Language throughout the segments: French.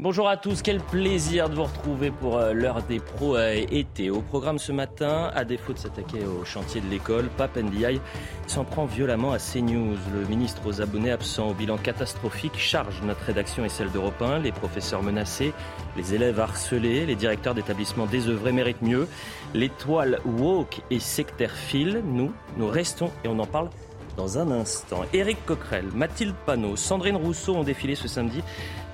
Bonjour à tous, quel plaisir de vous retrouver pour euh, l'heure des pros euh, été. Au programme ce matin, à défaut de s'attaquer au chantier de l'école, Pape Ndiaye s'en prend violemment à CNews. Le ministre aux abonnés absents au bilan catastrophique charge notre rédaction et celle d'Europe 1. Les professeurs menacés, les élèves harcelés, les directeurs d'établissements désœuvrés méritent mieux. L'étoile woke et sectaire file. Nous, nous restons et on en parle dans un instant. Éric Coquerel, Mathilde Panot, Sandrine Rousseau ont défilé ce samedi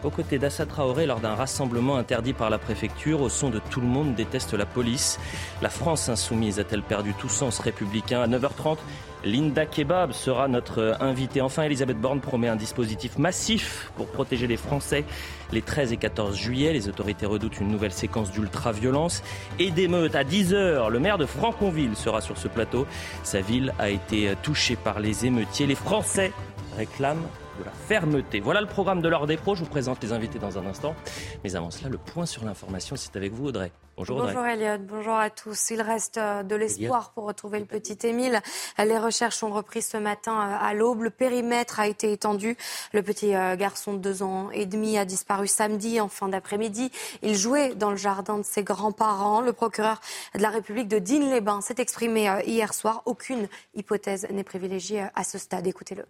aux côtés d'Assa Traoré lors d'un rassemblement interdit par la préfecture au son de Tout le monde déteste la police. La France insoumise a-t-elle perdu tout sens républicain? À 9h30, Linda Kebab sera notre invitée. Enfin, Elisabeth Borne promet un dispositif massif pour protéger les Français. Les 13 et 14 juillet, les autorités redoutent une nouvelle séquence d'ultra-violence et d'émeutes. À 10h, le maire de Franconville sera sur ce plateau. Sa ville a été touchée par les émeutiers. Les Français réclament de la fermeté. Voilà le programme de l'heure des pros. Je vous présente les invités dans un instant. Mais avant cela, le point sur l'information, c'est avec vous, Audrey. Bonjour, Audrey. Bonjour Elliot, bonjour à tous. Il reste euh, de l'espoir pour retrouver le petit Émile. Les recherches ont repris ce matin euh, à l'aube. Le périmètre a été étendu. Le petit euh, garçon de deux ans et demi a disparu samedi en fin d'après-midi. Il jouait dans le jardin de ses grands-parents. Le procureur de la République de Digne-les-Bains s'est exprimé hier soir. Aucune hypothèse n'est privilégiée à ce stade. Écoutez-le.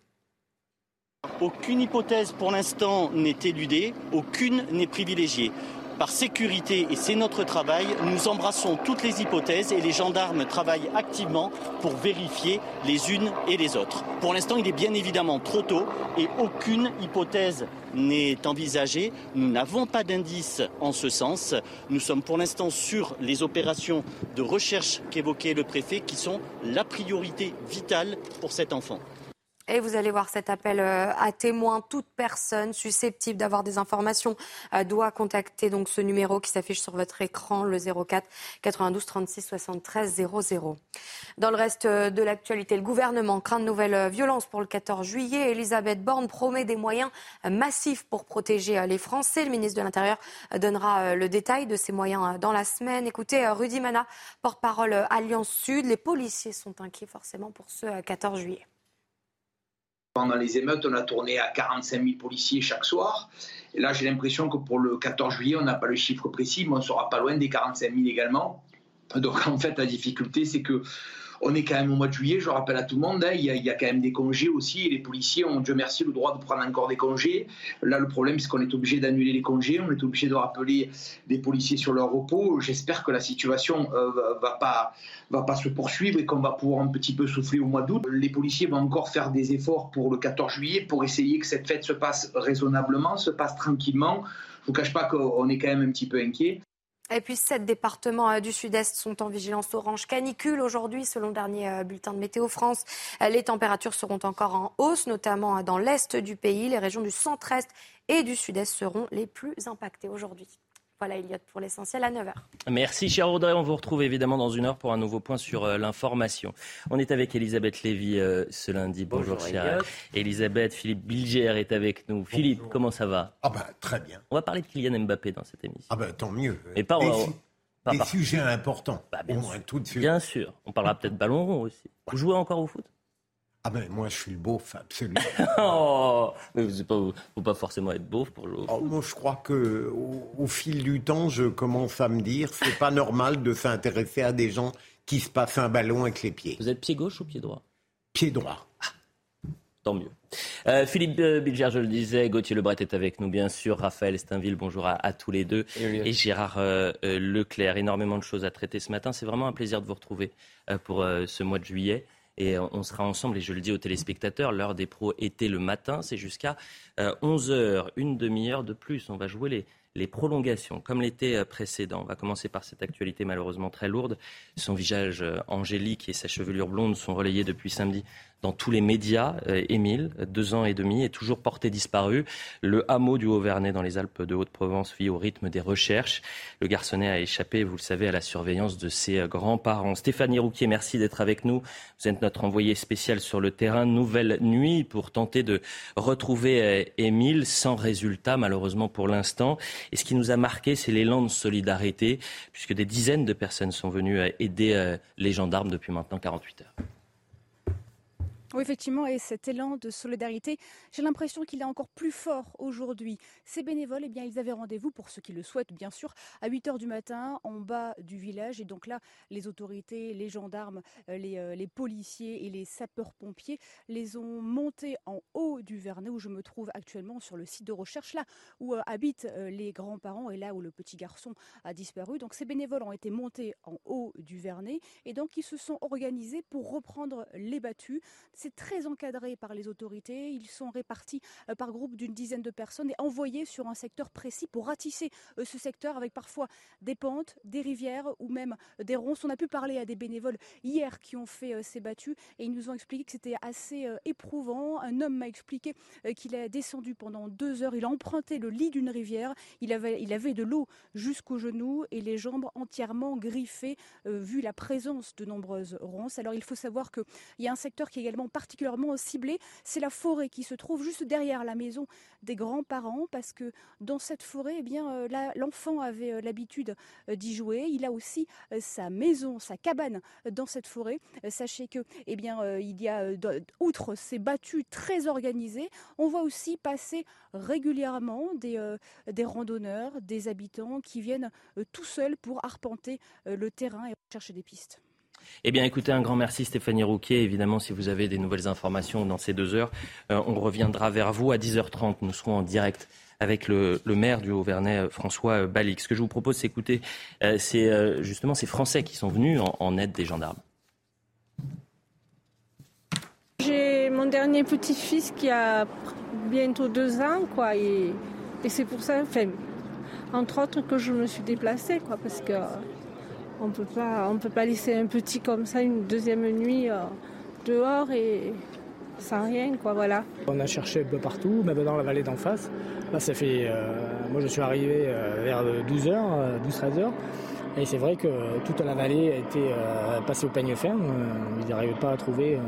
Aucune hypothèse pour l'instant n'est éludée, aucune n'est privilégiée. Par sécurité, et c'est notre travail, nous embrassons toutes les hypothèses et les gendarmes travaillent activement pour vérifier les unes et les autres. Pour l'instant, il est bien évidemment trop tôt et aucune hypothèse n'est envisagée. Nous n'avons pas d'indices en ce sens. Nous sommes pour l'instant sur les opérations de recherche qu'évoquait le préfet qui sont la priorité vitale pour cet enfant. Et vous allez voir cet appel euh, à témoins. Toute personne susceptible d'avoir des informations euh, doit contacter donc ce numéro qui s'affiche sur votre écran, le 04 92 36 73 00. Dans le reste euh, de l'actualité, le gouvernement craint de nouvelles violences pour le 14 juillet. Elisabeth Borne promet des moyens massifs pour protéger les Français. Le ministre de l'Intérieur donnera le détail de ces moyens dans la semaine. Écoutez, Rudy Mana, porte-parole Alliance Sud. Les policiers sont inquiets forcément pour ce 14 juillet. Pendant les émeutes, on a tourné à 45 000 policiers chaque soir. Et là, j'ai l'impression que pour le 14 juillet, on n'a pas le chiffre précis, mais on sera pas loin des 45 000 également. Donc en fait, la difficulté, c'est que on est quand même au mois de juillet, je rappelle à tout le monde, hein, il, y a, quand même des congés aussi, et les policiers ont, Dieu merci, le droit de prendre encore des congés. Là, le problème, c'est qu'on est obligé d'annuler les congés, on est obligé de rappeler des policiers sur leur repos. J'espère que la situation euh, va pas va pas se poursuivre et qu'on va pouvoir un petit peu souffler au mois d'août. Les policiers vont encore faire des efforts pour le 14 juillet pour essayer que cette fête se passe raisonnablement, se passe tranquillement. Je vous cache pas qu'on est quand même un petit peu inquiet. Et puis, sept départements euh, du Sud-Est sont en vigilance orange canicule aujourd'hui, selon le dernier euh, bulletin de Météo France. Euh, les températures seront encore en hausse, notamment dans l'Est du pays. Les régions du centre-est et du Sud-Est seront les plus impactées aujourd'hui. Voilà, Elliot, pour l'essentiel à 9h. Merci, cher Audrey. On vous retrouve évidemment dans une heure pour un nouveau point sur euh, l'information. On est avec Elisabeth Lévy euh, ce lundi. Bonjour, Bonjour chère Elisabeth. Philippe Bilger est avec nous. Philippe, comment ça va? Ah ben, très bien. On va parler de Kylian Mbappé dans cette émission. Ah ben, tant mieux. Et pas, des, des sujets importants. Bah, bien, sûr. Tout de suite. bien sûr. On parlera peut-être ballon rond aussi. Vous jouez encore au foot? Ah ben moi je suis le beauf, absolument. oh, mais vous ne faut pas forcément être beauf pour jouer. Oh, moi je crois que au, fil du temps, je commence à me dire c'est pas normal de s'intéresser à des gens qui se passent un ballon avec les pieds. Vous êtes pied gauche ou pied droit? Pied droit. Ah, tant mieux. Euh, Philippe euh, Bilger, je le disais, Gauthier Lebret est avec nous, bien sûr. Raphaël Steinville, bonjour à, tous les deux. Et, Gérard euh, Leclerc. Énormément de choses à traiter ce matin. C'est vraiment un plaisir de vous retrouver pour ce mois de juillet. Et on sera ensemble, et je le dis aux téléspectateurs, l'heure des pros était le matin, c'est jusqu'à 11h, euh, une demi-heure de plus. On va jouer les, prolongations, comme l'été euh, précédent. On va commencer par cette actualité malheureusement très lourde. Son visage euh, angélique et sa chevelure blonde sont relayés depuis samedi dans tous les médias. Euh, Émile, deux ans et demi, est toujours porté disparu. Le hameau du Haut-Vernay dans les Alpes de Haute-Provence vit au rythme des recherches. Le garçonnet a échappé, vous le savez, à la surveillance de ses euh, grands-parents. Stéphanie Rouquier, merci d'être avec nous. Vous êtes notre envoyé spécial sur le terrain. Nouvelle nuit pour tenter de retrouver euh, Émile sans résultat, malheureusement pour l'instant. Et ce qui nous a marqué, c'est l'élan de solidarité, puisque des dizaines de personnes sont venues aider les gendarmes depuis maintenant 48 heures. Oui, effectivement, et cet élan de solidarité, j'ai l'impression qu'il est encore plus fort aujourd'hui. Ces bénévoles, eh bien, ils avaient rendez-vous, pour ceux qui le souhaitent, bien sûr, à 8 heures du matin, en bas du village. Et donc là, les autorités, les gendarmes, euh, les, euh, les policiers et les sapeurs-pompiers les ont montés en haut du Vernet, où je me trouve actuellement sur le site de recherche, là où euh, habitent les grands-parents et là où le petit garçon a disparu. Donc ces bénévoles ont été montés en haut du Vernet et donc ils se sont organisés pour reprendre les battues c'est très encadré par les autorités. Ils sont répartis euh, par groupe d'une dizaine de personnes et envoyés sur un secteur précis pour ratisser euh, ce secteur avec parfois des pentes, des rivières ou même euh, des ronces. On a pu parler à des bénévoles hier qui ont fait ces battues et ils nous ont expliqué que c'était assez éprouvant. Un homme m'a expliqué qu'il est descendu pendant deux heures. Il a emprunté le lit d'une rivière. Il avait, il avait de l'eau jusqu'aux genoux et les jambes entièrement griffées vu la présence de nombreuses ronces. Alors il faut savoir qu'il y a un secteur qui est également particulièrement ciblé, c'est la forêt qui se trouve juste derrière la maison des grands-parents, parce que dans cette forêt, eh bien, euh, l'enfant avait euh, l'habitude euh, d'y jouer. Il a aussi sa maison, sa cabane dans cette forêt. Sachez que, eh bien, il y a, outre ces battues très organisées, on voit aussi passer régulièrement des randonneurs, des habitants qui viennent tout seuls pour arpenter le terrain et chercher des pistes. Eh bien, écoutez, un grand merci Stéphanie Rouquet. Évidemment, si vous avez des nouvelles informations dans ces deux heures, euh, on reviendra vers vous à 10h30. Nous serons en direct avec le, maire du Haut-Vernay, euh, François Balic. Ce que je vous propose, c'est écouter, euh, c'est justement ces Français qui sont venus en, aide des gendarmes. J'ai mon dernier petit-fils qui a bientôt deux ans, quoi, et, c'est pour ça, entre autres, que je me suis déplacée, quoi, parce que on peut pas, on peut pas laisser un petit comme ça une deuxième nuit euh, dehors et sans rien, quoi, voilà. On a cherché un peu partout, même dans la vallée d'en face. Là, ça fait, euh, moi, je suis arrivé euh, vers 12h, 12-13h. Et c'est vrai que toute la vallée a été passée au peigne fin. ils n'arrivaient pas à trouver.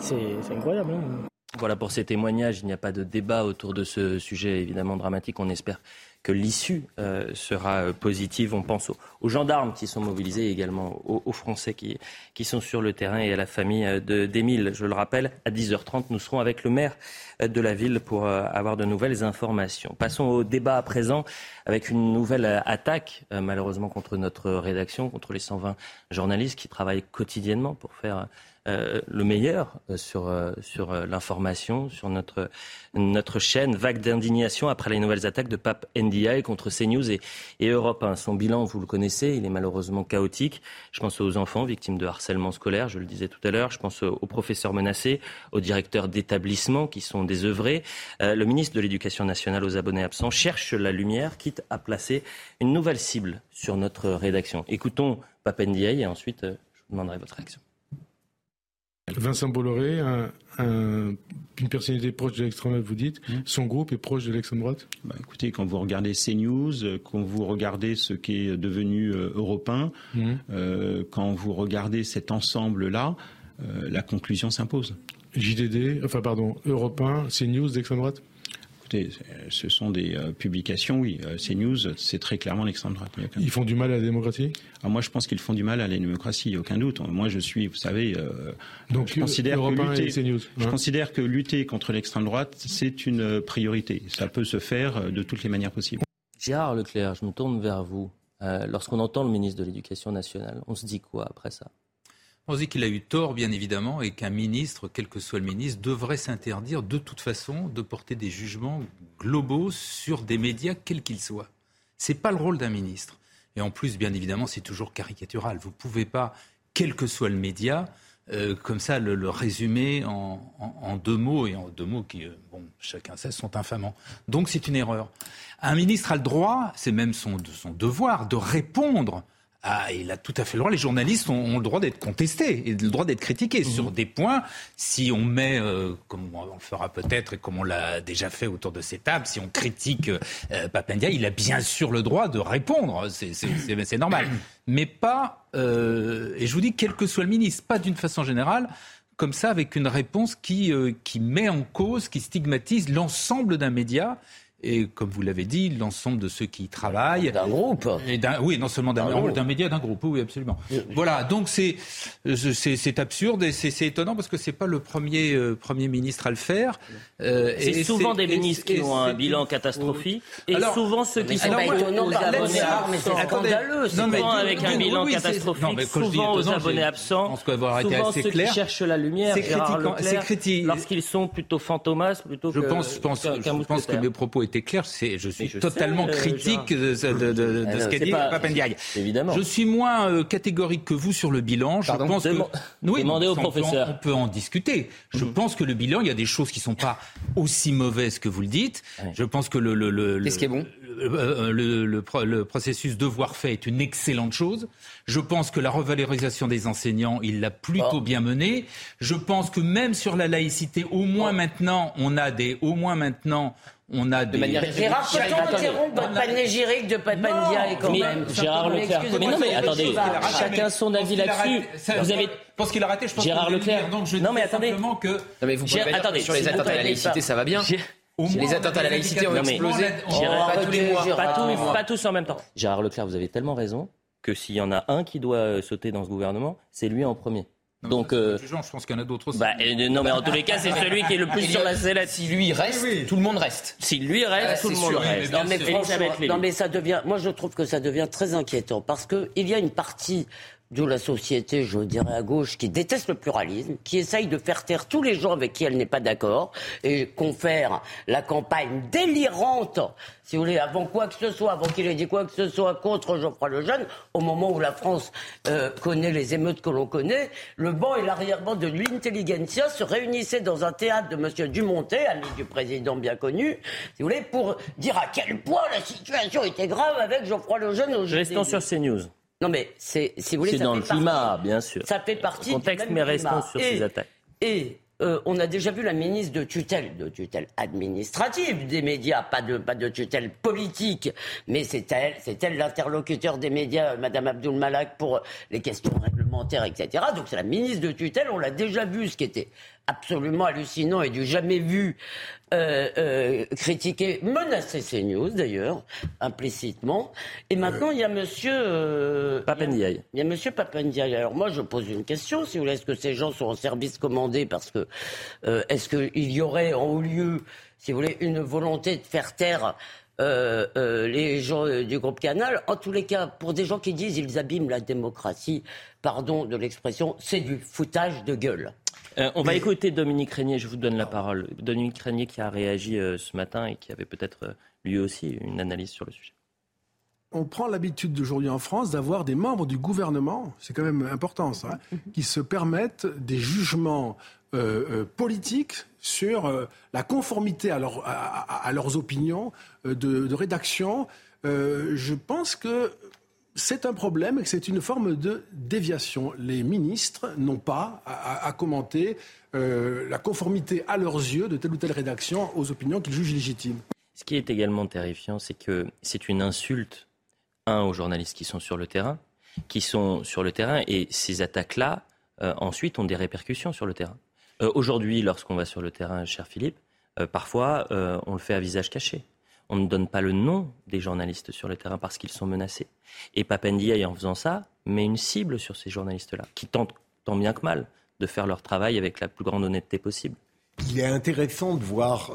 c'est incroyable. Hein. Voilà pour ces témoignages. Il n'y a pas de débat autour de ce sujet évidemment dramatique. On espère que l'issue euh, sera euh, positive. On pense aux, gendarmes qui sont mobilisés, également aux, Français qui, qui, sont sur le terrain et à la famille euh, d'Émile. Je le rappelle, à 10h30, nous serons avec le maire de la ville pour avoir de nouvelles informations. Passons au débat à présent avec une nouvelle attaque, malheureusement, contre notre rédaction, contre les 120 journalistes qui travaillent quotidiennement pour faire euh, le meilleur euh, sur, euh, sur l'information, sur notre, notre chaîne. Vague d'indignation après les nouvelles attaques de Pape NDI contre CNews et, et Europe 1. Son bilan, vous le connaissez, il est malheureusement chaotique. Je pense aux enfants victimes de harcèlement scolaire, je le disais tout à l'heure. Je pense aux professeurs menacés, aux directeurs d'établissements qui sont désœuvrés. le ministre de l'Éducation nationale aux abonnés absents cherche la lumière, quitte à placer une nouvelle cible sur notre rédaction. Écoutons Pape Ndiaye et ensuite je vous demanderai votre réaction. Vincent Bolloré, une personnalité proche de l'extrême droite, vous dites, mmh. son groupe est proche de l'extrême droite bah, Écoutez, quand vous regardez CNews, euh, quand vous regardez ce qui est devenu euh, européen, mmh. euh, quand vous regardez cet ensemble-là, la conclusion s'impose. JDD, enfin pardon, européen, CNews d'extrême droite ce sont des euh, publications, oui. Euh, CNews, c'est très clairement l'extrême droite. Ils font du mal à la démocratie? Ah, Moi, je pense qu'ils font du mal à la démocratie, aucun doute. Moi, je suis, vous savez, euh, Donc, je, considère que, lutter, CNews, je considère que lutter contre l'extrême droite, c'est une priorité. Ça peut se faire de toutes les manières possibles. Gérard Leclerc, je me tourne vers vous. Lorsqu'on entend le ministre de l'Éducation nationale, on se dit quoi après ça? On dit qu'il a eu tort, bien évidemment, et qu'un ministre, quel que soit le ministre, devrait s'interdire de toute façon de porter des jugements globaux sur des médias, quels qu'ils soient. Ce n'est pas le rôle d'un ministre. Et en plus, bien évidemment, c'est toujours caricatural. Vous ne pouvez pas, quel que soit le média, euh, comme ça, le, résumer en, deux mots, et en deux mots qui, euh, bon, chacun sait, sont infamants. Donc c'est une erreur. Un ministre a le droit, c'est même son, son devoir, de répondre ah, il a tout à fait le droit. Les journalistes ont, le droit d'être contestés et le droit d'être critiqués sur mhm. des points. Si on met, euh, comme on le fera peut-être et comme on l'a déjà fait autour de ces tables, si on critique euh, Papendia, il a bien sûr le droit de répondre. C'est normal. Mais pas, euh, et je vous dis, quel que soit le ministre, pas d'une façon générale, comme ça, avec une réponse qui, qui met en cause, qui stigmatise l'ensemble d'un média et comme vous l'avez dit, l'ensemble de ceux qui y travaillent. D'un groupe. Et oui, non seulement d'un média, d'un groupe, oui, absolument. Voilà, donc c'est c'est absurde et c'est étonnant parce que c'est pas le premier euh, premier ministre à le faire. Euh, c'est souvent des ministres qui ont un bilan catastrophique et souvent ceux qui sont aux abonnés mais c'est scandaleux. Souvent avec un bilan catastrophique, souvent aux abonnés absents, souvent ceux qui cherchent la lumière. C'est critique lorsqu'ils sont plutôt fantomas plutôt que. Je pense, je pense que mes propos était clair. Je suis totalement euh, critique de, ah ce qu'a dit Papendiaï. Évidemment. Je suis moins euh, catégorique que vous sur le bilan. Je pense que oui, demandez au professeur. On peut en discuter. Je mhm. pense que le bilan, il y a des choses qui sont pas aussi mauvaises que vous le dites. Je pense que le le le, Qu'est-ce qui est bon? euh, le, le, le, processus devoir fait est une excellente chose. Je pense que la revalorisation des enseignants, il l'a plutôt bien menée. Je pense que même sur la laïcité, au moins maintenant, on a des, au moins maintenant, on a des... De Gérard, peut-on interrompre votre panégyrique de Papandia et quand même Gérard Leclerc. Mais non, mais attendez, chacun son avis là-dessus. Vous avez... Je pense qu'il a raté, je pense Gérard Leclerc. Donc je non, mais attendez. que... Non, mais vous pouvez attendez, sur les attentats à la laïcité, ça va bien les attentats à la laïcité ont explosé. pas, tous les mois. Pas, tous, en même temps. Gérard Leclerc, vous avez tellement raison que s'il y en a un qui doit euh, sauter dans ce gouvernement, c'est lui en premier. Donc, euh, je pense qu'il y en a d'autres aussi. Bah, non, mais en tous les cas, c'est celui qui est le plus sur la sellette. Si lui reste, tout le monde reste. Si lui reste, ah, tout le monde reste. Non mais, non, mais ça devient. Moi, je trouve que ça devient très inquiétant parce que il y a une partie de la société, je dirais à gauche, qui déteste le pluralisme, qui essaye de faire taire tous les gens avec qui elle n'est pas d'accord, et confère la campagne délirante, si vous voulez, avant quoi que ce soit, avant qu'il ait dit quoi que ce soit contre Geoffroy Lejeune, au moment où la France euh, connaît les émeutes que l'on connaît, le banc et l'arrière-banc de l'intelligentsia se réunissaient dans un théâtre de M. Dumontet, ami du président bien connu, si vous voulez, pour dire à quel point la situation était grave avec Geoffroy Lejeune au Restons sur CNews. Non, mais c'est, si vous voulez, c'est dans le climat, bien sûr. Ça fait partie du contexte, mais restons sur ces attaques. Et euh, on a déjà vu la ministre de tutelle, de tutelle administrative des médias, pas de, pas de tutelle politique, mais c'est elle, c'est elle l'interlocuteur des médias, Madame Abdul Malak, pour les questions réglementaires, etc. Donc c'est la ministre de tutelle, on l'a déjà vu, ce qui était absolument hallucinant et du jamais vu euh, euh, critiquer, menacer CNews d'ailleurs, implicitement. Et maintenant, il y a monsieur... Euh, Papendiaï. Il y a monsieur Papendiaï. Alors moi, je pose une question, si vous voulez, est-ce que ces gens sont en service commandé parce que... Euh, est-ce qu'il y aurait en haut lieu, si vous voulez, une volonté de faire taire euh, euh, les gens du groupe Canal. En tous les cas, pour des gens qui disent ils abîment la démocratie, pardon de l'expression, c'est du foutage de gueule. Euh, on va écouter Dominique Régnier, je vous donne la parole. Dominique Régnier qui a réagi euh, ce matin et qui avait peut-être euh, lui aussi une analyse sur le sujet. On prend l'habitude d'aujourd'hui en France d'avoir des membres du gouvernement, c'est quand même important ça, qui se permettent des jugements politiques sur la conformité à, leurs opinions de, de rédaction. je pense que c'est un problème et que c'est une forme de déviation. Les ministres n'ont pas à, commenter euh, la conformité à leurs yeux de telle ou telle rédaction aux opinions qu'ils jugent légitimes. Ce qui est également terrifiant, c'est que c'est une insulte, un, aux journalistes qui sont sur le terrain, qui sont sur le terrain, et ces attaques-là, euh, ensuite, ont des répercussions sur le terrain. Euh, aujourd'hui, lorsqu'on va sur le terrain, cher Philippe, parfois, on le fait à visage caché on ne donne pas le nom des journalistes sur le terrain parce qu'ils sont menacés. Et Papendiaï, en faisant ça, met une cible sur ces journalistes-là, qui tentent tant bien que mal de faire leur travail avec la plus grande honnêteté possible. Il est intéressant de voir.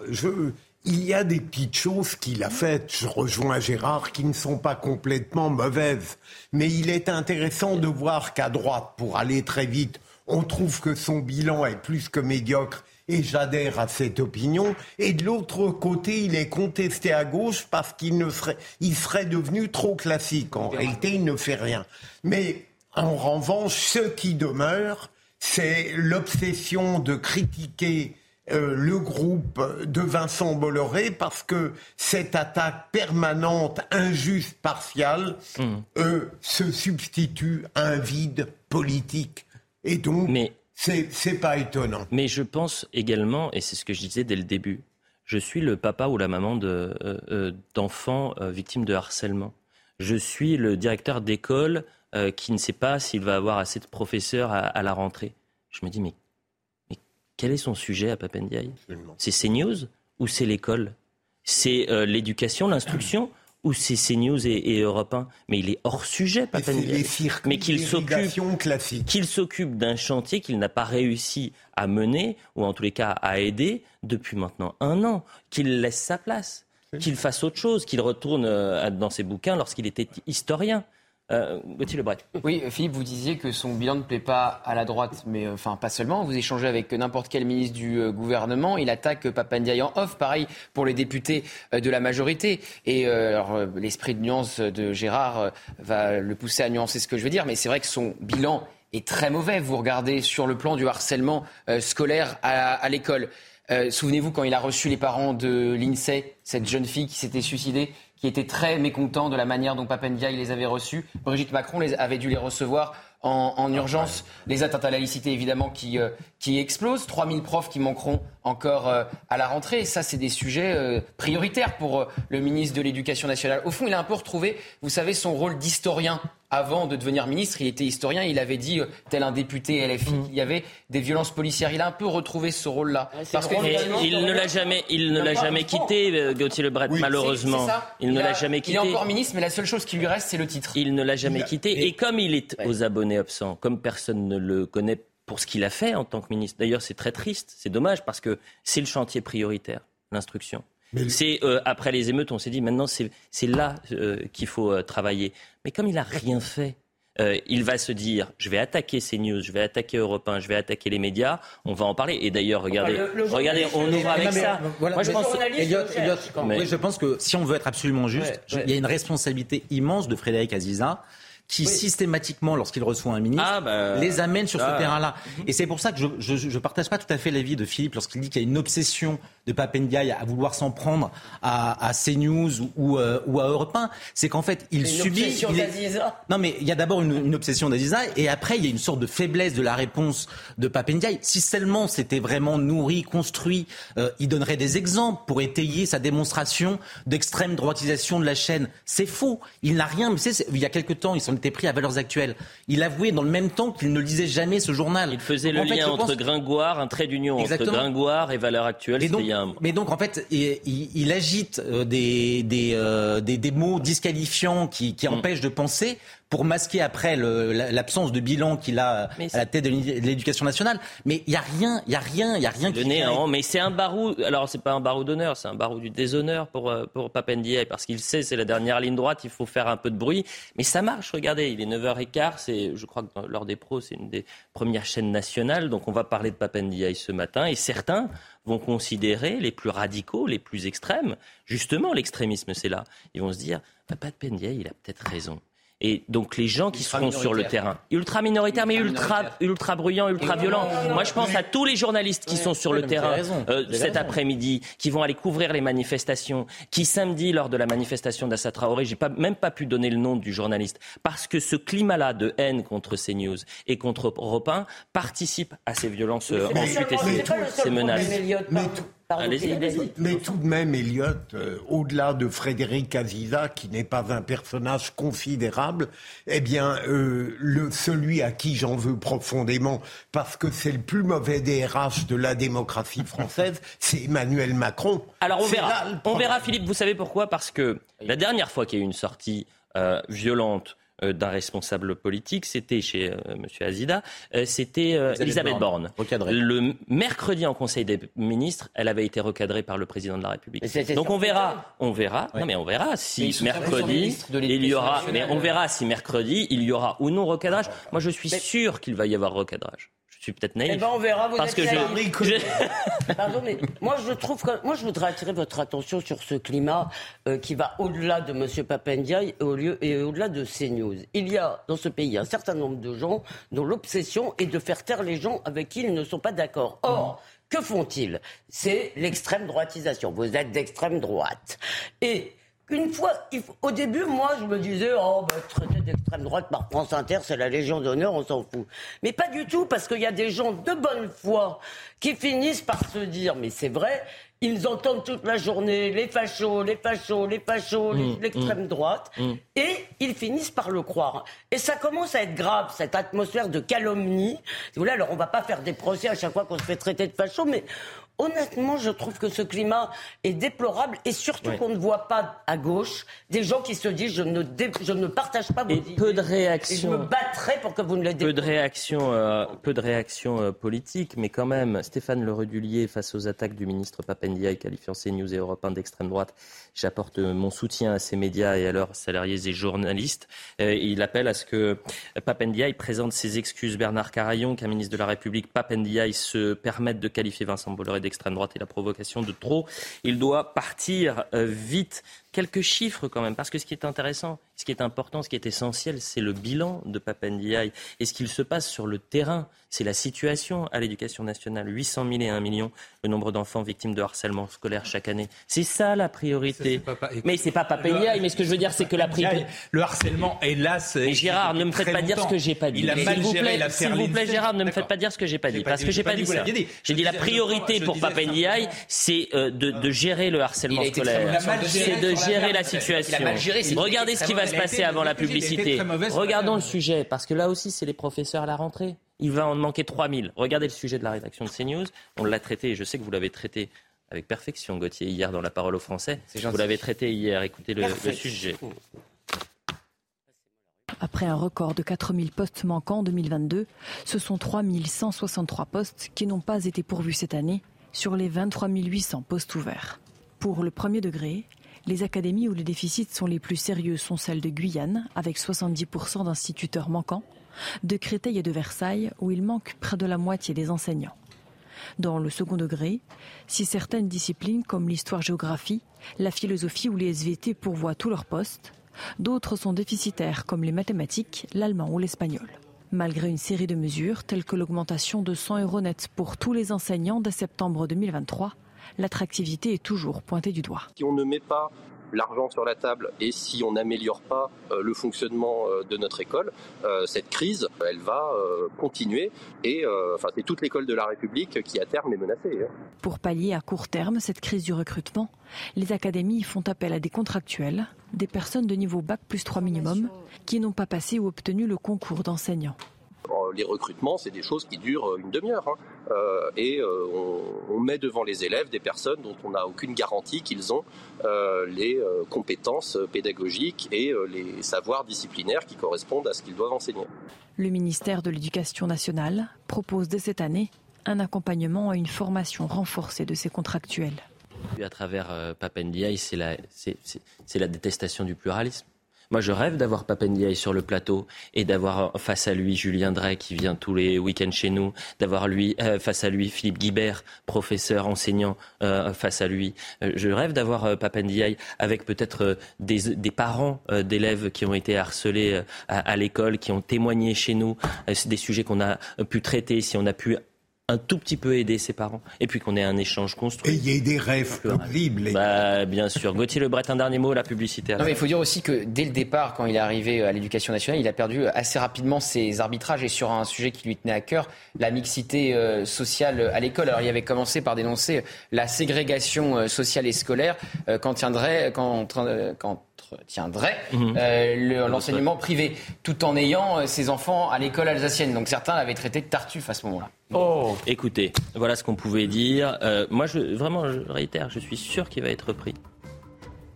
il y a des petites choses qu'il a faites, je rejoins Gérard, qui ne sont pas complètement mauvaises. Mais il est intéressant de voir qu'à droite, pour aller très vite, on trouve que son bilan est plus que médiocre et j'adhère à cette opinion. Et de l'autre côté, il est contesté à gauche parce qu'il ne serait, il serait devenu trop classique. En réalité, il ne fait rien. Mais en revanche, ce qui demeure, c'est l'obsession de critiquer euh, le groupe de Vincent Bolloré parce que cette attaque permanente, injuste, partiale, mmh. euh, se substitue à un vide politique. Et donc, c'est pas étonnant. Mais je pense également, et c'est ce que je disais dès le début, je suis le papa ou la maman euh, euh, d'enfants euh, victimes de harcèlement. Je suis le directeur d'école qui ne sait pas s'il va avoir assez de professeurs à, la rentrée. Je me dis, mais, mais, quel est son sujet à Papendiaï? C'est CNews ou c'est l'école? C'est l'éducation, l'instruction ou c'est CNews et, et Europe 1 Mais il est hors sujet, Papendiaï. Mais qu'il s'occupe, qu'il s'occupe d'un chantier qu'il n'a pas réussi à mener, ou en tous les cas à aider, depuis maintenant un an. Qu'il laisse sa place, qu'il fasse autre chose, qu'il retourne euh, dans ses bouquins lorsqu'il était historien. Euh, oui, Philippe, vous disiez que son bilan ne plaît pas à la droite, mais euh, enfin pas seulement. Vous échangez avec n'importe quel ministre du euh, gouvernement, il attaque Papandiaï en off. Pareil pour les députés de la majorité. Et l'esprit de nuance de Gérard va le pousser à nuancer ce que je veux dire, mais c'est vrai que son bilan est très mauvais. Vous regardez sur le plan du harcèlement scolaire à, l'école. Souvenez-vous quand il a reçu les parents de l'INSEE, cette jeune fille qui s'était suicidée qui était très mécontent de la manière dont Papendia les avait reçus. Brigitte Macron les avait dû les recevoir en, urgence. Les atteintes à la laïcité, évidemment, qui, euh, qui explosent. 3000 profs qui manqueront encore euh, à la rentrée. Et ça, c'est des sujets euh, prioritaires pour le ministre de l'Éducation nationale. Au fond, il a un peu retrouvé, vous savez, son rôle d'historien avant de devenir ministre, il était historien, il avait dit, euh, tel un député LFI, mm. qu'il y avait des violences policières. Il a un peu retrouvé ce rôle-là. Parce que il ne l'a jamais, il ne l'a jamais quitté, euh, Gauthier Lebret, malheureusement. il, ne l'a jamais quitté. Il est encore ministre, mais la seule chose qui lui reste, c'est le titre. Il ne l'a jamais quitté. Et comme il est aux abonnés absents, comme personne ne le connaît pour ce qu'il a fait en tant que ministre. D'ailleurs, c'est très triste, c'est dommage parce que c'est le chantier prioritaire, l'instruction. C'est euh, après les émeutes, on s'est dit maintenant c'est là euh, qu'il faut euh, travailler. Mais comme il n'a rien fait, il va se dire je vais attaquer CNews, je vais attaquer Europe 1, je vais attaquer les médias. On va en parler. Et d'ailleurs, regardez, regardez, on ouvre avec ça. Moi, je pense, je pense que si on veut être absolument juste, il y a une responsabilité immense de Frédéric Aziza qui systématiquement, lorsqu'il reçoit un ministre, ah, bah, les amène sur ce ah. terrain-là. Et c'est pour ça que je ne partage pas tout à fait l'avis de Philippe lorsqu'il dit qu'il y a une obsession de Papendiaï à vouloir s'en prendre à, à CNews ou, euh, ou à Europe 1. C'est qu'en fait, il subit... Obsession il Non, mais il y a d'abord une, obsession d'Aziza et après, il y a une sorte de faiblesse de la réponse de Papendiaï. Si seulement c'était vraiment nourri, construit, euh, il donnerait des exemples pour étayer sa démonstration d'extrême droitisation de la chaîne. C'est faux. Il n'a rien... Mais il y a quelque temps, il était pris à Valeurs Actuelles. Il avouait dans le même temps qu'il ne lisait jamais ce journal. Il faisait le lien entre Gringoire, un trait d'union entre Gringoire et Valeurs Actuelles. Mais donc, en fait, il, agite euh, des, euh, des, des, mots disqualifiants qui, qui mm. empêchent de penser pour masquer après l'absence de bilan qu'il a à la tête de l'éducation nationale. Mais il n'y a rien, il y a rien, il y a rien qui. néant, mais c'est un barou. Alors c'est pas un barou d'honneur, c'est un barou du déshonneur pour euh, pour parce qu'il sait c'est la dernière ligne droite, il faut faire un peu de bruit. Mais ça marche. Regardez, il est 9h15. C'est, je crois que l'heure des pros, c'est une des premières chaînes nationales. Donc on va parler de Papendiaï ce matin et certains vont considérer les plus radicaux, les plus extrêmes. Justement, l'extrémisme, c'est là. Ils vont se dire, bah, Papendiaï, il a peut-être raison. Et donc les gens qui seront sur le terrain, ultra minoritaires, mais ultra, ultra bruyants, ultra violents. Moi, je pense à tous les journalistes qui sont sur le terrain euh, cet après-midi, qui vont aller couvrir les manifestations, qui samedi, lors de la manifestation d'Assa Traoré, j'ai pas, même pas pu donner le nom du journaliste, parce que ce climat-là de haine contre CNews et contre Europe 1 participe à ces violences euh, ensuite et ces, menaces. Mais tout de même, Elliot, euh, au-delà de Frédéric Aziza, qui n'est pas un personnage considérable, eh bien, euh, le, celui à qui j'en veux profondément, parce que c'est le plus mauvais DRH de la démocratie française, c'est Emmanuel Macron. Alors on verra. On verra, Philippe. Vous savez pourquoi? Parce que la dernière fois qu'il y a eu une sortie euh, violente d'un responsable politique, c'était chez euh, M. Azida, euh, c'était Elisabeth Borne. Le mercredi en Conseil des ministres, elle avait été recadrée par le président de la République. Donc on verra, on verra, non mais on verra si mercredi il y aura, mais on verra si mercredi il y aura ou non recadrage. Moi je suis sûr qu'il va y avoir recadrage suis peut-être naïf. Eh ben on verra. Vous parce que je... Pardon, mais moi je trouve que moi je voudrais attirer votre attention sur ce climat euh, qui va au-delà de M. Papendiaï et, au lieu, et au-delà de CNews. Il y a dans ce pays un certain nombre de gens dont l'obsession est de faire taire les gens avec qui ils ne sont pas d'accord. Or, que font-ils? C'est l'extrême droitisation. Vous êtes d'extrême droite et une fois, au début, moi, je me disais, oh, bah, traité d'extrême droite par France Inter, c'est la Légion d'honneur, on s'en fout. Mais pas du tout, parce qu'il y a des gens de bonne foi qui finissent par se dire, mais c'est vrai, ils entendent toute la journée les fachos, les fachos, les fachos, mmh, l'extrême mmh, droite, mmh. et ils finissent par le croire. Et ça commence à être grave, cette atmosphère de calomnie. Si vous voulez, alors on va pas faire des procès à chaque fois qu'on se fait traiter de facho, mais honnêtement, je trouve que ce climat est déplorable et surtout qu'on ne voit pas à gauche des gens qui se disent je ne, je ne partage pas vos et peu de réactions. je me battrai pour que vous ne les Peu de réactions, euh, peu de réactions euh, politiques, mais quand même, Stéphane Le Redulier face aux attaques du ministre Papendiaï qualifiant CNews et Europe 1 d'extrême droite. J'apporte mon soutien à ces médias et à leurs salariés et journalistes. Euh, il appelle à ce que Papendiaï présente ses excuses. Bernard Carayon, qu'un ministre de la République, Papendiaï se permette de qualifier Vincent Bolloré d'extrême droite et la provocation de trop. Il doit partir euh, vite. Quelques chiffres quand même, parce que ce qui est intéressant, ce qui est important, ce qui est essentiel, c'est le bilan de Papendiaï et ce qu'il se passe sur le terrain. C'est la situation à l'éducation nationale. 800 000 et 1 million le nombre d'enfants victimes de harcèlement scolaire chaque année. C'est ça la priorité. Mais c'est pas Papendiaï, mais ce que je veux dire, c'est que la priorité. Le harcèlement, hélas. Mais Gérard, ne me faites pas dire ce que j'ai pas dit. Il a mal géré S'il vous plaît, Gérard, ne me faites pas dire ce que j'ai pas dit. Parce que j'ai pas dit ça. J'ai dit la priorité pour Papendiaï, c'est euh, de gérer le harcèlement scolaire. C'est de gérer la situation. Regardez ce qui va se passer avant la publicité. Regardons le sujet, parce que là aussi, c'est les professeurs à la rentrée. Il va en manquer 3000. Regardez le sujet de la rédaction de CNews. On l'a traité, et je sais que vous l'avez traité avec perfection, Gauthier, hier dans La Parole aux Français. Vous l'avez traité hier. Écoutez le, le sujet. Après un record de 4000 postes manquants en 2022, ce sont 3163 postes qui n'ont pas été pourvus cette année sur les 23 800 postes ouverts. Pour le premier degré, les académies où les déficits sont les plus sérieux sont celles de Guyane, avec 70% d'instituteurs manquants, de Créteil et de Versailles, où il manque près de la moitié des enseignants. Dans le second degré, si certaines disciplines comme l'histoire-géographie, la philosophie ou les SVT pourvoient tous leurs postes, d'autres sont déficitaires comme les mathématiques, l'allemand ou l'espagnol. Malgré une série de mesures telles que l'augmentation de 100 euros net pour tous les enseignants dès septembre 2023, l'attractivité est toujours pointée du doigt. Si on ne met pas l'argent sur la table et si on n'améliore pas euh, le fonctionnement euh, de notre école, euh, cette crise, elle va continuer et enfin, c'est toute l'école de la République qui à terme est menacée. Hein. Pour pallier à court terme cette crise du recrutement, les académies font appel à des contractuels, des personnes de niveau bac plus 3 minimum, qui n'ont pas passé ou obtenu le concours d'enseignants les recrutements, c'est des choses qui durent euh, une demi-heure. Hein. Euh, et euh, on, met devant les élèves des personnes dont on n'a aucune garantie qu'ils ont les compétences pédagogiques et les savoirs disciplinaires qui correspondent à ce qu'ils doivent enseigner. Le ministère de l'Éducation nationale propose dès cette année un accompagnement à une formation renforcée de ses contractuels. À travers Papendiaï, c'est la, la détestation du pluralisme. Moi, je rêve d'avoir Papendiaï sur le plateau et d'avoir face à lui Julien Drey qui vient tous les week-ends chez nous, d'avoir lui euh, face à lui Philippe Guibert, professeur, enseignant euh, face à lui. Euh, je rêve d'avoir Papendiaï avec peut-être des, des, parents d'élèves qui ont été harcelés à, à l'école, qui ont témoigné chez nous des sujets qu'on a pu traiter, si on a pu un tout petit peu aider ses parents et puis qu'on ait un échange construit. Et il y ait des rêves possibles. Bah, bien sûr. Gauthier Lebret, un dernier mot, la publicité. il faut dire aussi que dès le départ, quand il est arrivé à l'éducation nationale, il a perdu assez rapidement ses arbitrages et sur un sujet qui lui tenait à cœur, la mixité euh, sociale à l'école. Alors il avait commencé par dénoncer la ségrégation euh, sociale et scolaire euh, quand tiendrait, quand, quand tiendrait mhm. l'enseignement privé, tout en ayant ses enfants à l'école alsacienne. Donc certains l'avaient traité de tartuffe à ce moment-là. Oh. Écoutez, voilà ce qu'on pouvait dire. Euh, moi, je, vraiment, je réitère, je suis sûr qu'il va être pris.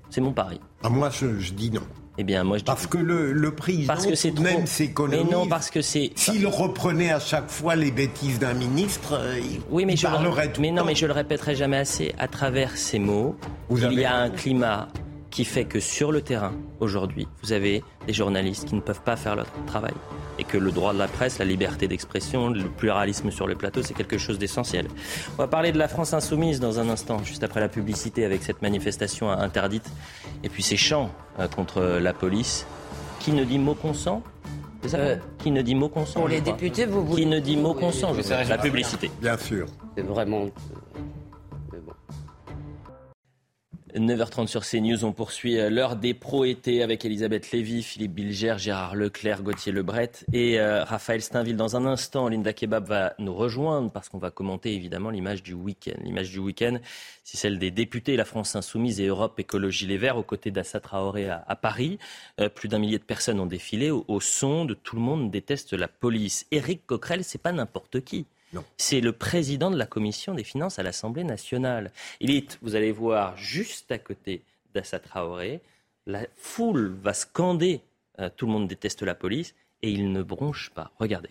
C'est mon pari. Ah, moi, je, dis non. Eh bien, moi, je dis parce que le, le président parce que c'est même s'économise. Mais non, parce que c'est. S'il reprenait à chaque fois les bêtises d'un ministre, euh, il, oui, mais je parlerait Mais non, mais je le répéterai jamais assez. À travers ces mots, il y a un climat qui fait que sur le terrain, aujourd'hui, vous avez des journalistes qui ne peuvent pas faire leur travail. Et que le droit de la presse, la liberté d'expression, le pluralisme sur le plateau, c'est quelque chose d'essentiel. On va parler de la France insoumise dans un instant, juste après la publicité avec cette manifestation interdite. Et puis ces chants euh, contre la police. Qui ne dit mot consent? Euh, qui ne dit mot consent Pour les députés, vous Qui ne dit mot consent La publicité. Bien sûr. C'est vraiment 9h30 sur CNews, on poursuit euh, l'heure des pro-été avec Elisabeth Lévy, Philippe Bilger, Gérard Leclerc, Gauthier Lebret et euh, Raphaël Steinville. Dans un instant, Linda Kebab va nous rejoindre parce qu'on va commenter évidemment l'image du week-end. L'image du week-end, c'est celle des députés La France Insoumise et Europe Écologie Les Verts aux côtés d'Assa Traoré à, Paris. Euh, plus d'un millier de personnes ont défilé au, son de Tout le monde déteste la police. Éric Coquerel, c'est pas n'importe qui. C'est le président de la commission des finances à l'Assemblée nationale. Il est, vous allez voir, juste à côté d'Assa Traoré. La foule va scander euh, Tout le monde déteste la police et il ne bronche pas. Regardez.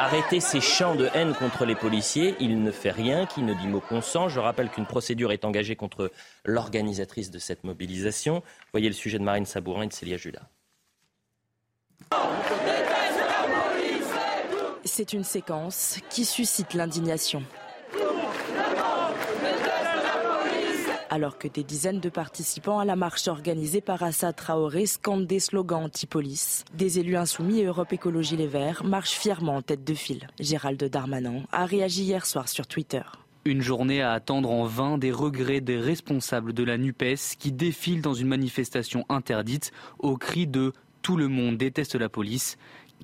Arrêter, ces chants de haine contre les policiers. Il ne fait rien, qui ne dit mot consent. Je rappelle qu'une procédure est engagée contre l'organisatrice de cette mobilisation. Voyez le sujet de Marine Sabourin et de Célia Judas. C'est une séquence qui suscite l'indignation. Alors que des dizaines de participants à la marche organisée par Assad Traoré scandent des slogans anti-police. Des élus insoumis et Europe Écologie Les Verts marchent fièrement en tête de file. Gérald Darmanin a réagi hier soir sur Twitter. Une journée à attendre en vain des regrets des responsables de la NUPES qui défilent dans une manifestation interdite au cri de Tout le monde déteste la police.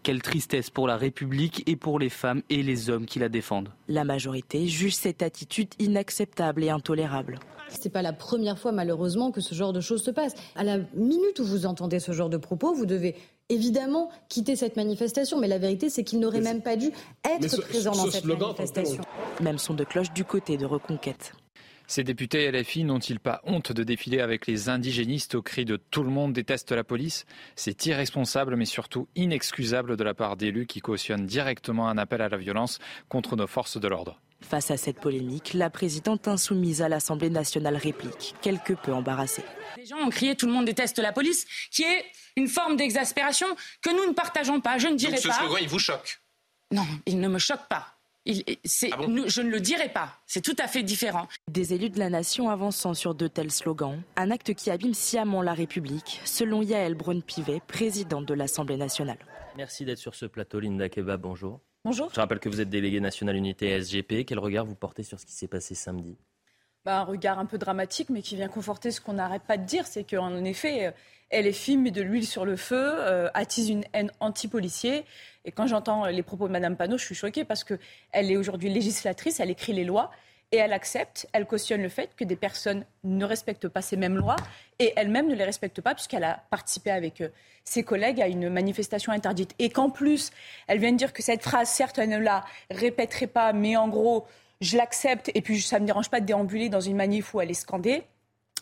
Quelle tristesse pour la République et pour les femmes et les hommes qui la défendent. La majorité juge cette attitude inacceptable et intolérable. C'est pas la première fois, malheureusement, que ce genre de choses se passe. À la minute où vous entendez ce genre de propos, vous devez évidemment quitter cette manifestation. Mais la vérité, c'est qu'il n'aurait même pas dû être présent dans cette manifestation. Même son de cloche du côté de Reconquête. Ces députés LFI n'ont-ils pas honte de défiler avec les indigénistes au cri de tout le monde déteste la police? C'est irresponsable mais surtout inexcusable de la part d'élus qui cautionnent directement un appel à la violence contre nos forces de l'ordre. Face à cette polémique, la présidente insoumise à l'Assemblée nationale réplique, quelque peu embarrassée. Les gens ont crié tout le monde déteste la police, qui est une forme d'exaspération que nous ne partageons pas. Je ne Donc ce pas. Ce slogan, il vous choque Non, il ne me choque pas. Il, ah je ne le dirai pas. C'est tout à fait différent. Des élus de la nation avançant sur de tels slogans, un acte qui abîme sciemment la République, selon Yael Braun-Pivet, présidente de l'Assemblée nationale. Merci d'être sur ce plateau, Linda Keba. Bonjour. Bonjour. Je rappelle que vous êtes délégué national unité SGP. Quel regard vous portez sur ce qui s'est passé samedi? Bah, Un regard un peu dramatique, mais qui vient conforter ce qu'on n'arrête pas de dire. C'est qu'en effet, elle est fine, met de l'huile sur le feu, euh, attise une haine anti-policier. Et quand j'entends les propos de Mme Panot, je suis choquée parce qu'elle est aujourd'hui législatrice, elle écrit les lois et elle accepte, elle cautionne le fait que des personnes ne respectent pas ces mêmes lois et elle-même ne les respecte pas puisqu'elle a participé avec euh, ses collègues à une manifestation interdite. Et qu'en plus, elle vient de dire que cette phrase, certes, elle ne la répéterait pas, mais en gros, je l'accepte et puis ça ne me dérange pas de déambuler dans une manif où elle est scandée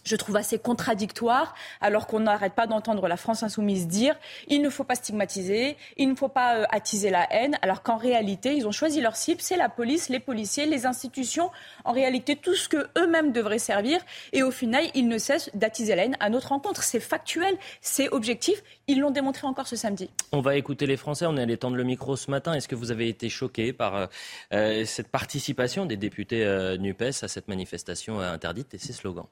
je trouve assez contradictoire, alors qu'on n'arrête pas d'entendre la France insoumise dire il ne faut pas stigmatiser, il ne faut pas euh, attiser la haine, alors qu'en réalité, ils ont choisi leur cible, c'est la police, les policiers, les institutions, en réalité tout ce que eux-mêmes devraient servir, et au final, ils ne cessent d'attiser la haine à notre rencontre. C'est factuel, c'est objectif, ils l'ont démontré encore ce samedi. On va écouter les Français, on est allé tendre le micro ce matin. Est-ce que vous avez été choqué par euh, euh, cette participation des députés NUPES à cette manifestation interdite et ces slogans?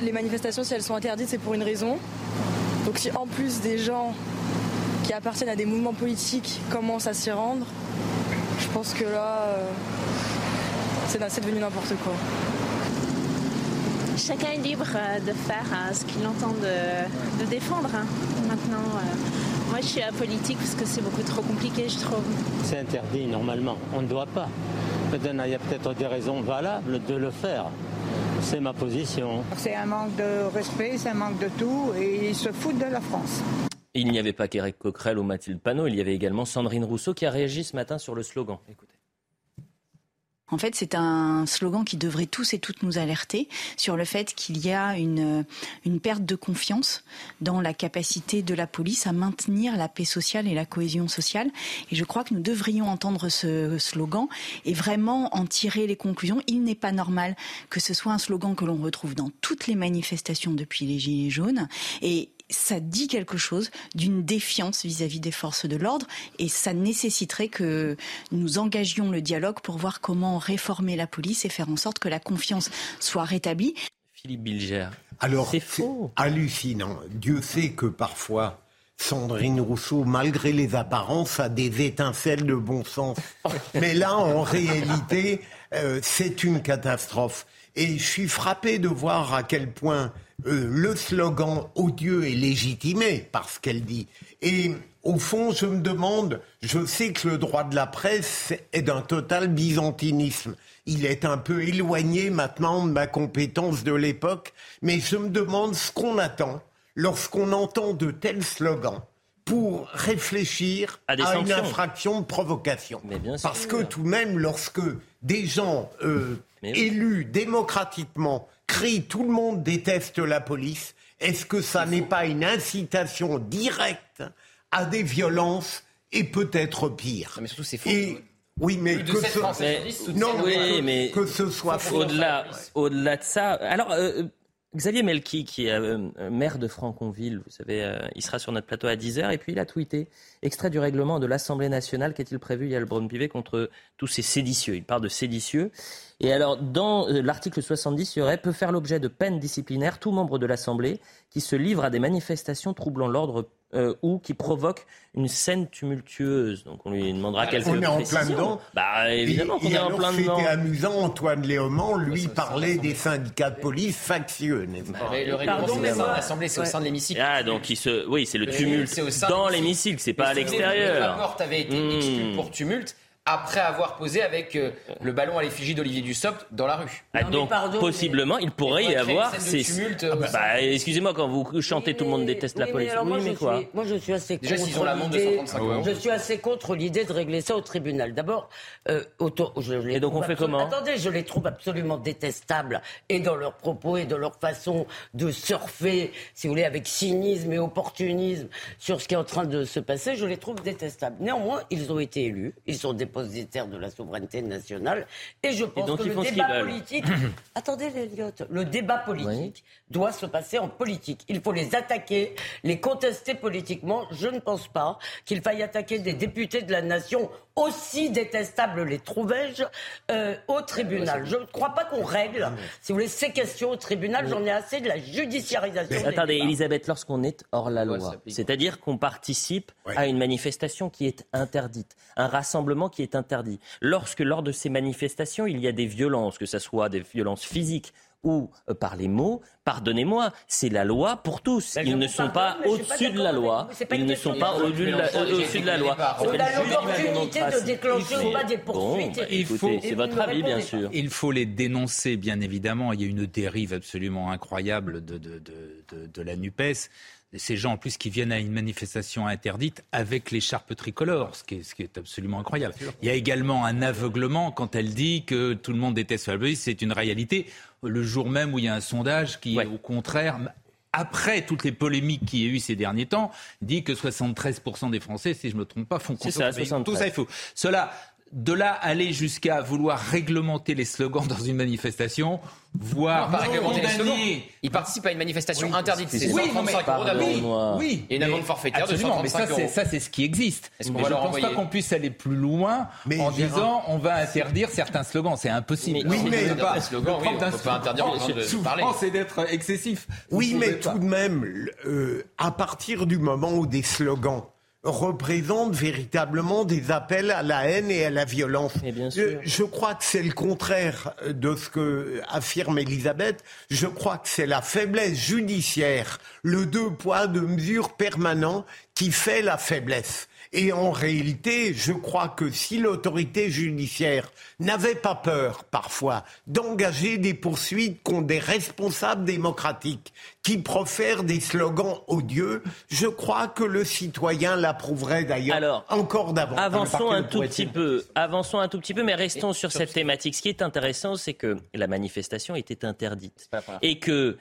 Les manifestations, si elles sont interdites, c'est pour une raison. Donc si en plus des gens qui appartiennent à des mouvements politiques commencent à s'y rendre, je pense que là, euh, c'est devenu n'importe quoi. Chacun est libre euh, de faire euh, ce qu'il entend de, défendre. Hein. Maintenant, moi je suis apolitique parce que c'est beaucoup trop compliqué, je trouve. C'est interdit normalement, on ne doit pas. Maintenant, il y a peut-être des raisons valables de le faire. C'est ma position. C'est un manque de respect, c'est un manque de tout, et ils se foutent de la France. Il n'y avait pas qu'Éric Coquerel ou Mathilde Panot, il y avait également Sandrine Rousseau qui a réagi ce matin sur le slogan. Écoutez. En fait, c'est un slogan qui devrait tous et toutes nous alerter sur le fait qu'il y a une, une perte de confiance dans la capacité de la police à maintenir la paix sociale et la cohésion sociale. Et je crois que nous devrions entendre ce slogan et vraiment en tirer les conclusions. Il n'est pas normal que ce soit un slogan que l'on retrouve dans toutes les manifestations depuis les Gilets jaunes. Et ça dit quelque chose d'une défiance vis-à-vis des forces de l'ordre et ça nécessiterait que nous engagions le dialogue pour voir comment réformer la police et faire en sorte que la confiance soit rétablie Philippe Bilger. Alors, c'est faux. Hallucinant. Dieu sait que parfois, Sandrine Rousseau, malgré les apparences, a des étincelles de bon sens. Mais là, en réalité, euh, c'est une catastrophe. Et je suis frappé de voir à quel point euh, le slogan odieux est légitimé par ce qu'elle dit. Et au fond, je me demande, je sais que le droit de la presse est d'un total byzantinisme. Il est un peu éloigné maintenant de ma compétence de l'époque, mais je me demande ce qu'on attend lorsqu'on entend de tels slogans pour réfléchir à, une infraction de provocation. Parce que tout de même, lorsque des gens euh, élus démocratiquement crient tout le monde déteste la police, est-ce que ça n'est pas une incitation directe à des violences et peut-être pire Mais surtout, c'est faux. oui, mais que, ce... non, mais que, ce soit au-delà, au-delà de ça. Alors, euh, Xavier Melki, qui est euh, maire de Franconville, vous savez, euh, il sera sur notre plateau à 10h, et puis il a tweeté extrait du règlement de l'Assemblée nationale, qu'est-il prévu, il y a le Pivet, contre tous ces séditieux. Il parle de séditieux. Et alors, dans euh, l'article 70, il y aurait peut faire l'objet de peines disciplinaires tout membre de l'Assemblée qui se livre à des manifestations troublant l'ordre euh, ou qui provoquent une scène tumultueuse. Donc on lui demandera quelques On est en plein dedans. Bah évidemment qu'on est en plein dedans. C'était amusant, Antoine Léaumont, lui, parlait des syndicats de police factieux, n'est-ce pas Le règlement, c'est l'Assemblée, c'est au sein de l'hémicycle. Ah, donc il se... oui, c'est le tumulte dans l'hémicycle, c'est pas à l'extérieur. La porte avait été exclue pour tumulte après avoir posé avec euh, le ballon à l'effigie d'Olivier Dussopt dans la rue. Ah, donc, possiblement, il pourrait y avoir ces. Tumulte, ah, bah, bah, excusez-moi, quand vous chantez Tout le monde déteste la police. oui, mais quoi Moi, je suis assez Déjà, contre. la de Je suis assez contre l'idée de régler ça au tribunal. D'abord, euh, Et donc, on fait comment Attendez, je les trouve absolument détestables, et dans leurs propos, et dans leur façon de surfer, si vous voulez, avec cynisme et opportunisme sur ce qui est en train de se passer. Je les trouve détestables. Néanmoins, ils ont été élus. Ils sont dépositaire de la souveraineté nationale. Et je pense que le débat politique. Attendez, Elliott, le débat politique doit se passer en politique. Il faut les attaquer, les contester politiquement. Je ne pense pas qu'il faille attaquer des députés de la nation aussi détestables les trouvais-je euh, au tribunal. Je ne crois pas qu'on règle, si vous voulez, ces questions au tribunal. J'en ai assez de la judiciarisation. attendez, Elisabeth, lorsqu'on est hors la loi, c'est-à-dire qu'on participe à une manifestation qui est interdite, un rassemblement qui est interdit. Lorsque lors de ces manifestations, il y a des violences, que ce soit des violences physiques ou euh, par les mots, pardonnez-moi, c'est la loi pour tous. Ils ne sont pas au-dessus de la loi. Ils ne sont pas au-dessus de la loi. On a l'opportunité de déclencher ou pas des poursuites. c'est votre avis, bien sûr. Il faut les dénoncer, bien évidemment. Il y a une dérive absolument incroyable de la NUPES ces gens en plus qui viennent à une manifestation interdite avec l'écharpe tricolore, ce qui, est, ce qui est absolument incroyable. Il y a également un aveuglement quand elle dit que tout le monde déteste la police, c'est une réalité. Le jour même où il y a un sondage qui, au contraire, après toutes les polémiques qu'il y a eu ces derniers temps, dit que 73% des Français, si je ne me trompe pas, font confiance. Tout ça est faux. Cela de là aller jusqu'à vouloir réglementer les slogans dans une manifestation, voire non, pas réglementer les slogans. Il participe à une manifestation interdite. C'est oui, 135 euros d'amende. Oui, et une amende forfaitaire de 135 mais ça, euros. Ça, c'est ce qui existe. je ne pense pas qu'on puisse aller plus loin en disant on va interdire certains slogans. C'est impossible. oui, mais pas. Slogan, oui, on peut pas interdire de parler. c'est d'être excessif. Oui, mais tout de même, euh, à partir du moment où des slogans représente véritablement des appels à la haine et à la violence. Je, crois que c'est le contraire de ce que affirme Elisabeth. Je crois que c'est la faiblesse judiciaire, le deux poids, deux mesures permanent qui fait la faiblesse. Et en réalité, je crois que si l'autorité judiciaire n'avait pas peur, parfois, d'engager des poursuites contre des responsables démocratiques qui profèrent des slogans odieux, je crois que le citoyen l'approuverait d'ailleurs encore davantage. Avançons un tout petit peu, avançons un tout petit peu, mais restons sur cette thématique. Ce qui est intéressant, c'est que la manifestation était interdite et que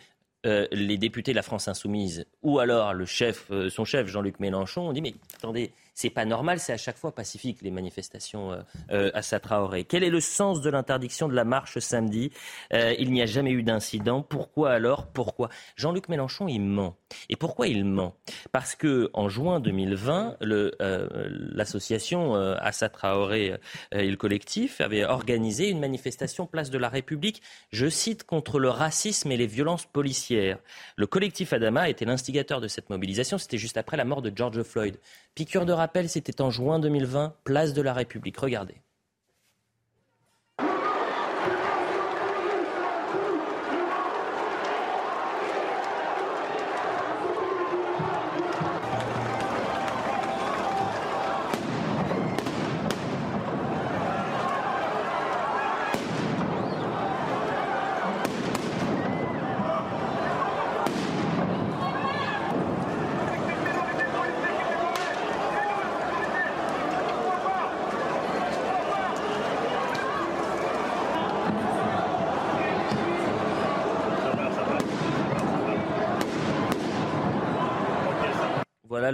euh, les députés de la France insoumise ou alors le chef, euh, son chef Jean-Luc Mélenchon ont dit mais attendez, C'est pas normal, c'est à chaque fois pacifique les manifestations euh, euh, à Satraoré. Quel est le sens de l'interdiction de la marche samedi? Euh, Il n'y a jamais eu d'incident. Pourquoi alors? Pourquoi? Jean-Luc Mélenchon, il ment. Et pourquoi il ment? Parce que en juin 2020, l'association Assa Traoré et le collectif avaient organisé une manifestation place de la République, je cite, contre le racisme et les violences policières. Le collectif Adama était l'instigateur de cette mobilisation. C'était juste après la mort de George Floyd. Piqûre de rappel, c'était en juin 2020, place de la République. Regardez.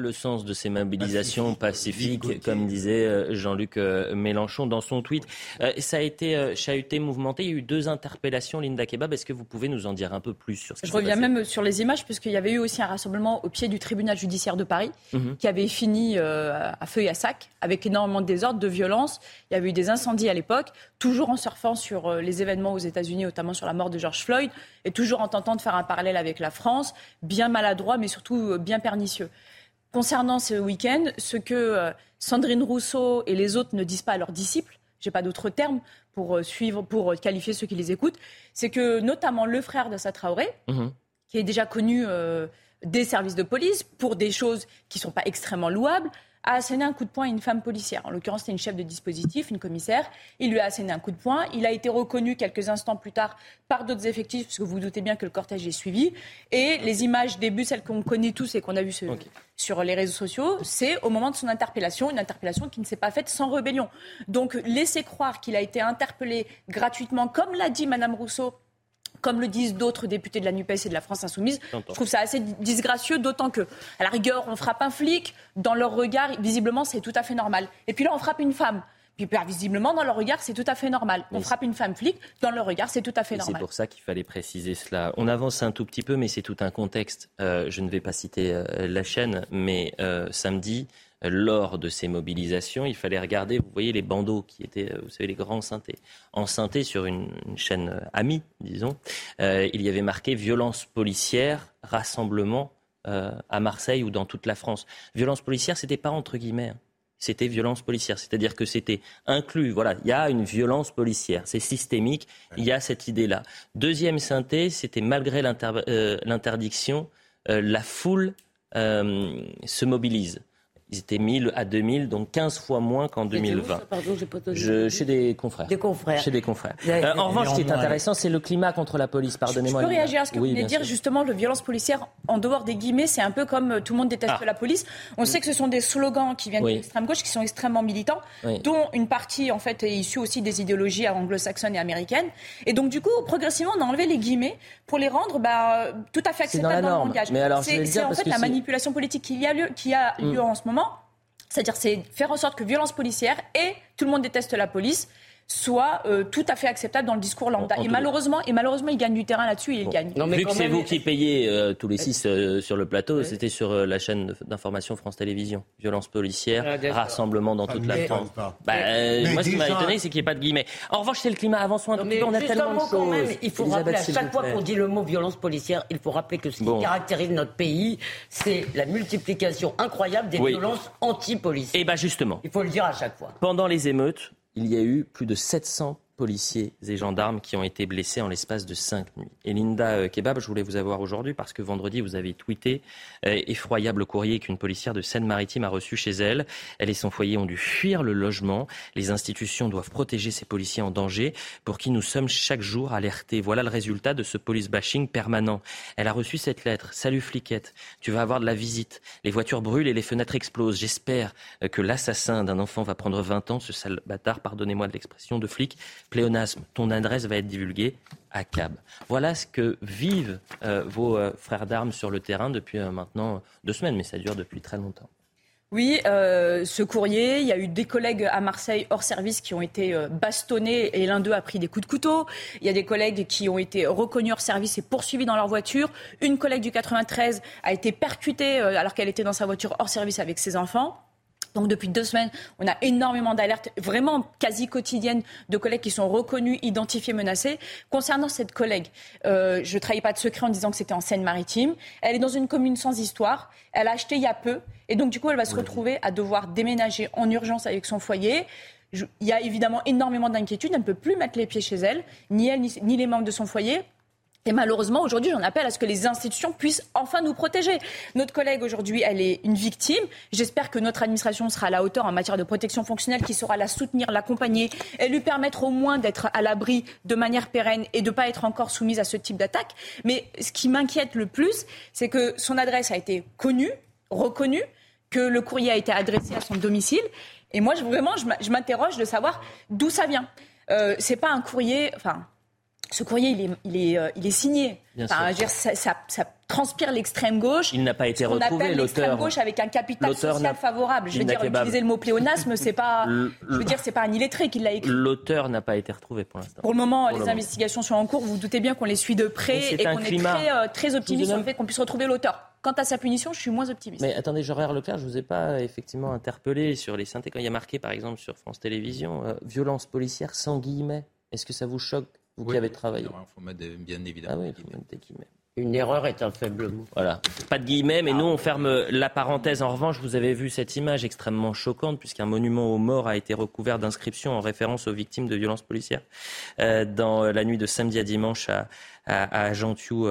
Le sens de ces mobilisations pacifiques, comme disait euh, Jean-Luc euh, Mélenchon dans son tweet. Euh, ça a été chahuté, mouvementé. Il y a eu deux interpellations, Linda Kebab. Est-ce que vous pouvez nous en dire un peu plus sur ce Je reviens même sur les images, puisqu'il y avait eu aussi un rassemblement au pied du tribunal judiciaire de Paris, mhm. qui avait fini à feu et à sac, avec énormément de désordre, de violence. Il y avait eu des incendies à l'époque, toujours en surfant sur les événements aux États-Unis, notamment sur la mort de George Floyd, et toujours en tentant de faire un parallèle avec la France, bien maladroit, mais surtout bien pernicieux concernant ce week-end, ce que euh, Sandrine Rousseau et les autres ne disent pas à leurs disciples, j'ai pas d'autres termes pour euh, suivre, pour euh, qualifier ceux qui les écoutent, c'est que notamment le frère de Traoré, mhm. qui est déjà connu des services de police pour des choses qui ne sont pas extrêmement louables, a asséné un coup de poing à une femme policière. En l'occurrence, c'était une chef de dispositif, une commissaire. Il lui a asséné un coup de poing. Il a été reconnu quelques instants plus tard par d'autres effectifs, parce que vous, vous doutez bien que le cortège est suivi. Et les images début, celles qu'on connaît tous et qu'on a vues sur les réseaux sociaux, c'est au moment de son interpellation, une interpellation qui ne s'est pas faite sans rébellion. Donc, laisser croire qu'il a été interpellé gratuitement, comme l'a dit Madame Rousseau, comme le disent d'autres députés de la NUPES et de la France Insoumise. Je trouve ça assez disgracieux, d'autant que, à la rigueur, on frappe un flic, dans leur regard, visiblement, c'est tout à fait normal. Et puis là, on frappe une femme. Puis visiblement, dans leur regard, c'est tout à fait normal. On frappe une femme flic, dans leur regard, c'est tout à fait normal. C'est pour ça qu'il fallait préciser cela. On avance un tout petit peu, mais c'est tout un contexte. Euh, je ne vais pas citer euh, la chaîne, mais euh, samedi, lors de ces mobilisations, il fallait regarder, vous voyez les bandeaux qui étaient, vous savez, les grands synthés. En synthé sur une, chaîne amie, disons, il y avait marqué violence policière, rassemblement à Marseille ou dans toute la France. Violence policière, c'était pas entre guillemets. Hein c'était violence policière. C'est-à-dire que c'était inclus. Voilà, il y a une violence policière. C'est systémique. Il y a cette idée-là. Deuxième synthèse, c'était malgré euh, l'interdiction, euh, la foule euh, se mobilise. Ils étaient 1000 à 2000, donc 15 fois moins qu'en 2020. je, chez des confrères. Des confrères. Chez des confrères. Euh, en revanche, ce qui est intéressant, c'est le climat contre la police. Pardonnez-moi. Je peux réagir à ce que vous venez de dire. Justement, le violence policière, en dehors des guillemets, c'est un peu comme euh, tout le monde déteste ah. la police. On sait que ce sont des slogans qui viennent de l'extrême gauche, qui sont extrêmement militants, dont une partie, en fait, est issue aussi des idéologies anglo-saxonnes et américaines. Et donc, du coup, progressivement, on a enlevé les guillemets pour les rendre bah, tout à fait acceptables dans, le langage. C'est en fait la manipulation politique qui a lieu, qui a lieu mm. en ce moment c'est-à-dire, c'est faire en sorte que violence policière et tout le monde déteste la police soit euh, tout à fait acceptable dans le discours lambda. et, malheureusement, et malheureusement, il gagne du terrain là-dessus et il gagne. Vu que c'est vous qui payez euh, tous les six euh, sur le plateau, c'était sur la chaîne d'information France Télévisions. Violence policière, ah, rassemblement dans toute la France. Bah, moi, ce qui m'a étonné, c'est qu'il n'y ait pas de guillemets. En revanche, c'est le climat. Avançons un tout petit peu. On a tellement de choses. Même, il faut rappeler, à chaque fois qu'on dit le mot violence policière, il faut rappeler que ce qui caractérise notre pays, c'est la multiplication incroyable des violences anti-policières. Et eh bien, justement. Il faut le dire à chaque fois. Pendant les émeutes, il y a eu plus de 700 policiers et gendarmes qui ont été blessés en l'espace de cinq nuits. Et Linda euh, Kebab, je voulais vous avoir aujourd'hui parce que vendredi, vous avez tweeté euh, effroyable courrier qu'une policière de Seine-Maritime a reçu chez elle. Elle et son foyer ont dû fuir le logement. Les institutions doivent protéger ces policiers en danger pour qui nous sommes chaque jour alertés. Voilà le résultat de ce police bashing permanent. Elle a reçu cette lettre. Salut fliquette, tu vas avoir de la visite. Les voitures brûlent et les fenêtres explosent. J'espère euh, que l'assassin d'un enfant va prendre 20 ans, ce sale bâtard, pardonnez-moi de l'expression de flic, pléonasme, ton adresse va être divulguée à CAB. Voilà ce que vivent euh, vos euh, frères d'armes sur le terrain depuis euh, maintenant deux semaines, mais ça dure depuis très longtemps. Oui, ce courrier, il y a eu des collègues à Marseille hors service qui ont été bastonnés et l'un d'eux a pris des coups de couteau. Il y a des collègues qui ont été reconnus hors service et poursuivis dans leur voiture. Une collègue du 93 a été percutée alors qu'elle était dans sa voiture hors service avec ses enfants. Donc depuis deux semaines, on a énormément d'alertes, vraiment quasi quotidiennes, de collègues qui sont reconnus, identifiés, menacés. Concernant cette collègue, euh, je ne trahis pas de secret en disant que c'était en Seine-Maritime. Elle est dans une commune sans histoire. Elle a acheté il y a peu. Et donc du coup, elle va se retrouver à devoir déménager en urgence avec son foyer. il y a évidemment énormément d'inquiétudes. Elle ne peut plus mettre les pieds chez elle, ni elle, ni les membres de son foyer. Et malheureusement, aujourd'hui, j'en appelle à ce que les institutions puissent enfin nous protéger. Notre collègue, aujourd'hui, elle est une victime. J'espère que notre administration sera à la hauteur en matière de protection fonctionnelle, qui saura la soutenir, l'accompagner et lui permettre au moins d'être à l'abri de manière pérenne et de ne pas être encore soumise à ce type d'attaque. Mais ce qui m'inquiète le plus, c'est que son adresse a été connue, reconnue, que le courrier a été adressé à son domicile. Et moi, vraiment, je m'interroge de savoir d'où ça vient. Euh, c'est pas un courrier, enfin, ce courrier, il est, il est, il est signé. Enfin, dire, ça, ça, ça, transpire l'extrême gauche. Il n'a pas été retrouvé, l'auteur. L'extrême gauche avec un capital social favorable. Je veux dire, utiliser le mot pléonasme, c'est pas. je veux dire, c'est pas un illettré qui l'a écrit. L'auteur n'a pas été retrouvé pour l'instant. Pour le moment, les investigations sont en cours. Vous, vous doutez bien qu'on les suit de près et, qu'on est très, euh, très optimiste sur le fait qu'on puisse retrouver l'auteur. Quant à sa punition, je suis moins optimiste. Mais attendez, Jean Leclerc, je ne vous ai pas effectivement interpellé sur les synthés quand il y a marqué, par exemple, sur France Télévisions, euh, violence policière sans guillemets. Est-ce que ça vous choque vous qui avez travaillé. Il faut mettre bien évidemment. Ah oui, il faut mettre des guillemets. Une erreur est un faible mot. Voilà. Pas de guillemets, mais nous, on ferme la parenthèse. En revanche, vous avez vu cette image extrêmement choquante, puisqu'un monument aux morts a été recouvert d'inscriptions en référence aux victimes de violences policières. Euh, dans la nuit de samedi à dimanche à, à, à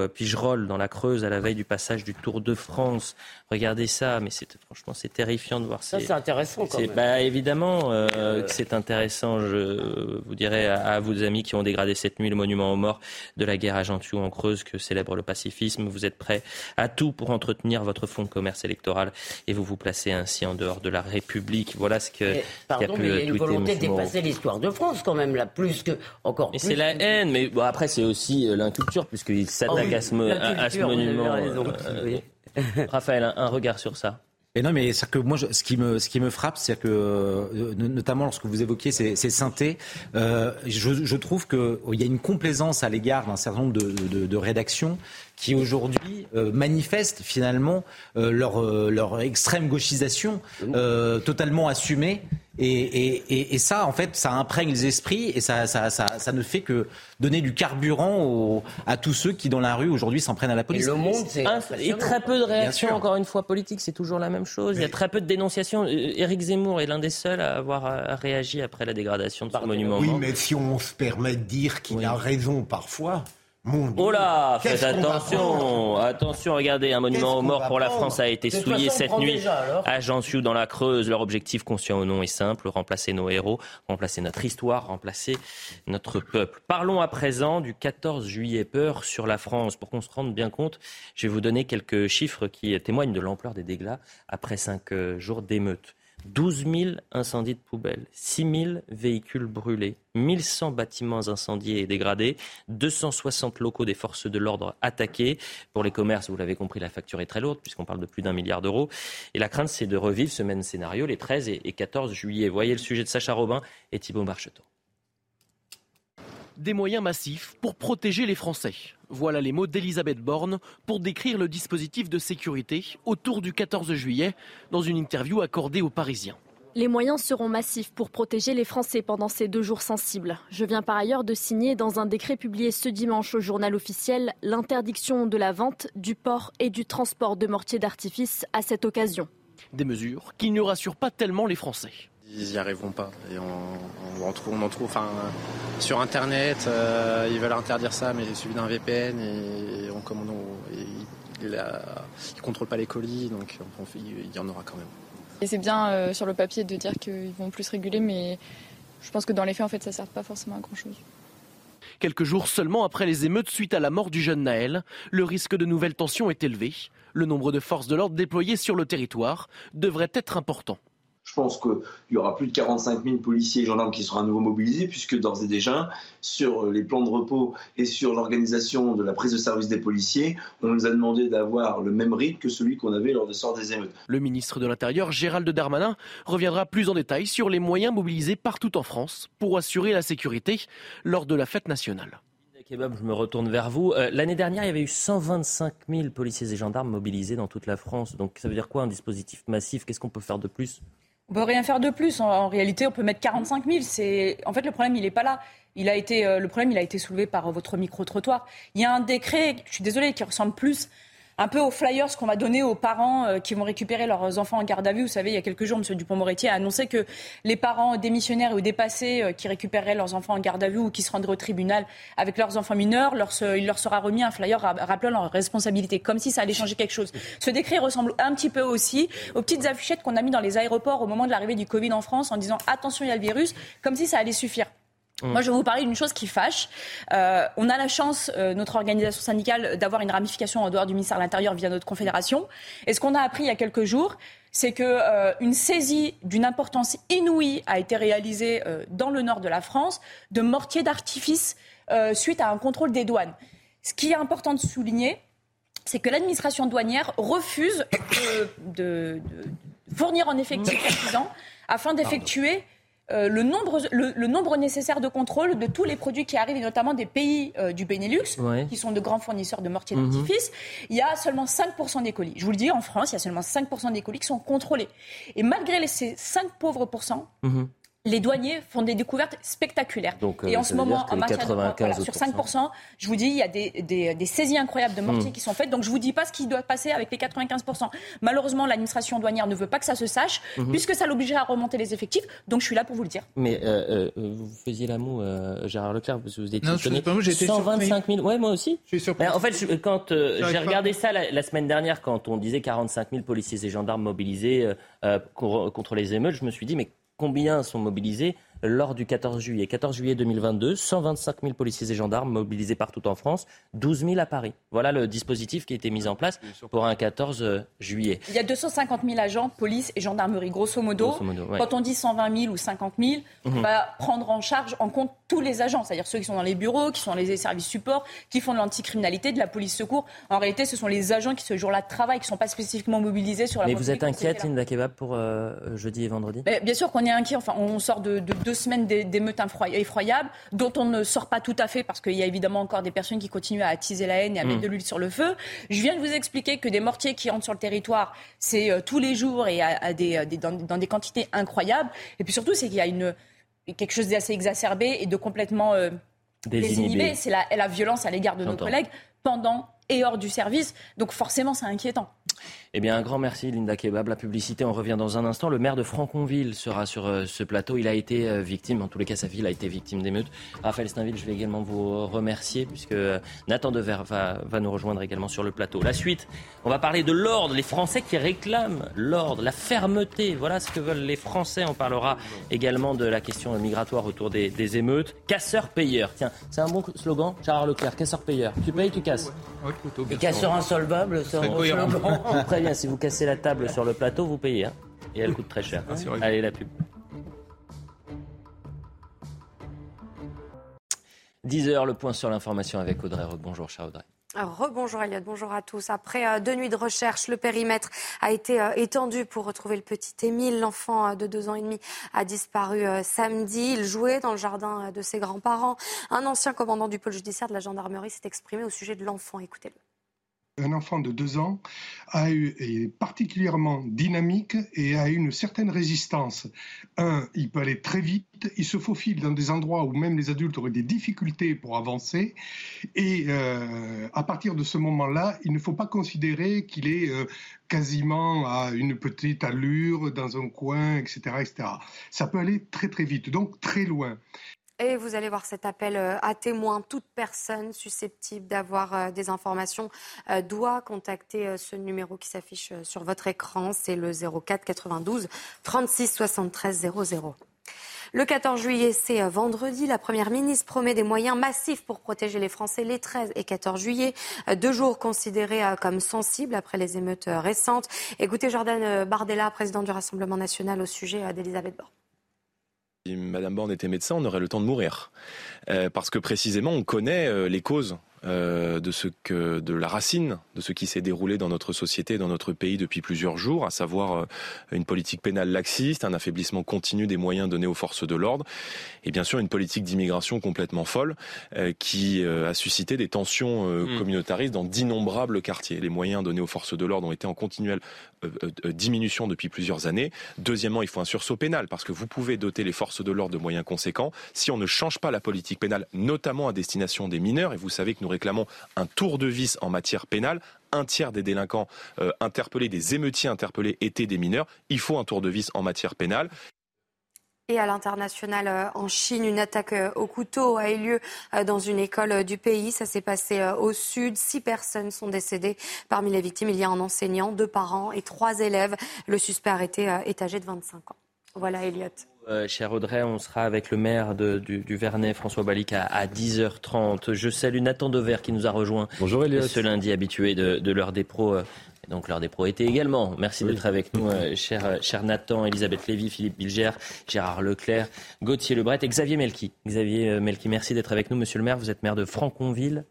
Pigerolles, euh, dans la Creuse, à la veille du passage du Tour de France. Regardez ça, mais c'est franchement c'est terrifiant de voir ça. Ça c'est intéressant. Quand même. Bah, évidemment euh, euh, que c'est intéressant. Je vous dirais à, vos amis qui ont dégradé cette nuit le monument aux morts de la guerre à en Creuse que célèbre le pacifisme. Vous êtes prêts à tout pour entretenir votre fonds de commerce électoral et vous vous placez ainsi en dehors de la République. Voilà ce que. pardon, a mais il y a une volonté de dépasser l'histoire de France quand même là, plus que encore. Mais c'est la haine. Mais bon, après c'est aussi l'inculture puisqu'il s'attaque oh à, ce, monument. Euh, Raphaël, un, regard sur ça. Et non, mais que moi, ce qui me, ce qui me frappe, c'est que, euh, notamment lorsque vous évoquiez ces, synthés, euh, je, trouve qu'il y a une complaisance à l'égard d'un certain nombre de rédactions qui aujourd'hui euh, manifestent finalement euh, leur, euh, leur extrême gauchisation totalement assumée. Et, et, et, ça, en fait, ça imprègne les esprits et ça, ça, ça, ça ne fait que donner du carburant à tous ceux qui, dans la rue, aujourd'hui, s'en prennent à la police. Et le monde, c'est. Et très peu de réactions, encore une fois, politiques, c'est toujours la même chose. Il y a très peu de dénonciations. Éric Zemmour est l'un des seuls à avoir réagi après la dégradation de ce monument. Oui, mais si on se permet de dire qu'il a raison parfois, oh là, faites attention, attention, regardez, un monument aux morts pour la France a été souillé cette nuit à Jansiou dans la Creuse. Leur objectif conscient au nom est simple, remplacer nos héros, remplacer notre histoire, remplacer notre peuple. Parlons à présent du 14 juillet peur sur la France. Pour qu'on se rende bien compte, je vais vous donner quelques chiffres qui témoignent de l'ampleur des dégâts après cinq euh, jours d'émeutes. 12 000 incendies de poubelles, 6 000 véhicules brûlés, 1100 bâtiments incendiés et dégradés, 260 locaux des forces de l'ordre attaqués. Pour les commerces, vous l'avez compris, la facture est très lourde puisqu'on parle de plus d'un milliard d'euros. Et la crainte, c'est de revivre ce même scénario les 13 et 14 juillet. Voyez le sujet de Sacha Robin et Thibault Marcheteau des moyens massifs pour protéger les Français. Voilà les mots d'Elisabeth Borne pour décrire le dispositif de sécurité autour du 14 juillet dans une interview accordée aux Parisiens. Les moyens seront massifs pour protéger les Français pendant ces deux jours sensibles. Je viens par ailleurs de signer dans un décret publié ce dimanche au journal officiel l'interdiction de la vente, du port et du transport de mortiers d'artifice à cette occasion. Des mesures qui ne rassurent pas tellement les Français. Ils n'y arriveront pas. Et on, en trouve, on en trouve enfin, sur Internet, euh, ils veulent interdire ça, mais suivi d'un VPN et on, comme ils ne contrôlent pas les colis, donc il y en aura quand même. Et c'est bien euh, sur le papier de dire qu'ils vont plus réguler, mais je pense que dans les faits, en fait, ça ne sert pas forcément à grand-chose. Quelques jours seulement après les émeutes suite à la mort du jeune Naël, le risque de nouvelles tensions est élevé. Le nombre de forces de l'ordre déployées sur le territoire devrait être important. Je pense qu'il y aura plus de 45 000 policiers et gendarmes qui seront à nouveau mobilisés, puisque d'ores et déjà, sur les plans de repos et sur l'organisation de la prise de service des policiers, on nous a demandé d'avoir le même rythme que celui qu'on avait lors de sort des émeutes. Le ministre de l'Intérieur, Gérald Darmanin, reviendra plus en détail sur les moyens mobilisés partout en France pour assurer la sécurité lors de la fête nationale. Kebab, je me retourne vers vous. Euh, l'année dernière, il y avait eu 125 000 policiers et gendarmes mobilisés dans toute la France. Donc ça veut dire quoi un dispositif massif? Qu'est-ce qu'on peut faire de plus? On peut rien faire de plus. En, réalité, on peut mettre 45 000. C'est... En fait, le problème, il n'est pas là. Il a été, euh, le problème, il a été soulevé par votre micro-trottoir. Il y a un décret, je suis désolée, qui ressemble plus un peu aux flyers qu'on va donner aux parents euh, qui vont récupérer leurs enfants en garde à vue. Vous savez, il y a quelques jours, M. Dupont-Moretti a annoncé que les parents démissionnaires ou dépassés euh, qui récupéreraient leurs enfants en garde à vue ou qui se rendraient au tribunal avec leurs enfants mineurs, il leur sera remis un flyer rappelant leur responsabilité, comme si ça allait changer quelque chose. Ce décret ressemble un petit peu aussi aux petites affichettes qu'on a mis dans les aéroports au moment de l'arrivée du Covid en France en disant attention, il y a le virus, comme si ça allait suffire. Mm. Moi, je vais vous parler d'une chose qui fâche. Euh, on a la chance, euh, notre organisation syndicale, d'avoir une ramification en dehors du ministère de l'Intérieur via notre confédération. Et ce qu'on a appris il y a quelques jours, c'est qu'une euh, une saisie d'une importance inouïe a été réalisée dans le nord de la France de mortiers d'artifice suite à un contrôle des douanes. Ce qui est important de souligner, c'est que l'administration douanière refuse de, de, fournir en effectif suffisant afin d'effectuer euh, le, nombre, le, nombre nécessaire de contrôle de tous les produits qui arrivent, et notamment des pays euh, du Benelux, qui sont de grands fournisseurs de mortiers mhm. d'artifice, il y a seulement 5% des colis. Je vous le dis, en France, il y a seulement 5% des colis qui sont contrôlés. Et malgré ces 5 pauvres pourcents, mhm les douaniers font des découvertes spectaculaires. et en ce moment, en matière de, sur 5%, je vous dis, il y a des, saisies incroyables de mortiers hmm. qui sont faites. Donc je ne vous dis pas ce qui doit passer avec les 95%. Malheureusement, l'administration douanière ne veut pas que ça se sache, hmm. puisque ça l'obligerait à remonter les effectifs. Donc je suis là pour vous le dire. Mais euh, euh, vous faisiez l'amour, euh, Gérard Leclerc, parce que vous étiez non, étonné. Pas, moi, 125 000, ouais, moi aussi. Je suis surpris. en fait, quand j'ai regardé ça la, semaine dernière, quand on disait 45 000 policiers et gendarmes mobilisés contre les émeutes, je me suis dit, mais combien sont mobilisés lors du 14 juillet. 14 juillet 2022, 125 000 policiers et gendarmes mobilisés partout en France, 12 000 à Paris. Voilà le dispositif qui a été mis en place pour un 14 euh, juillet. Il y a 250 000 agents, police et gendarmerie, grosso modo. Quand on dit 120 000 ou 50 000, on mhm. va prendre en charge, en compte tous les agents, c'est-à-dire ceux qui sont dans les bureaux, qui sont dans les services support, qui font de l'anticriminalité, de la police secours. En réalité, ce sont les agents qui, ce jour-là, travaillent, qui ne sont pas spécifiquement mobilisés sur la Mais vous êtes inquiète, Linda Kebab, pour euh, jeudi et vendredi? Bien sûr qu'on est inquiet. Enfin, on sort de, de deux semaines d'émeutes effroyables, dont on ne sort pas tout à fait parce qu'il y a évidemment encore des personnes qui continuent à attiser la haine et à mettre mm. de l'huile sur le feu. Je viens de vous expliquer que des mortiers qui entrent sur le territoire, c'est euh, tous les jours et à, des, dans, des quantités incroyables. Et puis surtout, c'est qu'il y a une, quelque chose d'assez exacerbé et de complètement euh, désinhibé. C'est la, la violence à l'égard de nos collègues pendant et hors du service. Donc forcément, c'est inquiétant. Eh bien, un grand merci, Linda Kebab. La publicité, on revient dans un instant. Le maire de Franconville sera sur euh, ce plateau. Il a été euh, victime, en tous les cas, sa ville a été victime d'émeutes. Raphaël Steinville, je vais également vous remercier, puisque euh, Nathan Dever va, va nous rejoindre également sur le plateau. La suite, on va parler de l'ordre, les Français qui réclament l'ordre, la fermeté. Voilà ce que veulent les Français. On parlera également de la question migratoire autour des, émeutes. Casseur-payeur. Tiens, c'est un bon slogan, Charles Leclerc, casseur-payeur. Tu payes, tu casses. Et casseur insolvable, c'est Très bien, si vous cassez la table sur le plateau, vous payez. Hein. et elle coûte très cher. Allez, la pub. 10h, le point sur l'information avec Audrey Bonjour, cher Audrey. Rebonjour Elliot, bonjour à tous. Après euh, deux nuits de recherche, le périmètre a été euh, étendu pour retrouver le petit Émile. L'enfant euh, de deux ans et demi a disparu samedi. Il jouait dans le jardin de ses grands-parents. Un ancien commandant du pôle judiciaire de la gendarmerie s'est exprimé au sujet de l'enfant. Écoutez-le un enfant de deux ans est particulièrement dynamique et a une certaine résistance. Un, il peut aller très vite, il se faufile dans des endroits où même les adultes auraient des difficultés pour avancer. Et euh, à partir de ce moment-là, il ne faut pas considérer qu'il est euh, quasiment à une petite allure dans un coin, etc., etc. Ça peut aller très très vite, donc très loin. Et vous allez voir cet appel euh, à témoins. Toute personne susceptible d'avoir euh, des informations euh, doit contacter ce numéro qui s'affiche sur votre écran. C'est le 04 92 36 73 00. Le 14 juillet, c'est vendredi. La Première ministre promet des moyens massifs pour protéger les Français les 13 et 14 juillet. Deux jours considérés comme sensibles après les émeutes récentes. Écoutez Jordan Bardella, président du Rassemblement national, au sujet d'Elisabeth Borne. Si Madame Borne était médecin, on aurait le temps de mourir. Euh, parce que précisément, on connaît euh, les causes euh, de ce que de la racine de ce qui s'est déroulé dans notre société, dans notre pays depuis plusieurs jours, à savoir une politique pénale laxiste, un affaiblissement continu des moyens donnés aux forces de l'ordre, et bien sûr une politique d'immigration complètement folle qui a suscité des tensions hmm. communautaristes dans d'innombrables quartiers. Les moyens donnés aux forces de l'ordre ont été en continuelle diminution depuis plusieurs années. Deuxièmement, il faut un sursaut pénal parce que vous pouvez doter les forces de l'ordre de moyens conséquents si on ne change pas la politique pénale, notamment à destination des mineurs. Et vous savez que nous réclamons un tour de vis en matière pénale. Un tiers des délinquants euh, interpellés, des émeutiers interpellés étaient des mineurs. Il faut un tour de vis en matière pénale. Et à l'international, euh, en Chine, une attaque euh, au couteau a eu lieu dans une école du pays. Ça s'est passé au sud. Six personnes sont décédées. Parmi les victimes, il y a un enseignant, deux parents et trois élèves. Le suspect arrêté est âgé de 25 ans. Voilà, Elliot. Euh, cher Audrey, on sera avec le maire du, Vernet, François Balic, à, 10h30. Je salue Nathan Dever qui nous a rejoint Bonjour, ce lundi habitué de, l'heure des pros. Euh, donc l'heure des pros était également. Merci d'être avec nous, euh, cher, cher Nathan, Elisabeth Lévy, Philippe Bilger, Gérard Leclerc, Gauthier Lebret et Xavier Melki. Xavier Melki, merci d'être avec nous, monsieur le maire. Vous êtes maire de Franconville.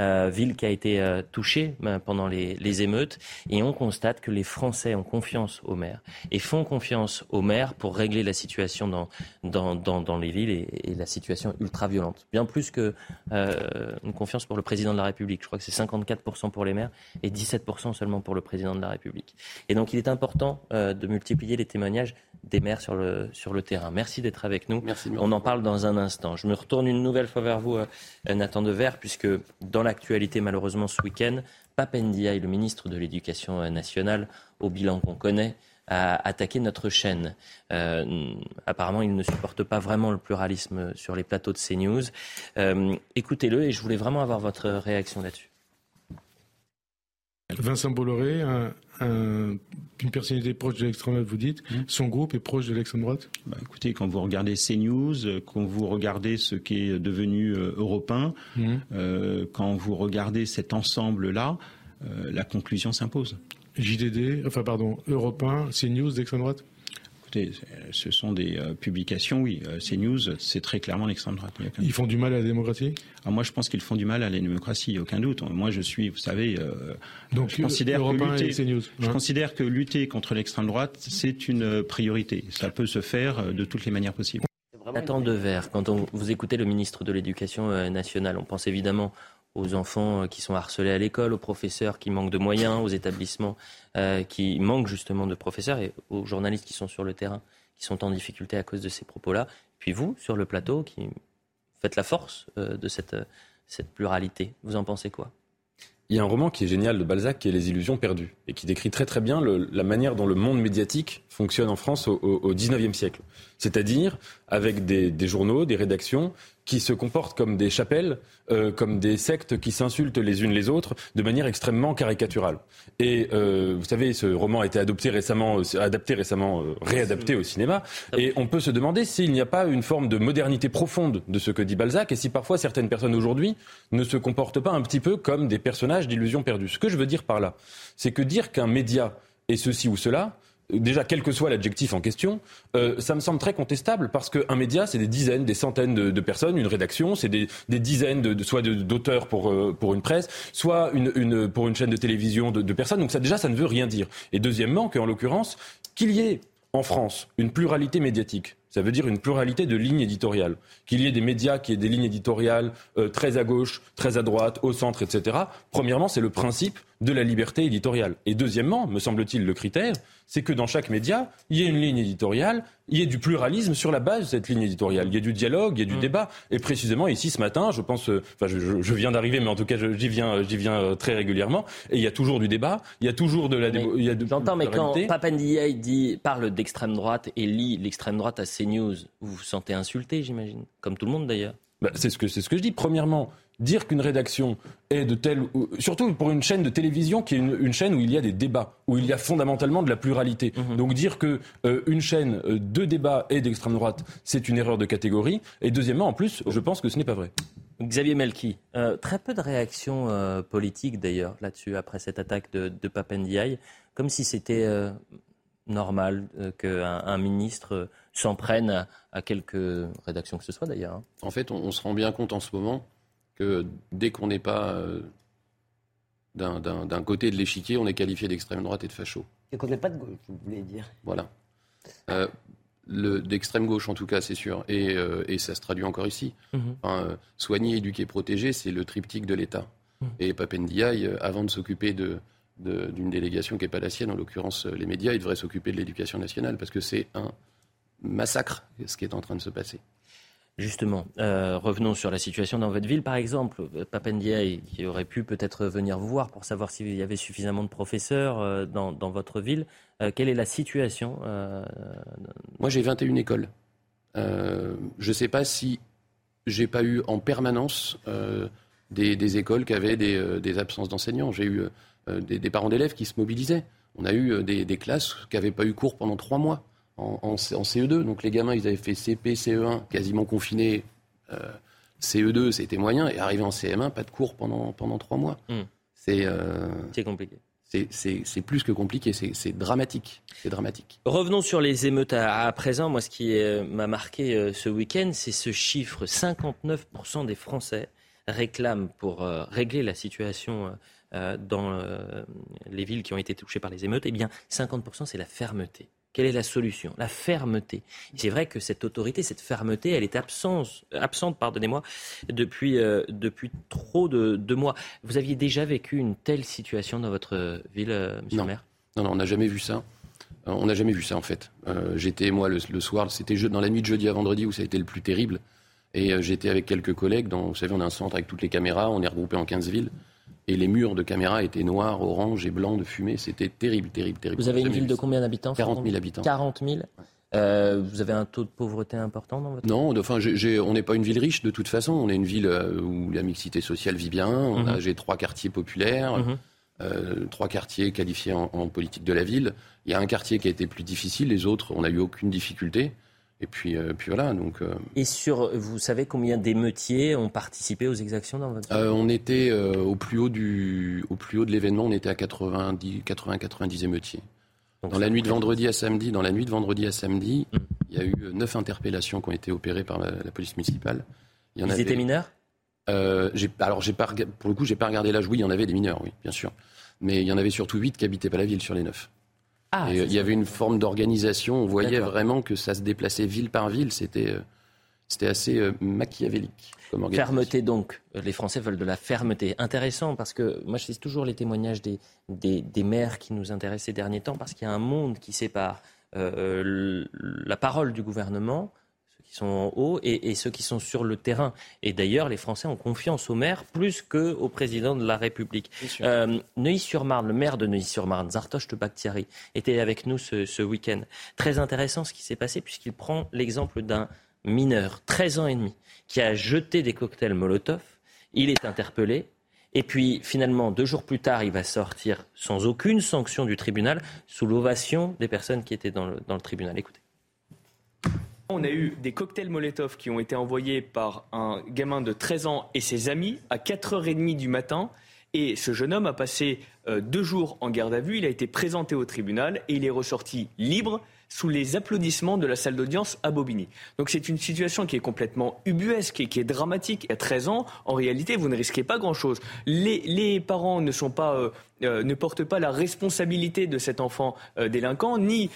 Euh, ville qui a été euh, touchée euh, pendant les, émeutes. Et on constate que les Français ont confiance aux maires et font confiance aux maires pour régler la situation dans, dans, les villes et, la situation ultra violente. Bien plus que une confiance pour le président de la République. Je crois que c'est 54% pour les maires et 17% seulement pour le président de la République. Et donc il est important de multiplier les témoignages des maires sur le, sur le terrain. Merci d'être avec nous. Merci, On en parle dans un instant. Je me retourne une nouvelle fois vers vous, Nathan Dever, puisque dans la l'actualité malheureusement ce week-end. Papendiaï, le ministre de l'Éducation nationale, au bilan qu'on connaît, a attaqué notre chaîne. Euh, apparemment, il ne supporte pas vraiment le pluralisme sur les plateaux de CNews. Euh, écoutez-le et je voulais vraiment avoir votre réaction là-dessus. Vincent Bolloré, une personnalité proche de l'extrême droite, vous dites, mmh. son groupe est proche de l'extrême droite bah, Écoutez, quand vous regardez CNews, quand vous regardez ce qui est devenu euh, européen, mmh. euh, quand vous regardez cet ensemble-là, euh, la conclusion s'impose. JDD, enfin pardon, européen, CNews d'extrême droite ce sont des euh, publications, oui. Euh, CNews, c'est très clairement l'extrême droite. Ils font du mal à la démocratie? Ah, Moi, je pense qu'ils font du mal à la démocratie, aucun doute. Moi, je suis, vous savez, euh, Donc, je, considère que lutter, je considère que lutter contre l'extrême droite, c'est une priorité. Ça peut se faire de toutes les manières possibles. Attends de verre. Quand on, vous écoutez le ministre de l'Éducation nationale, on pense évidemment aux enfants euh, qui sont harcelés à l'école, aux professeurs qui manquent de moyens, aux établissements euh, qui manquent justement de professeurs et aux journalistes qui sont sur le terrain, qui sont en difficulté à cause de ces propos-là. Puis vous, sur le plateau, qui faites la force euh, de cette, cette pluralité, vous en pensez quoi? Il y a un roman qui est génial de Balzac qui est Les illusions perdues et qui décrit très très bien la manière dont le monde médiatique fonctionne en France au, au, 19e siècle. C'est-à-dire avec des, des, journaux, des rédactions qui se comportent comme des chapelles, euh, comme des sectes qui s'insultent les unes les autres de manière extrêmement caricaturale. Et euh, vous savez, ce roman a été adopté récemment, euh, adapté récemment, euh, réadapté au cinéma. Et on peut se demander s'il n'y a pas une forme de modernité profonde de ce que dit Balzac, et si parfois certaines personnes aujourd'hui ne se comportent pas un petit peu comme des personnages d'illusions perdues. Ce que je veux dire par là, c'est que dire qu'un média est ceci ou cela, déjà quel que soit l'adjectif en question, euh, ça me semble très contestable parce qu'un média, c'est des dizaines, des centaines de, personnes, une rédaction, c'est des, dizaines de, soit d'auteurs pour, euh, pour une presse, soit une, pour une chaîne de télévision de, personnes. Donc ça déjà, ça ne veut rien dire. Et deuxièmement, qu'en l'occurrence, qu'il y ait en France une pluralité médiatique, ça veut dire une pluralité de lignes éditoriales. Qu'il y ait des médias qui aient des lignes éditoriales euh, très à gauche, très à droite, au centre, etc. Premièrement, c'est le principe de la liberté éditoriale. Et deuxièmement, me semble-t-il, le critère, c'est que dans chaque média, il y ait une ligne éditoriale, il y ait du pluralisme sur la base de cette ligne éditoriale. Il y ait du dialogue, il y ait du mm. débat. Et précisément ici, ce matin, je pense, euh, enfin, je, viens d'arriver, mais en tout cas, j'y viens, j'y viens euh, très régulièrement. Et il y a toujours du débat, il y a toujours de la. J'entends, mais quand Papandiaï dit parle d'extrême droite et lit l'extrême droite à CNews, vous vous sentez insulté, j'imagine, comme tout le monde d'ailleurs. bah, C'est ce, que, ce que je dis. Premièrement, dire qu'une rédaction est de telle, surtout pour une chaîne de télévision qui est une, chaîne où il y a des débats, où il y a fondamentalement de la pluralité. Mhm. Donc dire que euh, une chaîne euh, de débat est d'extrême droite, c'est une erreur de catégorie. Et deuxièmement, en plus, je pense que ce n'est pas vrai. Xavier Melki, euh, très peu de réactions politiques d'ailleurs là-dessus après cette attaque de, de Papendiaï, comme si c'était normal qu'un un ministre s'en prenne à, quelque rédaction que ce soit d'ailleurs. Hein. En fait, on, se rend bien compte en ce moment que dès qu'on n'est pas euh, d'un côté de l'échiquier, on est qualifié d'extrême droite et de facho. Et qu'on n'est pas de gauche, vous voulez dire. Voilà. Euh, d'extrême gauche en tout cas, c'est sûr. Et, euh, ça se traduit encore ici. Mhm. soigner, éduquer, protéger, c'est le triptyque de l'État. Mhm. Et Papendiaï, avant de s'occuper de, d'une délégation qui n'est pas la sienne, en l'occurrence les médias, il devrait s'occuper de l'éducation nationale, parce que c'est un massacre ce qui est en train de se passer. Justement, euh, revenons sur la situation dans votre ville, par exemple. Papendiaï, qui aurait pu peut-être venir vous voir pour savoir s'il y avait suffisamment de professeurs euh, dans, votre ville. Euh, quelle est la situation Moi, j'ai 21 écoles. je ne sais pas si j'ai pas eu en permanence des, écoles qui avaient des, absences d'enseignants. J'ai eu des, parents d'élèves qui se mobilisaient. On a eu des, classes qui n'avaient pas eu cours pendant trois mois en, CE2. Donc les gamins, ils avaient fait CP, CE1, quasiment confinés. Euh, CE2, c'était moyen. Et arrivé en CM1, pas de cours pendant, pendant trois mois. Hmm. Euh, c'est compliqué. C'est plus que compliqué, c'est dramatique. C'est dramatique. Revenons sur les émeutes à, présent. Moi, ce qui euh, m'a marqué ce week-end, c'est ce chiffre 59% des Français réclament pour régler la situation dans les villes qui ont été touchées par les émeutes. Eh bien, 50% c'est la fermeté. Quelle est la solution? La fermeté. C'est vrai que cette autorité, cette fermeté, elle est absente, absente pardonnez-moi, depuis, euh, depuis trop de, mois. Vous aviez déjà vécu une telle situation dans votre ville, euh, monsieur le maire? Non, non, on n'a jamais vu ça. Euh, on n'a jamais vu ça, en fait. j'étais, moi, le, soir, c'était dans la nuit de jeudi à vendredi où ça a été le plus terrible. Et j'étais avec quelques collègues. Dans, vous savez, on a un centre avec toutes les caméras. On est regroupé en 15 villes. Et les murs de caméras étaient noirs, orange et blancs de fumée. C'était terrible, terrible, terrible. Vous avez une ville de combien d'habitants 40 000 habitants. 40 000 euh, vous avez un taux de pauvreté important dans votre Non, enfin, on n'est pas une ville riche de toute façon. On est une ville euh, où la mixité sociale vit bien. Mhm. J'ai trois quartiers populaires, mhm. euh, trois quartiers qualifiés en, politique de la ville. Il y a un quartier qui a été plus difficile, les autres, on n'a eu aucune difficulté. Et puis, euh, puis voilà. Donc, euh, Et sur, vous savez combien d'émeutiers ont participé aux exactions dans votre euh, On était au plus haut du, au plus haut de l'événement, on était à 90, 80, 90 émeutiers. dans la nuit de vendredi à samedi, dans la nuit de vendredi à samedi, hmm. il y a eu neuf interpellations qui ont été opérées par la, police municipale. Il y en Ils étaient mineurs? Alors, j'ai pas, pour le coup, j'ai pas regardé l'âge. Oui, il y en avait des mineurs, oui, bien sûr. Mais il y en avait surtout huit qui habitaient pas la ville sur les neuf. Ah, euh, il y avait une forme d'organisation. On voyait vraiment que ça se déplaçait ville par ville. C'était euh, c'était assez euh, machiavélique. Comme fermeté donc. Les Français veulent de la fermeté. Intéressant parce que moi je cite toujours les témoignages des, des, des maires qui nous intéressent ces derniers temps parce qu'il y a un monde qui sépare la parole du gouvernement qui sont en haut et, ceux qui sont sur le terrain. Et d'ailleurs, les Français ont confiance au maire plus qu'au président de la République. Euh, Neuilly-sur-Marne, le maire de Neuilly-sur-Marne, Zartosh Bakhtiari, était avec nous ce, week-end. Très intéressant ce qui s'est passé puisqu'il prend l'exemple d'un mineur, 13 ans et demi, qui a jeté des cocktails Molotov. Il est interpellé. Et puis finalement, deux jours plus tard, il va sortir sans aucune sanction du tribunal, sous l'ovation des personnes qui étaient dans le, dans le tribunal. Écoutez. On a eu des cocktails Molotov qui ont été envoyés par un gamin de 13 ans et ses amis à 4h30 du matin. Et ce jeune homme a passé euh, deux jours en garde à vue. Il a été présenté au tribunal et il est ressorti libre sous les applaudissements de la salle d'audience à Bobigny. Donc c'est une situation qui est complètement ubuesque et qui est dramatique. À 13 ans, en réalité, vous ne risquez pas grand-chose. Les, parents ne sont pas euh, euh, ne portent pas la responsabilité de cet enfant euh, délinquant, ni,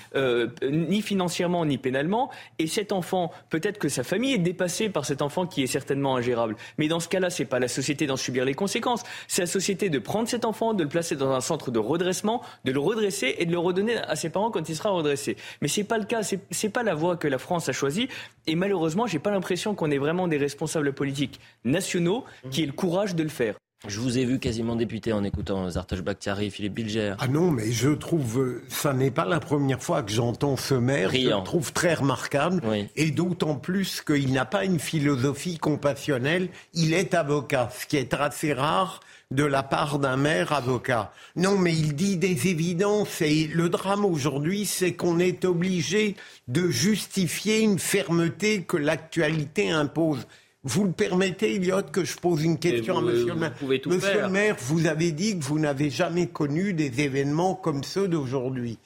ni financièrement, ni pénalement. Et cet enfant, peut-être que sa famille est dépassée par cet enfant qui est certainement ingérable. Mais dans ce cas-là, ce n'est pas la société d'en subir les conséquences. C'est la société de prendre cet enfant, de le placer dans un centre de redressement, de le redresser et de le redonner à ses parents quand il sera redressé. Mais ce n'est pas le cas, ce n'est pas la voie que la France a choisie. Et malheureusement, je n'ai pas l'impression qu'on ait vraiment des responsables politiques nationaux qui aient le courage de le faire. Je vous ai vu quasiment député en écoutant Zartosh Bakhtiari, Philippe Bilger. Ah non, mais je trouve, euh, ça n'est pas la première fois que j'entends ce maire. Je le trouve très remarquable. Et d'autant plus qu'il n'a pas une philosophie compassionnelle. Il est avocat, ce qui est assez rare de la part d'un maire avocat. Non, mais il dit des évidences et le drame aujourd'hui, c'est qu'on est obligé de justifier une fermeté que l'actualité impose. Vous le permettez, Elliot, que je pose une question à Monsieur le maire. Monsieur le maire, vous avez dit que vous n'avez jamais connu des événements comme ceux d'aujourd'hui.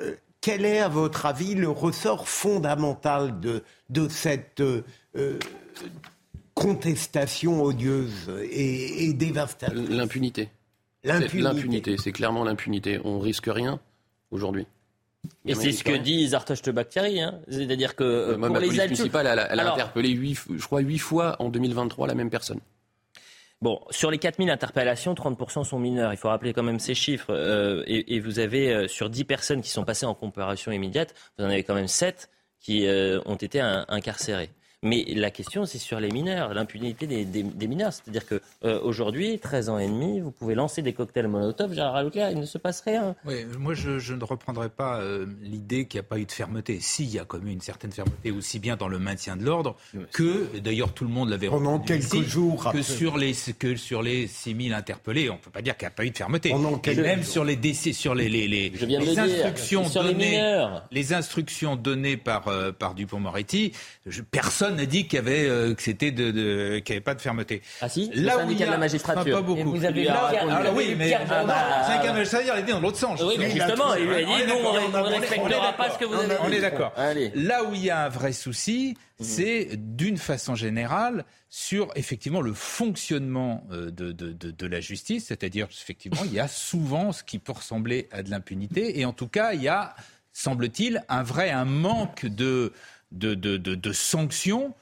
Euh, quel est, à votre avis, le ressort fondamental de, de cette euh, contestation odieuse et, dévastatrice? L'impunité. L'impunité. C'est clairement l'impunité. On risque rien aujourd'hui. Et c'est ce que dit Zartosh Bakhtiari, hein. c'est-à-dire que euh, pour les police municipale, elle a, interpellé huit, je crois huit fois en 2023 la même personne. Bon, sur les 4000 interpellations, 30% sont mineurs. Il faut rappeler quand même ces chiffres. Euh, et, vous avez, euh, sur 10 personnes qui sont passées en comparution immédiate, vous en avez quand même 7 qui ont été incarcérées. Mais la question, c'est sur les mineurs, l'impunité des, mineurs. C'est-à-dire qu'aujourd'hui, euh, 13 ans et demi, vous pouvez lancer des cocktails Molotov, Gérard Leclerc, il ne se passe rien. Oui, moi, je, ne reprendrai pas euh, l'idée qu'il n'y a pas eu de fermeté. Si, il y a quand même une certaine fermeté, aussi bien dans le maintien de l'ordre que, d'ailleurs, tout le monde l'avait Pendant quelques jours. Que sur, les, que sur les 6000 interpellés, on ne peut pas dire qu'il n'y a pas eu de fermeté. Pendant et même sur les décès, sur les, les, les, instructions données, les, instructions données par, euh, par Dupont-Moretti, personne personne n'a dit qu'il y avait euh, que c'était de, de qu'il n'y avait pas de fermeté. Ah si, là où il y a, de la magistrature. Pas beaucoup. Et vous avez là, ah, oui, mais bah, c'est un magistrature, il est dans l'autre sens. Oui, mais justement, il a dit non, on ne respectera pas ce que vous avez dit. On est d'accord. Là où il y a un vrai souci, mhm. c'est d'une façon générale sur effectivement le fonctionnement euh, de, de, de, de la justice, c'est-à-dire effectivement il y a souvent ce qui peut ressembler à de l'impunité et en tout cas il y a semble-t-il un vrai un manque de de, sanctions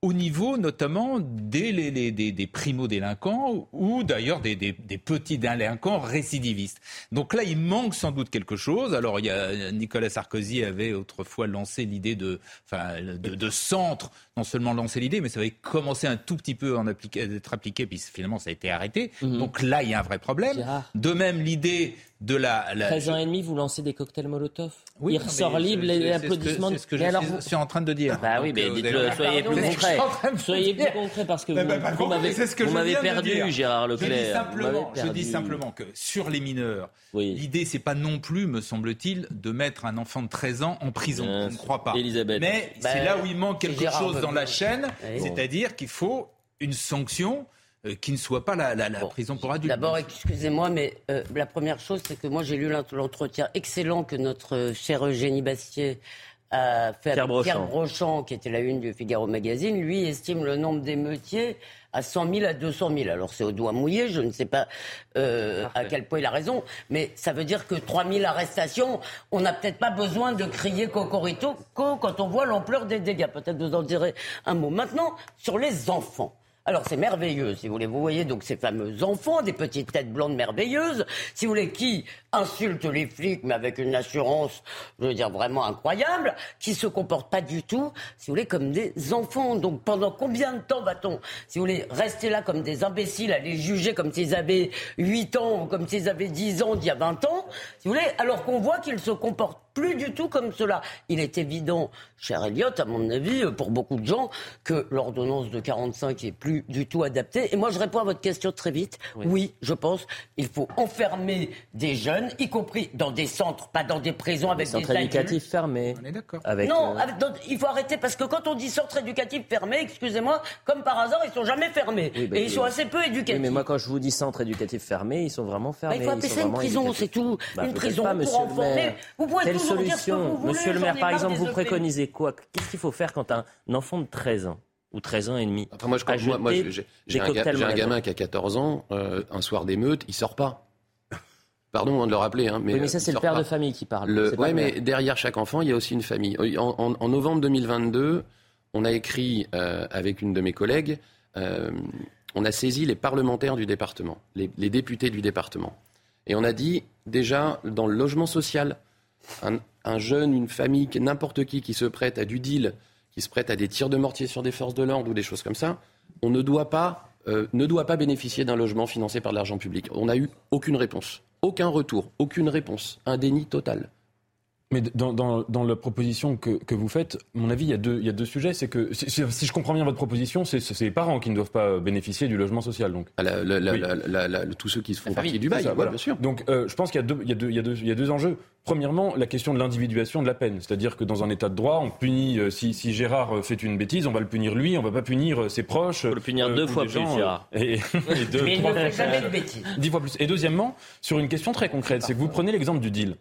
au niveau notamment des, des, des primo-délinquants ou d'ailleurs des, petits délinquants récidivistes. Donc là, il manque sans doute quelque chose. Alors, Nicolas Sarkozy avait autrefois lancé l'idée de, enfin, de, de, centre, non seulement lancé l'idée, mais ça avait commencé un tout petit peu à être appliqué, puis finalement ça a été arrêté. Mhm. Donc là, il y a un vrai problème. De même, l'idée de la, la... 13 ans et demi, vous lancez des cocktails Molotov oui, Il ressort libre les applaudissements. C'est ce que, je, alors, suis, en train de dire. Bah oui, mais dites-le, soyez plus concret. Soyez plus concret parce que vous, m'avez perdu, Gérard Leclerc. Je dis simplement que sur les mineurs, l'idée, c'est pas non plus, me semble-t-il, de mettre un enfant de 13 ans en prison. Je ne crois pas. Mais c'est bah, là où il manque quelque chose dans la chaîne, c'est-à-dire qu'il faut une sanction euh, qui ne soit pas la, prison pour adultes. D'abord, excusez-moi, mais euh, la première chose, c'est que moi, j'ai lu l'entretien excellent que notre euh, cher Eugénie Bastier a fait Pierre Brochant, qui était la une du Figaro Magazine. Lui estime le nombre d'émeutiers à 100 000 à 200 000. Alors c'est au doigt mouillé, je ne sais pas à quel point il a raison, mais ça veut dire que 3 000 arrestations, on n'a peut-être pas besoin de crier Cocorito quand on voit l'ampleur des dégâts. Peut-être vous en direz un mot. Maintenant, sur les enfants. Alors c'est merveilleux, si vous voulez. Vous voyez donc ces fameux enfants, des petites têtes blondes merveilleuses, si vous voulez, qui insultent les flics, mais avec une assurance, je veux dire, vraiment incroyable, qui se comportent pas du tout, si vous voulez, comme des enfants. Donc pendant combien de temps va-t-on, si vous voulez, rester là comme des imbéciles, à les juger comme s'ils avaient 8 ans ou comme s'ils avaient 10 ans d'il y a 20 ans, si vous voulez, alors qu'on voit qu'ils se comportent plus du tout comme cela. Il est évident, cher Elliott, à mon avis, pour beaucoup de gens, que l'ordonnance de 45 est plus du tout adaptée. Et moi, je réponds à votre question très vite. Oui, je pense il faut enfermer des jeunes, y compris dans des centres, pas dans des prisons avec des, centres éducatifs fermés. On est d'accord. Non, euh, il faut arrêter parce que quand on dit centre éducatif fermé, excusez-moi, comme par hasard, ils sont jamais fermés bah, et ils sont assez peu éducatifs. Oui, mais moi, quand je vous dis centre éducatif fermé, ils sont vraiment fermés. Bah, il faut appeler ça une prison, c'est tout. Bah, une prison pour enfermer. Vous pouvez solution Monsieur le maire, par exemple, vous préconisez quoi Qu'est-ce qu'il faut faire quand un enfant de 13 ans ou 13 ans et demi moi, j'ai un, gamin qui a 14 ans, euh, un soir d'émeute, il sort pas. Pardon hein, de le rappeler. Hein, mais, oui, mais ça, c'est le père de famille qui parle. Oui, mais derrière chaque enfant, il y a aussi une famille. En, novembre 2022, on a écrit euh, avec une de mes collègues, euh, on a saisi les parlementaires du département, les, les, députés du département. Et on a dit, déjà, dans le logement social, un, jeune, une famille, n'importe qui qui se prête à du deal, qui se prête à des tirs de mortier sur des forces de l'ordre ou des choses comme ça, on ne doit pas ne doit pas bénéficier d'un logement financé par de l'argent public On n'a eu aucune réponse, aucun retour, aucune réponse, un déni total. Mais dans, dans, dans, la proposition que, que, vous faites, à mon avis, il y a deux, il y a deux sujets. C'est que, si, si, je comprends bien votre proposition, c'est les parents qui ne doivent pas bénéficier du logement social. Donc. Ah, la, la, la, tous ceux qui se font partie du bail, ça, voilà. bien sûr. Donc, euh, je pense qu'il y, y, y, y, a deux enjeux. Premièrement, la question de l'individuation de la peine. C'est-à-dire que dans un état de droit, on punit, euh, si, si, Gérard fait une bêtise, on va le punir lui, on va pas punir euh, ses proches. On va le punir deux fois plus, Gérard. Et, et deux, Mais il ne fait jamais de bêtises. Dix fois plus. Et deuxièmement, sur une question très concrète, c'est que vous prenez l'exemple du deal.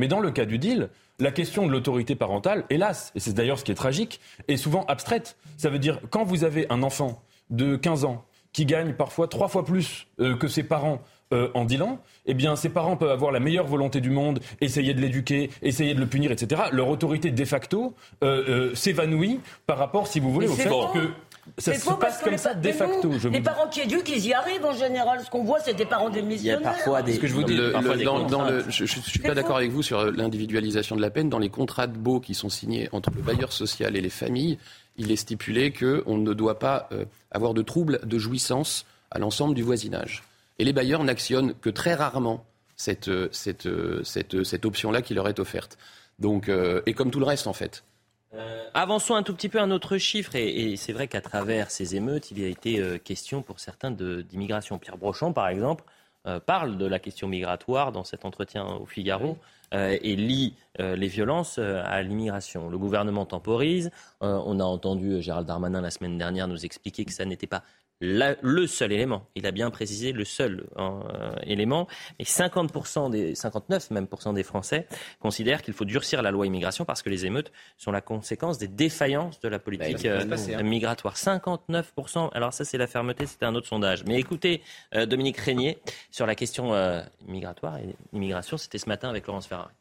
Mais dans le cas du deal, la question de l'autorité parentale, hélas, et c'est d'ailleurs ce qui est tragique, est souvent abstraite. Ça veut dire, quand vous avez un enfant de 15 ans qui gagne parfois trois fois plus euh, que ses parents euh, en dealant, eh bien, ses parents peuvent avoir la meilleure volonté du monde, essayer de l'éduquer, essayer de le punir, etc. Leur autorité de facto euh, s'évanouit par rapport, si vous voulez, au fait que ça se passe comme ça de facto. Je les parents qui éduquent, ils y arrivent en général. Ce qu'on voit, c'est des parents démissionnaires. Il y a parfois des. Ce que je vous dis, dans, le, je, ne suis pas d'accord avec vous sur l'individualisation de la peine. Dans les contrats de baux qui sont signés entre le bailleur social et les familles, il est stipulé qu'on ne doit pas euh, avoir de troubles de jouissance à l'ensemble du voisinage. Et les bailleurs n'actionnent que très rarement cette, euh, cette, euh, cette, cette option-là qui leur est offerte. Donc, et comme tout le reste, en fait. Euh, avançons un tout petit peu un autre chiffre, et, c'est vrai qu'à travers ces émeutes, il a été euh, question pour certains d'immigration. Pierre Brochon, par exemple, euh, parle de la question migratoire dans cet entretien au Figaro et lie les violences à l'immigration. Le gouvernement temporise. on a entendu Gérald Darmanin la semaine dernière nous expliquer que ça n'était pas le seul élément. Il a bien précisé le seul hein, euh, élément. Mais 50% des 59 même des Français considèrent qu'il faut durcir la loi immigration parce que les émeutes sont la conséquence des défaillances de la politique bah, euh, hein. migratoire. 59%. Alors ça c'est la fermeté, c'était un autre sondage. Mais écoutez euh, Dominique Régnier sur la question migratoire et immigration, c'était ce matin avec Laurence Ferrari.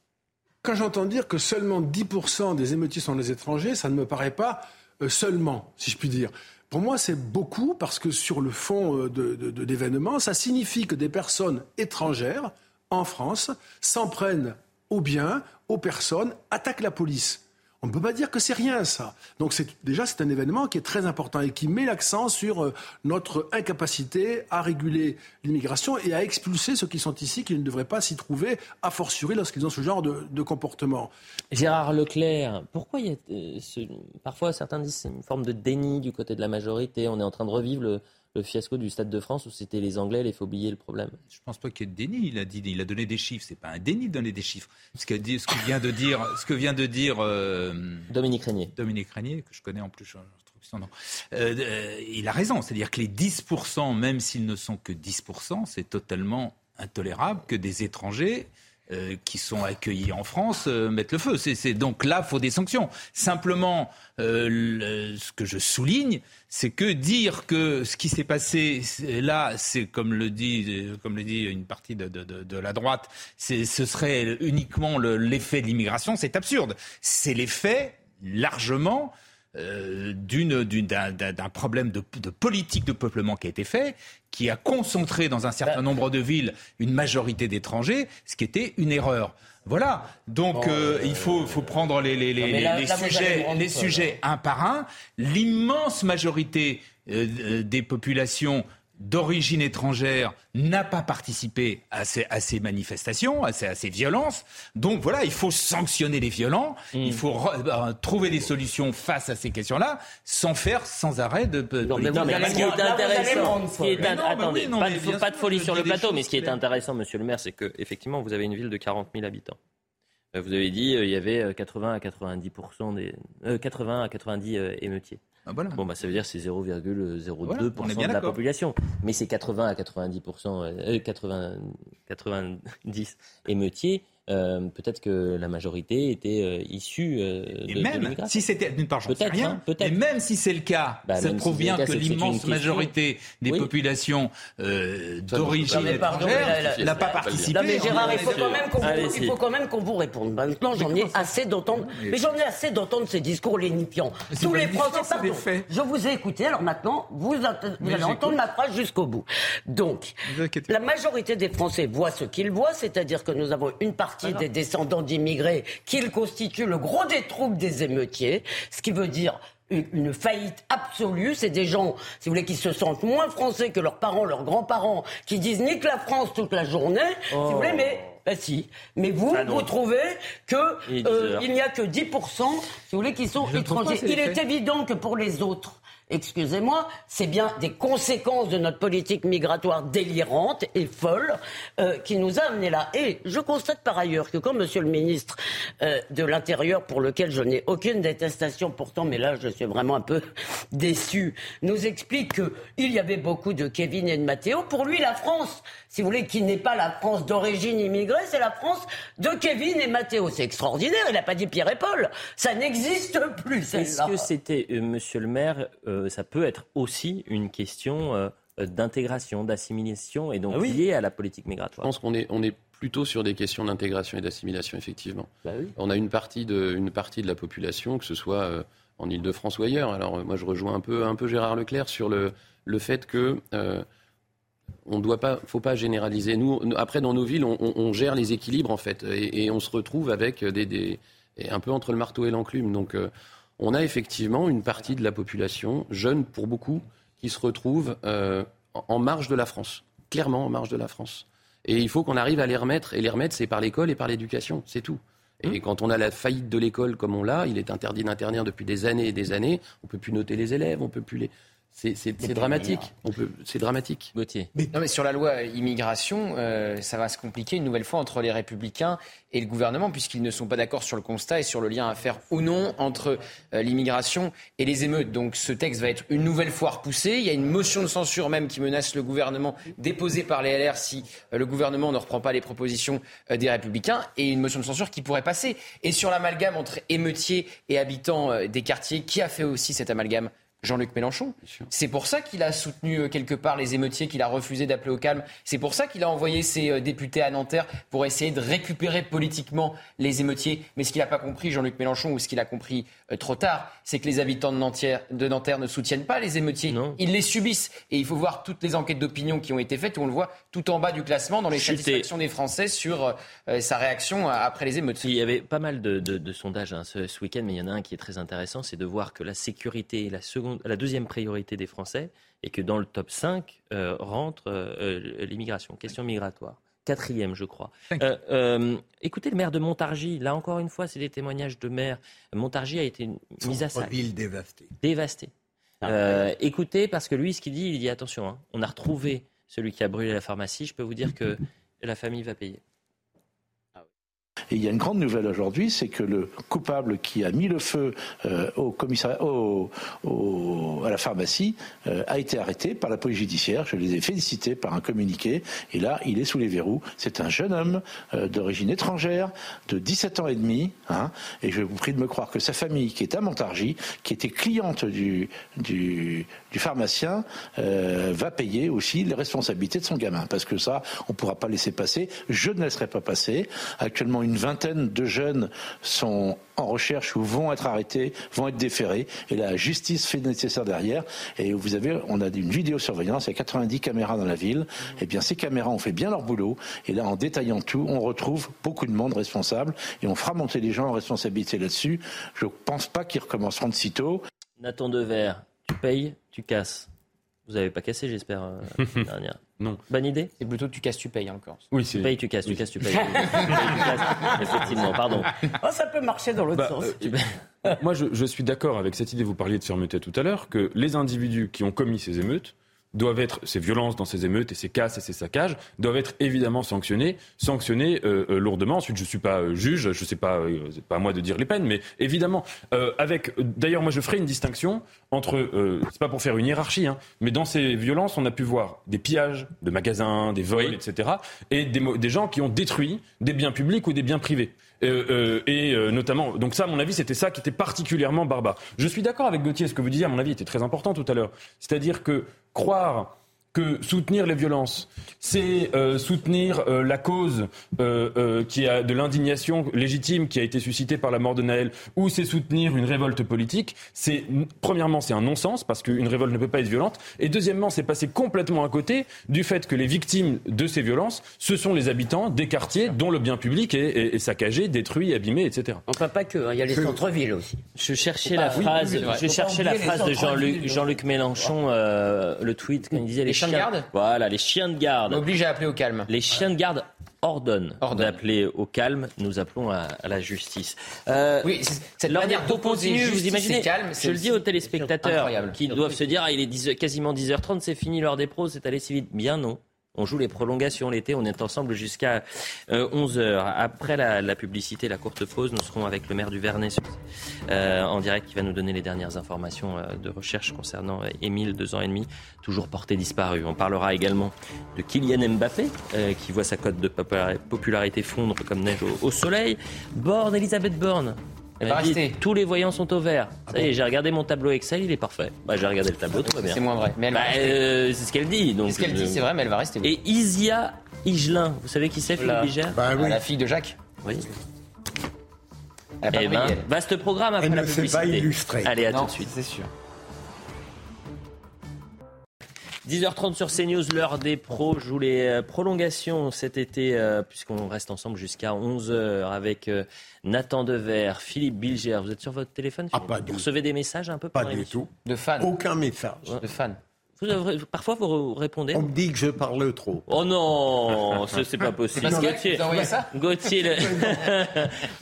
Quand j'entends dire que seulement 10% des émeutiers sont des étrangers, ça ne me paraît pas seulement, si je puis dire. Pour moi, c'est beaucoup parce que sur le fond euh, d'événements, ça signifie que des personnes étrangères en France s'en prennent aux biens, aux personnes, attaquent la police. On ne peut pas dire que c'est rien, ça. Donc déjà, c'est un événement qui est très important et qui met l'accent sur euh, notre incapacité à réguler l'immigration et à expulser ceux qui sont ici, qui ne devraient pas s'y trouver, a fortiori lorsqu'ils ont ce genre de, comportement. Gérard Leclerc, pourquoi il y a euh, parfois certains disent c'est une forme de déni du côté de la majorité. On est en train de revivre le, le fiasco du Stade de France où c'était les Anglais, il faut oublier le problème? Je ne pense pas qu'il y ait de déni. Il a dit, il a donné des chiffres. C'est pas un déni de donner des chiffres. Ce que, ce que vient de dire, ce que vient de dire euh, Dominique Régnier. Dominique Régnier, que je connais en plus. Je, son nom. Euh, euh, il a raison. C'est-à-dire que les 10%, même s'ils ne sont que 10%, c'est totalement intolérable que des étrangers euh, qui sont accueillis en France euh, mettent le feu. C'est, donc là, faut des sanctions. Simplement, euh, ce que je souligne, c'est que dire que ce qui s'est passé là, c'est comme le dit, comme le dit une partie de la droite, ce serait uniquement l'effet de l'immigration, c'est absurde. C'est l'effet largement euh, d'un problème de, politique de peuplement qui a été fait, qui a concentré dans un certain bah, nombre de villes une majorité d'étrangers, ce qui était une erreur. Voilà. Donc euh, il faut, faut, prendre les, les, les, sujets, les sujets un par un. L'immense majorité euh, des populations d'origine étrangère n'a pas participé à ces, à ces manifestations, à ces, à ces, violences. Donc voilà, il faut sanctionner les violents, mm. il faut euh, trouver des solutions face à ces questions-là, sans faire sans arrêt de... Non, mais, ce qui est intéressant, attendez, pas, de, folie sur le plateau, mais ce qui est intéressant, monsieur le maire, c'est que effectivement, vous avez une ville de 40 000 habitants. Euh, vous avez dit, euh, il y avait 80 à 90 des, 80 à 90 émeutiers. Ah, bon, bah, ça veut dire que c'est 0,02% de la population. Mais c'est 80 à 90%, 80, 90 émeutiers euh, peut-être que la majorité était euh, issue euh, de, et même si c'était d'une part, j'en sais rien. Hein, et même si c'est le cas, bah, ça prouve bien que l'immense majorité des populations d'origine étrangère n'a pas participé. Non, mais Gérard, il faut quand même qu'on vous, il faut quand même qu'on vous réponde. Maintenant, j'en ai assez d'entendre, mais j'en ai assez d'entendre ces discours lénifiants. Tous les Français, pardon. Je vous ai écouté. Alors maintenant, vous, vous allez entendre ma phrase jusqu'au bout. Donc, la majorité des Français voient ce qu'ils voient, c'est-à-dire que nous avons une partie des descendants d'immigrés, qu'ils constituent le gros des troupes des émeutiers, ce qui veut dire une faillite absolue. C'est des gens, si vous voulez, qui se sentent moins français que leurs parents, leurs grands-parents, qui disent nique la France toute la journée. Si vous voulez, mais bah si. Mais vous, ah vous trouvez que euh, il n'y a que 10%, si vous voulez, qui sont étrangers. il est évident que pour les autres, excusez-moi, c'est bien des conséquences de notre politique migratoire délirante et folle euh, qui nous a amenés là. Et je constate par ailleurs que quand Monsieur le ministre euh, de l'Intérieur, pour lequel je n'ai aucune détestation pourtant, mais là je suis vraiment un peu déçu, nous explique qu'il y avait beaucoup de Kevin et de Mathéo, pour lui la France, si vous voulez, qui n'est pas la France d'origine immigrée, c'est la France de Kevin et Mathéo. C'est extraordinaire, il n'a pas dit Pierre et Paul. Ça n'existe plus. Est-ce que c'était, euh, monsieur le maire, euh, ça peut être aussi une question euh, d'intégration, d'assimilation et donc ah liée à la politique migratoire? Je pense qu'on est, on est plutôt sur des questions d'intégration et d'assimilation, effectivement. Bah on a une partie, de, une partie de la population, que ce soit en Ile-de-France ou ailleurs. Alors moi, je rejoins un peu, un peu Gérard Leclerc sur le, le fait que on doit pas, faut pas généraliser. Nous, après, dans nos villes, on, gère les équilibres en fait, et, on se retrouve avec des, un peu entre le marteau et l'enclume. Donc, on a effectivement une partie de la population, jeune pour beaucoup, qui se retrouve euh, en marge de la France, clairement en marge de la France. Et il faut qu'on arrive à les remettre. Et les remettre, c'est par l'école et par l'éducation, c'est tout. Et mmh. quand on a la faillite de l'école comme on l'a, il est interdit d'interdire depuis des années et des années. On peut plus noter les élèves, on peut plus les. C'est dramatique. C'est dramatique. Mais... Non, mais sur la loi immigration, euh, ça va se compliquer une nouvelle fois entre les Républicains et le gouvernement, puisqu'ils ne sont pas d'accord sur le constat et sur le lien à faire ou non entre euh, l'immigration et les émeutes. Donc ce texte va être une nouvelle fois repoussé. Il y a une motion de censure même qui menace le gouvernement, déposée par les LR si euh, le gouvernement ne reprend pas les propositions des Républicains, et une motion de censure qui pourrait passer. Et sur l'amalgame entre émeutiers et habitants des quartiers, qui a fait aussi cet amalgame? Jean-Luc Mélenchon. C'est pour ça qu'il a soutenu euh, quelque part les émeutiers, qu'il a refusé d'appeler au calme. C'est pour ça qu'il a envoyé ses euh, députés à Nanterre pour essayer de récupérer politiquement les émeutiers. Mais ce qu'il n'a pas compris, Jean-Luc Mélenchon, ou ce qu'il a compris euh, trop tard, c'est que les habitants de Nanterre, de Nanterre ne soutiennent pas les émeutiers. Ils les subissent. Et il faut voir toutes les enquêtes d'opinion qui ont été faites, où on le voit tout en bas du classement dans les satisfactions des Français sur sa réaction après les émeutes. Il y avait pas mal de, sondages hein, ce, ce week-end, mais il y en a un qui est très intéressant, c'est de voir que la sécurité et la seconde la deuxième priorité des Français et que dans le top 5 euh, rentre euh, euh, l'immigration, question migratoire. Quatrième, je crois. écoutez le maire de Montargis. Là, encore une fois, c'est des témoignages de maire. Montargis a été mise à sac. ville dévastée. Dévastée. Ah, écoutez, parce que lui, ce qu'il dit, il dit attention, hein, on a retrouvé celui qui a brûlé la pharmacie. Je peux vous dire que la famille va payer. Et il y a une grande nouvelle aujourd'hui, c'est que le coupable qui a mis le feu euh, au commissariat, à la pharmacie euh, a été arrêté par la police judiciaire. Je les ai félicités par un communiqué. Et là, il est sous les verrous. C'est un jeune homme euh, d'origine étrangère, de 17 ans et demi. Hein, et je vous prie de me croire que sa famille, qui est à Montargis, qui était cliente du, du, du pharmacien, va payer aussi les responsabilités de son gamin. Parce que ça, on ne pourra pas laisser passer. Je ne laisserai pas passer. Actuellement, une vingtaine de jeunes sont en recherche ou vont être arrêtés, vont être déférés. Et la justice fait le nécessaire derrière. Et vous avez, on a une vidéosurveillance, il y a 90 caméras dans la ville. Et eh bien, ces caméras ont fait bien leur boulot. Et là, en détaillant tout, on retrouve beaucoup de monde responsable. Et on fera monter les gens en responsabilité là-dessus. Je ne pense pas qu'ils recommenceront de sitôt. Nathan Dever, tu payes, tu casses. Vous n'avez pas cassé, j'espère, euh, la dernière. Non. Bonne idée C'est plutôt tu casses, tu payes encore. Oui, c'est. Tu payes, tu casses, tu casses, tu payes. tu casses. Effectivement, pardon. Oh, ça peut marcher dans l'autre bah, sens. Euh, moi, je, je suis d'accord avec cette idée, vous parliez de fermeté tout à l'heure, que les individus qui ont commis ces émeutes doivent être, ces violences dans ces émeutes et ces casses et ces saccages, doivent être évidemment sanctionnés, sanctionnés euh, euh, lourdement. Ensuite, je ne suis pas euh, juge, je ne sais pas, c'est pas à moi de dire les peines, mais évidemment, avec, d'ailleurs, moi je ferai une distinction entre, c'est pas pour faire une hiérarchie, hein, mais dans ces violences, on a pu voir des pillages de magasins, des vols, etc., et des, des gens qui ont détruit des biens publics ou des biens privés. Euh, et euh, notamment, donc ça, à mon avis, c'était ça qui était particulièrement barbare. Je suis d'accord avec Gauthier, ce que vous disiez, à mon avis, était très important tout à l'heure. C'est-à-dire que croire que soutenir les violences, c'est euh, soutenir euh, la cause euh, qui a de l'indignation légitime qui a été suscitée par la mort de Naël, ou c'est soutenir une révolte politique, c'est premièrement c'est un non-sens parce qu'une révolte ne peut pas être violente, et deuxièmement c'est passer complètement à côté du fait que les victimes de ces violences, ce sont les habitants des quartiers dont le bien public est, saccagé, détruit, abîmé, etc. Enfin pas que, hein, il y a les centres-villes aussi. Je cherchais la phrase, je cherchais la phrase de Jean-Luc Jean Mélenchon, le tweet quand il disait les chiens de garde Voilà, les chiens de garde. Obligé à appeler au calme. Les chiens de garde ordonnent d'appeler au calme. Nous appelons à, la justice. Euh, oui, cette manière d'opposer vous imaginez, calme, je le dis aux téléspectateurs qui doivent se dire ah, il est quasiment 10h30, c'est fini l'heure des pros, c'est allé si vite. Bien non. On joue les prolongations l'été, on est ensemble jusqu'à 11h. Euh, Après la, publicité, la courte pause, nous serons avec le maire du Vernet euh, en direct qui va nous donner les dernières informations euh, de recherche concernant Émile, deux ans et demi, toujours porté disparu. On parlera également de Kylian Mbappé qui voit sa cote de popularité fondre comme neige au, soleil. Borne, Elisabeth Borne, tous les voyants sont au vert. Ah j'ai regardé mon tableau Excel, il est parfait. Bah, j'ai regardé le tableau, tout va bien. C'est moins vrai. Bah, euh, c'est ce qu'elle dit. C'est ce qu'elle dit, c'est vrai, mais elle va rester. Et Isia Higelin, vous savez qui c'est, Philippe Bigère bah, oui. La fille de Jacques. Oui. Eh ben, vaste programme après la publicité. pas illustré. Allez, à tout de suite. C'est sûr. 10h30 sur CNews, l'heure des pros. Je les euh, prolongations cet été, euh, puisqu'on reste ensemble jusqu'à 11h avec euh, Nathan Dever, Philippe Bilger. Vous êtes sur votre téléphone ah, pas Vous recevez des messages un peu Pas du tout. De fans Aucun message. De fans. Parfois, vous répondez On me dit que je parle trop. Oh non, c'est pas possible. Gauthier, ça Gauthier, le...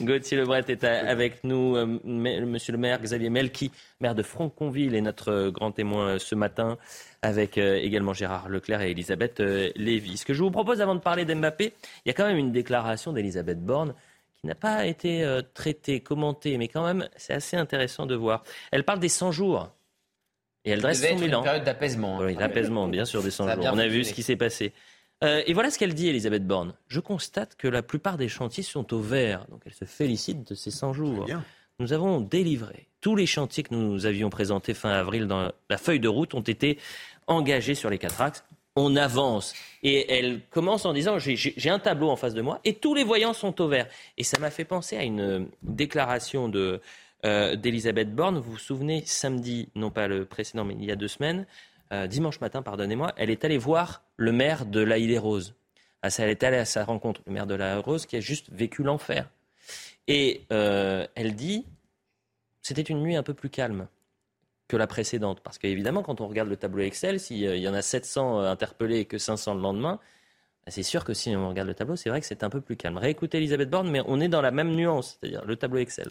Gauthier Lebret est avec nous. Monsieur le maire, Xavier Melki, maire de Franconville, est notre grand témoin ce matin avec euh, également Gérard Leclerc et Elisabeth euh, Lévy. Ce que je vous propose avant de parler d'Mbappé, il y a quand même une déclaration d'Elisabeth Borne qui n'a pas été euh, traitée, commentée, mais quand même c'est assez intéressant de voir. Elle parle des 100 jours. Et elle dresse son bilan. une période d'apaisement. Hein. Oui, d'apaisement, bien sûr, des 100 jours. On a vu ce qui s'est passé. et voilà ce qu'elle dit, Elisabeth Borne. Je constate que la plupart des chantiers sont au vert. Donc elle se félicite de ces 100 jours. Nous avons délivré. Tous les chantiers que nous avions présentés fin avril dans la feuille de route ont été engagés sur les quatre axes. On avance. Et elle commence en disant j'ai un tableau en face de moi et tous les voyants sont au vert. Et ça m'a fait penser à une déclaration de, euh, d'Elisabeth Borne. Vous vous souvenez, samedi, non pas le précédent, mais il y a deux semaines, euh, dimanche matin, pardonnez-moi, elle est allée voir le maire de La Île Rose. Ah, elle est allée à sa rencontre, le maire de La Rose, qui a juste vécu l'enfer. Et euh, elle dit, c'était une nuit un peu plus calme que la précédente. Parce qu'évidemment, quand on regarde le tableau Excel, s'il y en a 700 euh, interpellés et que 500 le lendemain, bah, c'est sûr que si on regarde le tableau, c'est vrai que c'est un peu plus calme. Réécoutez Elisabeth Borne, mais on est dans la même nuance, c'est-à-dire le tableau Excel.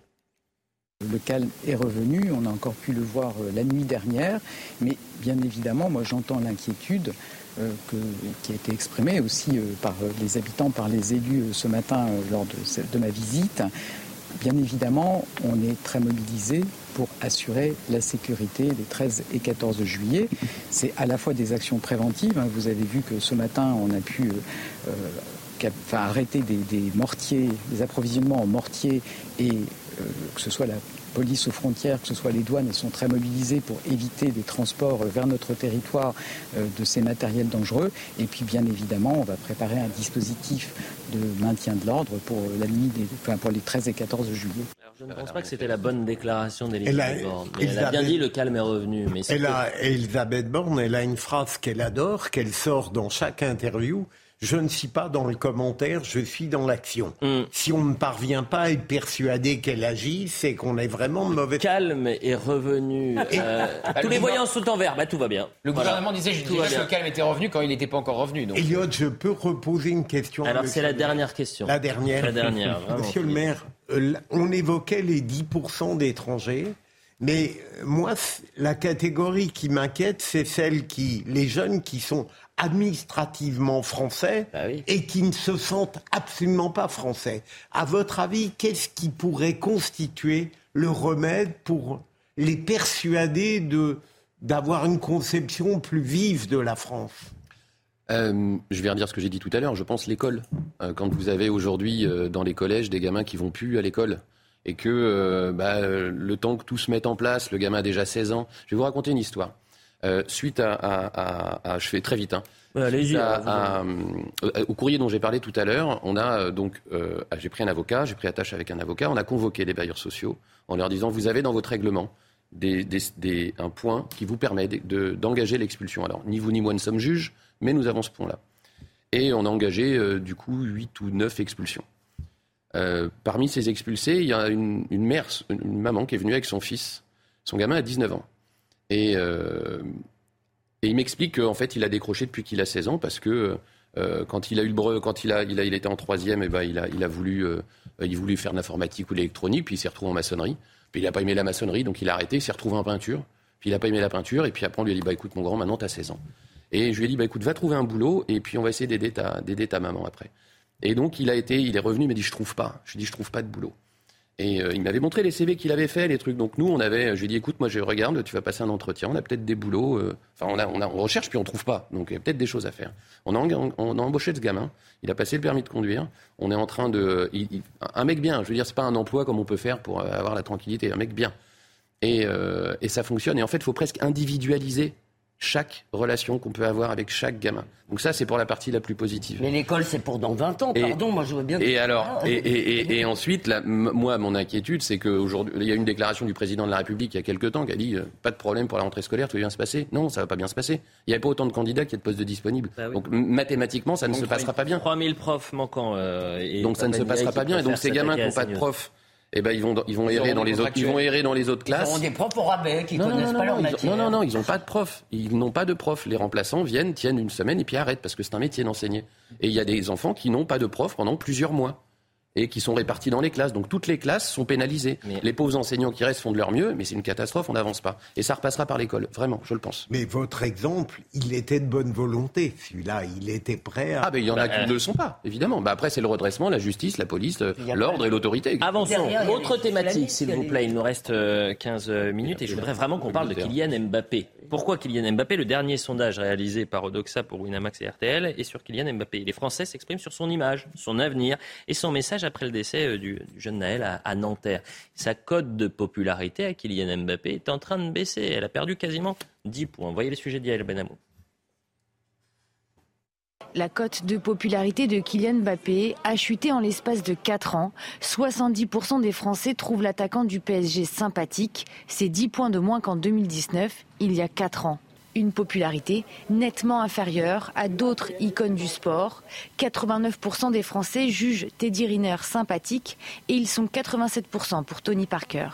Le calme est revenu, on a encore pu le voir euh, la nuit dernière, mais bien évidemment, moi j'entends l'inquiétude qui a été exprimée aussi par les habitants, par les élus ce matin lors de, ma visite Bien évidemment, on est très mobilisé pour assurer la sécurité des 13 et 14 juillet. C'est à la fois des actions préventives. Hein. Vous avez vu que ce matin, on a pu euh, euh, arrêter des, mortiers, des approvisionnements en mortiers et euh, que ce soit la police aux frontières, que ce soit les douanes, elles sont très mobilisées pour éviter des transports vers notre territoire de ces matériels dangereux. Et puis, bien évidemment, on va préparer un dispositif de maintien de l'ordre pour la nuit, pour les 13 et 14 juillet. je ne pense pas que c'était la bonne déclaration d'Elisabeth Borne. elle a bien dit le calme est revenu. Mais elle a, Elisabeth Borne, elle a une phrase qu'elle adore, qu'elle sort dans chaque interview je ne suis pas dans le commentaire, je suis dans l'action. Mm. Si on ne parvient pas à être persuadé qu'elle agit, c'est qu'on est vraiment mauvais. Calme est revenu. Euh, bah, tous les voyants sont en vert, bah, tout va bien. Le gouvernement disait que le calme était revenu quand il n'était pas encore revenu. Donc. Elliot, je peux reposer une question. Alors c'est la dernière question. La dernière. La dernière. Monsieur le maire, euh, on évoquait les 10% d'étrangers. Mais euh, moi, la catégorie qui m'inquiète, c'est celle qui, les jeunes qui sont administrativement français bah et qui ne se sentent absolument pas français. À votre avis, qu'est-ce qui pourrait constituer le remède pour les persuader de d'avoir une conception plus vive de la France? Euh, je vais redire ce que j'ai dit tout à l'heure. Je pense l'école. Euh, quand vous avez aujourd'hui euh, dans les collèges des gamins qui vont plus à l'école et que bah, le temps que tout se mette en place, le gamin a déjà 16 ans. Je vais vous raconter une histoire. Suite à, Je fais très vite. Hein, euh, au courrier dont j'ai parlé tout à l'heure, on a donc, j'ai pris un avocat, j'ai pris attache avec un avocat, on a convoqué les bailleurs sociaux en leur disant vous avez dans votre règlement un point qui vous permet d'engager l'expulsion. Alors ni vous ni moi ne sommes juges, mais nous avons ce point-là. Et on a engagé du coup 8 ou 9 expulsions. Euh, parmi ces expulsés, il y a une, mère, une maman qui est venue avec son fils. Son gamin a 19 ans. Et, euh, et il m'explique qu'en fait, il a décroché depuis qu'il a 16 ans parce que euh, quand il a eu le quand il a, il était en troisième, et eh ben, il a, il a voulu, il voulait faire de l'informatique ou l'électronique, puis il s'est retrouvé en maçonnerie. Puis il n'a pas aimé la maçonnerie, donc il a arrêté, il s'est retrouvé en peinture. Puis il n'a pas aimé la peinture, et puis après on lui a dit bah écoute mon grand, maintenant tu as 16 ans. Et je lui ai dit bah écoute, va trouver un boulot, et puis on va essayer d'aider ta, ta maman après. Et donc, il a été, il est revenu, il m'a dit, je trouve pas. Je lui ai dit, je trouve pas de boulot. Et euh, il m'avait montré les CV qu'il avait fait, les trucs. Donc nous, on avait, je lui ai dit, écoute, moi je regarde, tu vas passer un entretien, on a peut-être des boulots. Euh, enfin, on, a, on, recherche puis on trouve pas. Donc il y a peut-être des choses à faire. On a, embauché ce gamin. Il a passé le permis de conduire. On est en train de, un mec bien. Je veux dire, c'est pas un emploi comme on peut faire pour avoir la tranquillité. Un mec bien. Et, euh, et ça fonctionne. Et en fait, il faut presque individualiser chaque relation qu'on peut avoir avec chaque gamin. Donc ça, c'est pour la partie la plus positive. Mais l'école, c'est pour dans 20 ans, pardon, moi je veux bien... Et alors, et, ensuite, moi, mon inquiétude, c'est qu'aujourd'hui, il y a une déclaration du président de la République il y a quelques temps qui a dit euh, pas de problème pour la rentrée scolaire, tout va bien se passer. Non, ça va pas bien se passer. Il n'y avait pas autant de candidats qu'il y a de postes de disponibles. Bah donc mathématiquement, ça ne se passera pas bien. 3000 profs manquants. Euh, donc ça ne se passera pas bien. Et donc ces gamins qui n'ont pas de profs eh ben, ils vont, ils vont errer dans les autres, ils vont errer dans les autres classes. Ils ont des profs au rabais qui non, connaissent pas leur métier. Non, non, non, ils n'ont pas de profs. Ils n'ont pas de profs. Les remplaçants viennent, tiennent une semaine et puis arrêtent parce que c'est un métier d'enseigner. Et il y a des enfants qui n'ont pas de profs pendant plusieurs mois et qui sont répartis dans les classes. Donc toutes les classes sont pénalisées. Les pauvres enseignants qui restent font de leur mieux, mais c'est une catastrophe, on n'avance pas. Et ça repassera par l'école, vraiment, je le pense. Mais votre exemple, il était de bonne volonté, celui-là, il était prêt à... Ah ben il y en a qui ne le sont pas, évidemment. Bah, après c'est le redressement, la justice, la police, l'ordre et l'autorité. Avançons. Autre thématique, s'il vous plaît, il nous reste 15 euh, minutes et je voudrais vraiment qu'on parle de Kylian Mbappé. Pourquoi Kylian Mbappé Le dernier sondage réalisé par Odoxa pour Winamax et RTL est sur Kylian Mbappé? Les Français s'expriment sur son image, son avenir et son message après le décès euh, du, jeune Naël à, Nanterre. Sa cote de popularité à Kylian Mbappé est en train de baisser. Elle a perdu quasiment 10 points. Voyez le sujet d'Yael Benamou. La cote de popularité de Kylian Mbappé a chuté en l'espace de 4 ans. 70% des Français trouvent l'attaquant du PSG sympathique. C'est 10 points de moins qu'en 2019, il y a 4 ans une popularité nettement inférieure à d'autres icônes du sport. 89% des Français jugent Teddy Riner sympathique et ils sont 87% pour Tony Parker.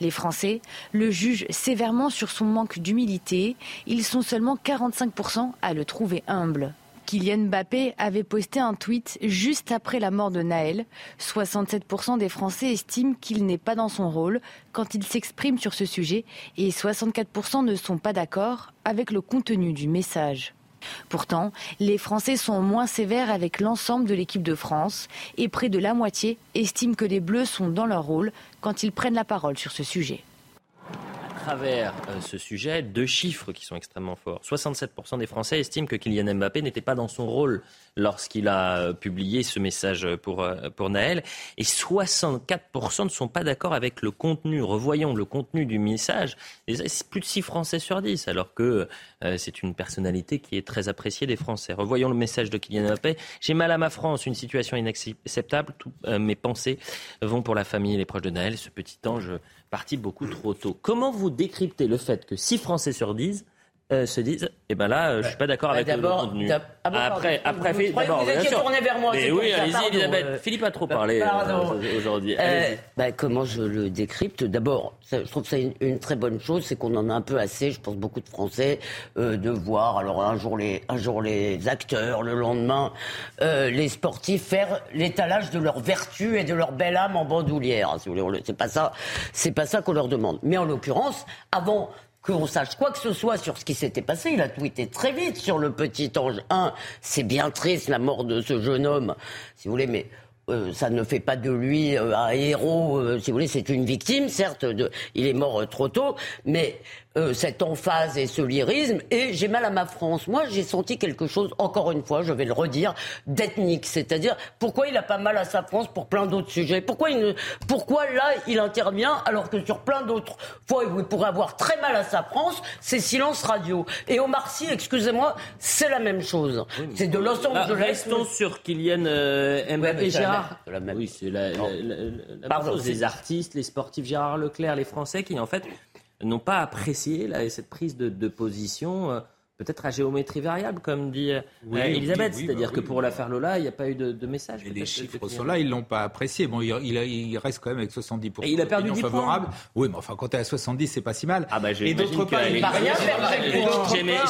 Les Français le jugent sévèrement sur son manque d'humilité. Ils sont seulement 45% à le trouver humble. Kylian Mbappé avait posté un tweet juste après la mort de Naël. 67% des Français estiment qu'il n'est pas dans son rôle quand il s'exprime sur ce sujet et 64% ne sont pas d'accord avec le contenu du message. Pourtant, les Français sont moins sévères avec l'ensemble de l'équipe de France et près de la moitié estiment que les Bleus sont dans leur rôle quand ils prennent la parole sur ce sujet travers euh, ce sujet deux chiffres qui sont extrêmement forts. 67% des Français estiment que Kylian Mbappé n'était pas dans son rôle lorsqu'il a euh, publié ce message pour, euh, pour Naël. Et 64% ne sont pas d'accord avec le contenu. Revoyons le contenu du message. C'est plus de 6 Français sur 10, alors que c'est une personnalité qui est très appréciée des Français. Revoyons le message de Kylian Mbappé. J'ai mal à ma France, une situation inacceptable. Mes pensées vont pour la famille et les proches de Naël, ce petit ange parti beaucoup trop tôt. Comment vous décryptez le fait que 6 Français sur 10 euh, se disent, eh ben là, euh, je suis pas d'accord avec le contenu. Ah après, après, vous d'abord, bien sûr. tourné vers moi. Mais oui, allez-y, Elisabeth. Philippe a trop parlé euh, aujourd'hui. Bah, comment je le décrypte? D'abord, je trouve que c'est une, très bonne chose, c'est qu'on en a un peu assez, je pense beaucoup de Français, de voir, alors un jour les, un jour les acteurs, le lendemain les sportifs faire l'étalage de leur vertu et de leur belle âme en bandoulière. Si vous voulez, c'est pas ça, c'est pas ça qu'on leur demande. Mais en l'occurrence, avant qu'on sache quoi que ce soit sur ce qui s'était passé. Il a tweeté très vite sur le petit ange. Un, c'est bien triste la mort de ce jeune homme, si vous voulez, mais euh, ça ne fait pas de lui euh, un héros, euh, si vous voulez, c'est une victime, certes, de, il est mort trop tôt, mais euh, cette emphase et ce lyrisme. Et j'ai mal à ma France. Moi, j'ai senti quelque chose, encore une fois, je vais le redire, d'ethnique. C'est-à-dire, pourquoi il a pas mal à sa France pour plein d'autres sujets? Pourquoi, il ne... pourquoi là, il intervient alors que sur plein d'autres fois, il pourrait avoir très mal à sa France? C'est silence radio. Et Omar Sy, excusez-moi, c'est la même chose. c'est de Los Angeles. restons sur Kylian euh, Mbappé, Gérard. Oui, c'est la, chose. Les artistes, les sportifs, Gérard Leclerc, les Français qui, en fait, n'ont pas apprécié cette prise de, position. Peut-être à géométrie variable, comme dit euh, Elisabeth. C'est-à-dire bah que pour l'affaire Lola, il n'y a pas eu de, message. Et les chiffres sont là, ils ne l'ont pas apprécié. Bon, il, il, reste quand même avec 70% et il a perdu 10 favorable. Oui, mais enfin, quand tu es à 70, c'est pas si mal. Ah bah, et d'autre part,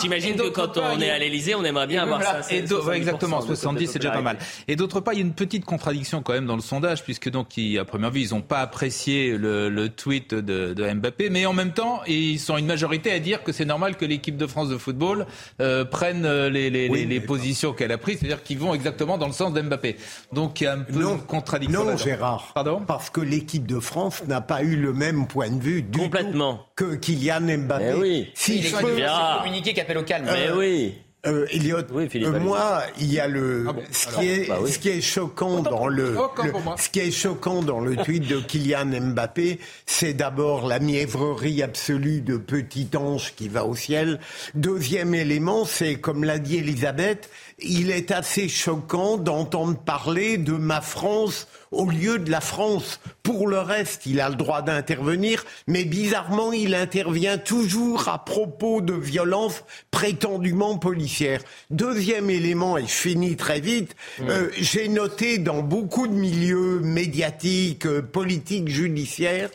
J'imagine que quand on est à l'Elysée, on aimerait bien avoir ça. Exactement, 70, c'est déjà pas mal. Et d'autre part, il y a une petite contradiction quand même dans le sondage, puisque donc, à première vue, ils n'ont pas apprécié le, tweet de Mbappé, mais en même temps, ils sont une majorité à dire que c'est normal que l'équipe de France de football euh, prennent euh, les, les, les positions qu'elle a prises, c'est-à-dire qu'ils vont exactement dans le sens d'Mbappé. Donc il y a un peu de contradiction. Non, Gérard. Pardon Parce que l'équipe de France n'a pas eu le même point de vue du Complètement. que Kylian Mbappé. Mais oui. Si il peut... communiqué qu'appelle au calme. Mais oui. Euh, Elliot, euh, moi, il y a le ah ce, qui est, bah ce qui est choquant dans le, ce qui est choquant dans le tweet de Kylian Mbappé, c'est d'abord la mièvrerie absolue de petit ange qui va au ciel. Deuxième élément, c'est comme l'a dit Elisabeth, il est assez choquant d'entendre parler de ma France au lieu de la France. Pour le reste, il a le droit d'intervenir, mais bizarrement, il intervient toujours à propos de violences prétendument policières. Deuxième élément, et je finis très vite, euh, j'ai noté dans beaucoup de milieux médiatiques, euh, politiques, judiciaires,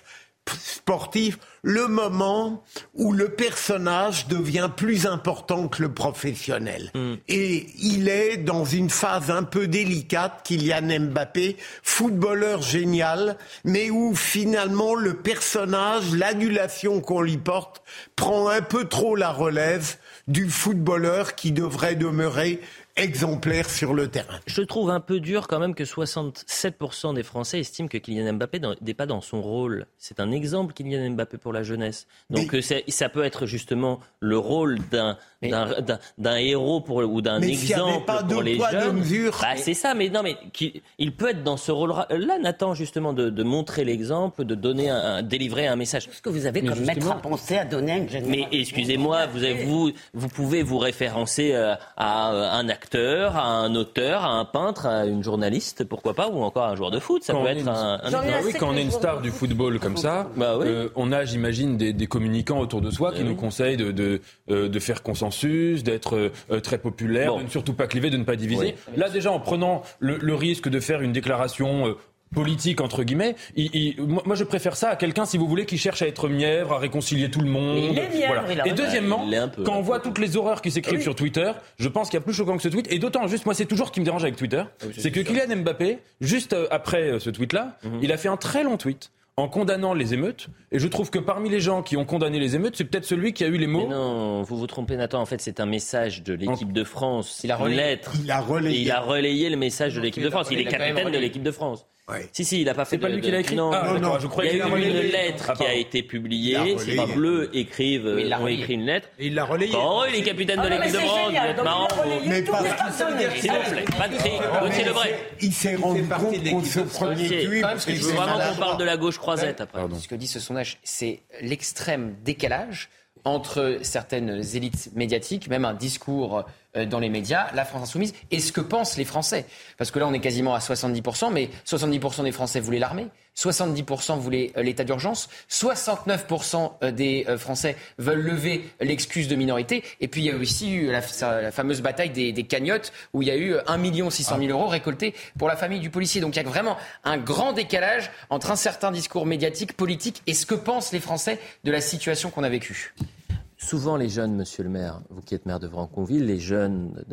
sportifs, le moment où le personnage devient plus important que le professionnel. Mm. Et il est dans une phase un peu délicate, Kylian Mbappé, footballeur génial, mais où finalement le personnage, l'adulation qu'on lui porte, prend un peu trop la relève du footballeur qui devrait demeurer exemplaire sur le terrain. Je trouve un peu dur quand même que 67% des Français estiment que Kylian Mbappé n'est pas dans son rôle. C'est un exemple, Kylian Mbappé, pour la jeunesse. Donc euh, ça peut être justement le rôle d'un d'un héros pour, ou d'un exemple pas pour les jeunes. Bah, c'est ça, mais non, mais il peut être dans ce rôle-là, Nathan, justement, de, de montrer l'exemple, de donner un, délivrer un message. Ce que vous avez comme maître à penser à donner un Mais excusez-moi, vous, vous, vous pouvez vous référencer euh, à un acteur acteur, à un auteur, à un peintre, à une journaliste, pourquoi pas, ou encore à un joueur de foot. Ça peut être un. Bah oui, quand on est une star du football comme ça, bah euh, on a, j'imagine, des, communicants autour de soi qui eh nous conseillent de, de, euh, de, faire consensus, d'être euh, très populaire, de ne surtout pas cliver, de ne pas diviser. Là, déjà, en prenant le, le, risque de faire une déclaration politique entre guillemets. moi, je préfère ça à quelqu'un, si vous voulez, qui cherche à être mièvre, à réconcilier tout le monde. Et deuxièmement, quand on voit toutes les horreurs qui s'écrivent sur Twitter, je pense qu'il y a plus choquant que ce tweet. Et d'autant, juste, moi, c'est toujours ce qui me dérange avec Twitter, ah c'est que Kylian Mbappé, juste euh, après euh, ce tweet-là, mhm. il a fait un très long tweet en condamnant les émeutes. Et je trouve que parmi les gens qui ont condamné les émeutes, c'est peut-être celui qui a eu les mots. non, vous vous trompez, Nathan. En fait, c'est un message de l'équipe de France. Il a relayé. Il a relayé. il a relayé le message de l'équipe de France. Il est capitaine de l'équipe de France. Si, si, il n'a pas fait. C'est pas lui qui l'a écrit. Non, ah, non, je crois il y a eu une lettre qui a été publiée. Les Bleu écrivent, ont écrit une lettre. Et il l'a relayé. Oh, il est capitaine de l'équipe de France. Vous êtes marrant. Mais pas S'il vous plaît, pas de cri. Gauthier Lebray. Il s'est rendu compte qu'on se prenait Je veux vraiment qu'on parle de la gauche croisette après. Ce que dit ce sondage, c'est l'extrême décalage entre certaines élites médiatiques, même un discours euh, dans les médias, la France insoumise, et ce que pensent les Français. Parce que là, on est quasiment à 70%, mais 70% des Français voulaient l'armée, 70% voulaient euh, l'état d'urgence, 69% euh, des Français veulent lever l'excuse de minorité, et puis il y a aussi eu la, fameuse bataille des, cagnottes, où il y a eu 1 600 000 euros récoltés pour la famille du policier. Donc il y a vraiment un grand décalage entre un certain discours médiatique, politique, et ce que pensent les Français de la situation qu'on a vécue. Souvent, les jeunes, monsieur le maire, vous qui êtes maire de Franconville, les jeunes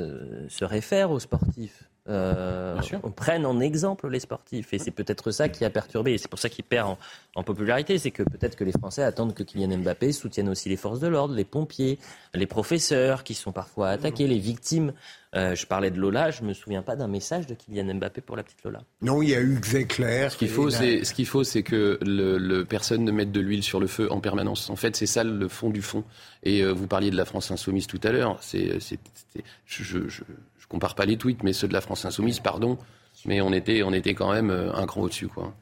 se réfèrent aux sportifs. Euh, on prenne en exemple les sportifs. Et c'est peut-être ça qui a perturbé. Et c'est pour ça qu'il perd en, popularité. C'est que peut-être que les Français attendent que Kylian Mbappé soutienne aussi les forces de l'ordre, les pompiers, les professeurs qui sont parfois attaqués, les victimes. Euh, je parlais de Lola, je me souviens pas d'un message de Kylian Mbappé pour la petite Lola. Non, il y a eu Xéclair. Ce qu'il faut, c'est ce qu'il faut, c'est que le, personne ne mette de l'huile sur le feu en permanence. En fait, c'est ça le fond du fond. Et euh, vous parliez de la France insoumise tout à l'heure. C'est, je, compare pas les tweets, mais ceux de la France insoumise, pardon, mais on était, on était quand même euh, un cran au-dessus, quoi.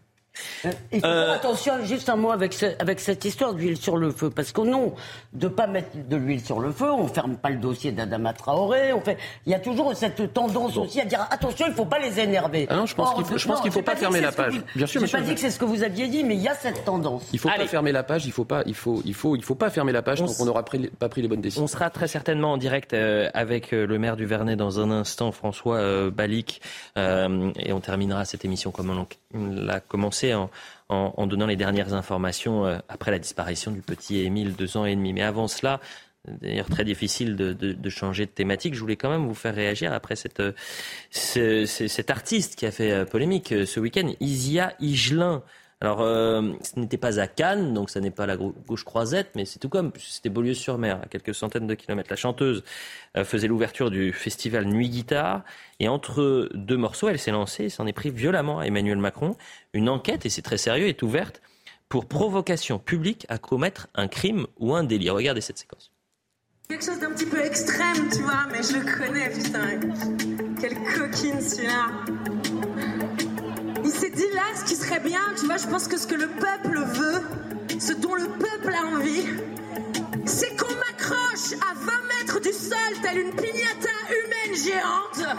Euh, il faut faire attention, juste un mot avec, avec cette histoire d'huile sur le feu. Parce que non, de ne pas mettre de l'huile sur le feu, on ne ferme pas le dossier d'Adama Traoré. On fait... Il y a toujours cette tendance aussi à dire attention, il ne faut pas les énerver. Ah non, je pense qu'il ne faut, faut pas, fermer la page. Bien sûr, Je n'ai pas dit que c'est ce que vous aviez dit, mais il y a cette tendance. Il ne faut pas fermer la page, il ne faut, pas, il faut, il faut, il faut pas fermer la page tant qu'on n'aura pas pris les bonnes décisions. On sera très certainement en direct euh, avec euh, le maire du Vernet dans un instant, François Balic. et on terminera cette émission comme on l'a commencé en donnant les dernières informations euh, après la disparition du petit Émile, deux ans et demi. Mais avant cela, d'ailleurs très difficile de, changer de thématique. Je voulais quand même vous faire réagir après cette, euh, cet artiste qui a fait euh, polémique ce week-end, Isia Igelin. Alors, euh, ce n'était pas à Cannes, donc ça n'est pas la gauche croisette, mais c'est tout comme, c'était Beaulieu-sur-Mer, à quelques centaines de kilomètres. La chanteuse euh, faisait l'ouverture du festival Nuit Guitare, et entre deux morceaux, elle s'est lancée et s'en est pris violemment à Emmanuel Macron. Une enquête, et c'est très sérieux, est ouverte pour provocation publique à commettre un crime ou un délit. Regardez cette séquence. Quelque chose d'un petit peu extrême, tu vois, mais je le connais, putain. Quelle coquine celui-là. Il s'est dit là, ce qui serait bien, tu vois, je pense que ce que le peuple veut, ce dont le peuple a envie, c'est qu'on m'accroche à 20 mètres du sol, telle une pignata humaine géante.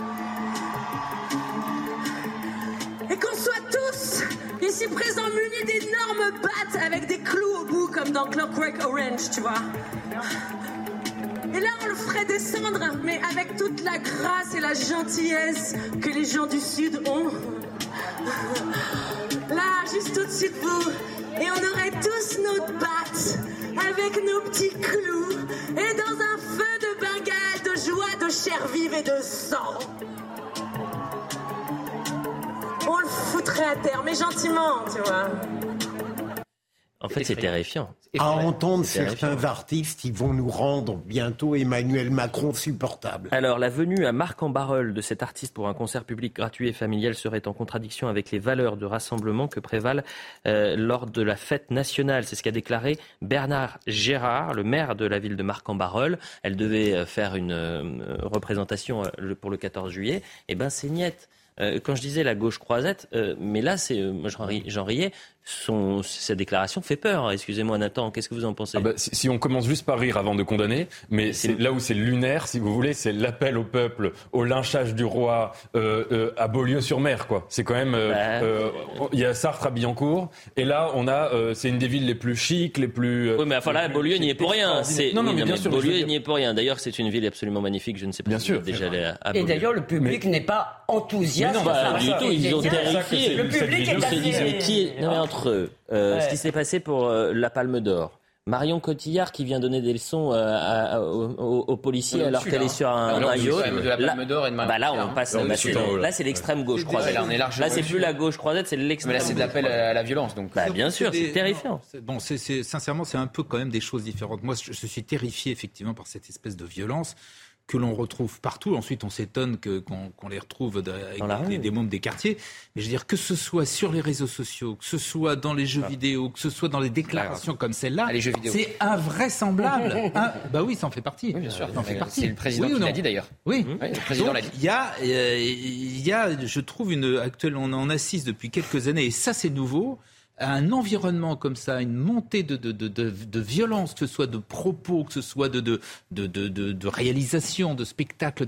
Et qu'on soit tous ici présents munis d'énormes battes avec des clous au bout, comme dans Clockwork Orange, tu vois. Et là, on le ferait descendre, mais avec toute la grâce et la gentillesse que les gens du Sud ont. Là, juste au-dessus de vous. Et on aurait tous nos battes avec nos petits clous et dans un feu de Bengale de joie, de chair vive et de sang. On le foutrait à terre, mais gentiment, tu vois. En fait, c'est terrifiant. À entendre certains artistes, ils vont nous rendre bientôt Emmanuel Macron supportable. Alors, la venue à Marc-en-Barœul de cet artiste pour un concert public gratuit et familial serait en contradiction avec les valeurs de rassemblement que prévalent euh, lors de la fête nationale. C'est ce qu'a déclaré Bernard Gérard, le maire de la ville de Marc-en-Barœul. Elle devait euh, faire une euh, représentation pour le 14 juillet. Eh ben, c'est niette. quand je disais la gauche croisette, mais là, c'est, moi j'en riais, son, sa déclaration fait peur. Excusez-moi Nathan, qu'est-ce que vous en pensez ah bah, si, on commence juste par rire avant de condamner, mais c'est là où c'est lunaire, si vous voulez, c'est l'appel au peuple, au lynchage du roi euh, euh, à Beaulieu-sur-Mer, quoi. C'est quand même, euh, bah, il y a Sartre à Billancourt, et là on a, c'est une des villes les plus chics, les plus. oui, mais enfin là, Beaulieu n'y est pour rien. Non, non, mais bien sûr. Beaulieu n'y est pour rien. D'ailleurs, c'est une ville absolument magnifique. Je ne sais pas bien si sûr, déjà allé à, Et d'ailleurs, le public n'est pas enthousiaste. non, bah, du tout. Ils ont terrifié. Le public est assez... Entre eux. Euh, ce qui s'est passé pour euh, la Palme d'Or. Marion Cotillard qui vient donner des leçons euh, aux, policiers alors qu'elle est sur un, maillot. Bah là, on passe. là, c'est l'extrême gauche croisette. Là, c'est plus la gauche croisette, c'est l'extrême. Mais là, c'est de l'appel à la violence, donc. Bah, bien sûr, c'est terrifiant. Bon, c'est sincèrement, c'est un peu quand même des choses différentes. Moi, je suis terrifié effectivement par cette espèce de violence que l'on retrouve partout. Ensuite, on s'étonne qu'on les retrouve avec des, membres des quartiers. Mais je veux dire, que ce soit sur les réseaux sociaux, que ce soit dans les jeux ah. vidéo, que ce soit dans les déclarations comme celle-là, ah, c'est invraisemblable. Hein, bah oui, ça en fait partie. bien sûr. C'est le président qui l'a dit d'ailleurs. Oui. le président l'a dit. Il y a, euh, il y a, je trouve une actuelle, on en assiste depuis quelques années, et ça c'est nouveau un environnement comme ça, une montée de, de, de, de, violence, que ce soit de propos, que ce soit de, de, de, de, réalisation, de spectacle,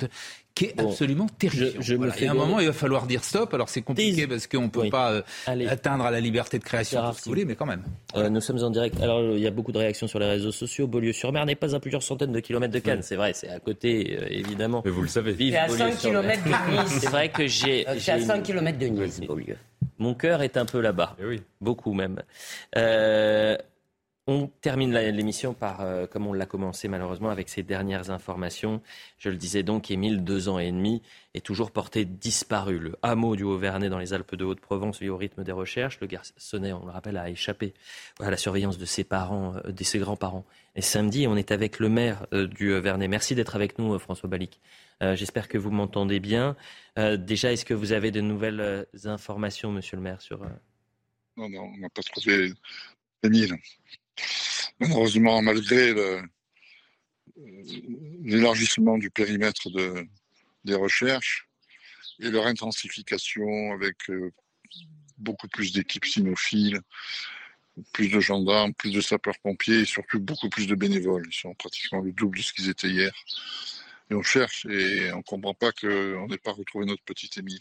qui est absolument terrible. Je, me fais un moment, il va falloir dire stop. Alors c'est compliqué parce qu'on ne peut pas euh, atteindre à la liberté de création, tout ce que vous voulez, mais quand même. Euh, nous sommes en direct. Alors il y a beaucoup de réactions sur les réseaux sociaux. Beaulieu-sur-Mer n'est pas à plusieurs centaines de kilomètres de Cannes. C'est vrai, c'est à côté, euh, évidemment. Mais vous le savez. C'est à 5 kilomètres de Nice. C'est vrai que j'ai. C'est à 5 kilomètres de Nice, Beaulieu. Mon cœur est un peu là-bas. Eh oui. Beaucoup même. Euh, On termine l'émission par, euh, comme on l'a commencé malheureusement, avec ces dernières informations. Je le disais donc, Émile, deux ans et demi, est toujours porté disparu. Le hameau du Haut-Vernay dans les Alpes de Haute-Provence vit au rythme des recherches. Le garçonnet, on le rappelle, a échappé à la surveillance de ses parents, euh, de ses grands-parents. Et samedi, on est avec le maire euh, du Vernet. Merci d'être avec nous, François Balic. J'espère que vous m'entendez bien. déjà, est-ce que vous avez de nouvelles informations, monsieur le maire, sur... Non, non, on n'a pas trouvé Émile. Malheureusement, malgré l'élargissement du périmètre de, des recherches et leur intensification avec euh, beaucoup plus d'équipes cynophiles, plus de gendarmes, plus de sapeurs-pompiers et surtout beaucoup plus de bénévoles. Ils sont pratiquement le double de ce qu'ils étaient hier. Et on cherche et on ne comprend pas qu'on n'ait pas retrouvé notre petit Émile.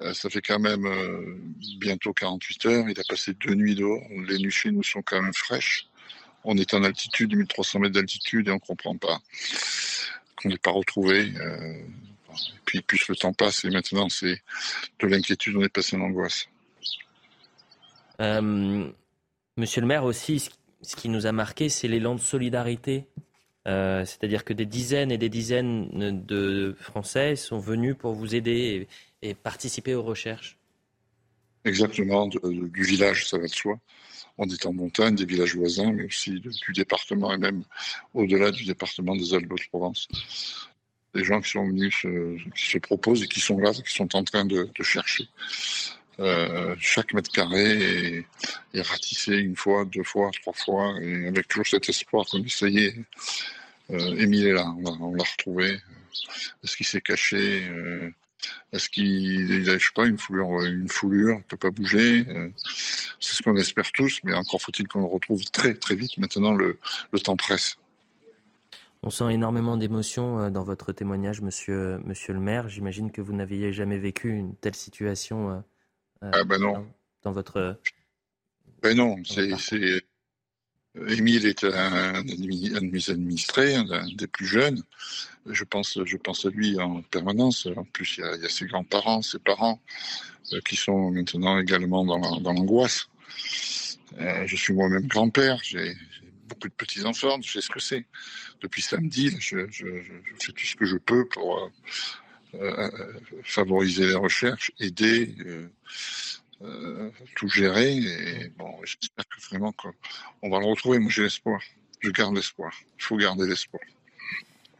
Euh, ça fait quand même euh, bientôt 48 heures. Il a passé deux nuits dehors. Les nuits chez nous sont quand même fraîches. On est en altitude, 1300 mètres d'altitude, et on ne comprend pas qu'on n'ait pas retrouvé. Euh, et puis plus le temps passe, et maintenant c'est de l'inquiétude, on est passé en angoisse. Monsieur le maire aussi, ce qui nous a marqué, c'est l'élan de solidarité. C'est-à-dire que des dizaines et des dizaines de Français sont venus pour vous aider et participer aux recherches Exactement, du village, ça va de soi. On est en montagne, des villages voisins, mais aussi du département et même au-delà du département des Alpes-de-Provence. Des gens qui sont venus, qui se proposent et qui sont là, qui sont en train de, chercher. Euh, chaque mètre carré est, ratissé une fois, deux fois, trois fois, et avec toujours cet espoir qu'on est, euh, est là, on l'a retrouvé. Est-ce qu'il s'est caché euh, est-ce qu'il a, pas, une foulure, une foulure, ne peut pas bouger euh, C'est ce qu'on espère tous, mais encore faut-il qu'on le retrouve très très vite. Maintenant, le, temps presse. On sent énormément d'émotions euh, dans votre témoignage, monsieur, le maire. J'imagine que vous n'aviez jamais vécu une telle situation ah ben non. Dans, votre. Ben non, c'est Émile est un, un administré, un des plus jeunes. Je pense, je pense à lui en permanence. En plus, il y a, ses grands-parents, ses parents, euh, qui sont maintenant également dans l'angoisse. Euh, je suis moi-même grand-père, j'ai beaucoup de petits-enfants, je sais ce que c'est. Depuis samedi, je, fais tout ce que je peux pour euh, favoriser les recherches, aider. Euh, tout gérer. Et bon, j'espère que vraiment qu'on va le retrouver. Moi, j'ai l'espoir. Je garde l'espoir. Il faut garder l'espoir.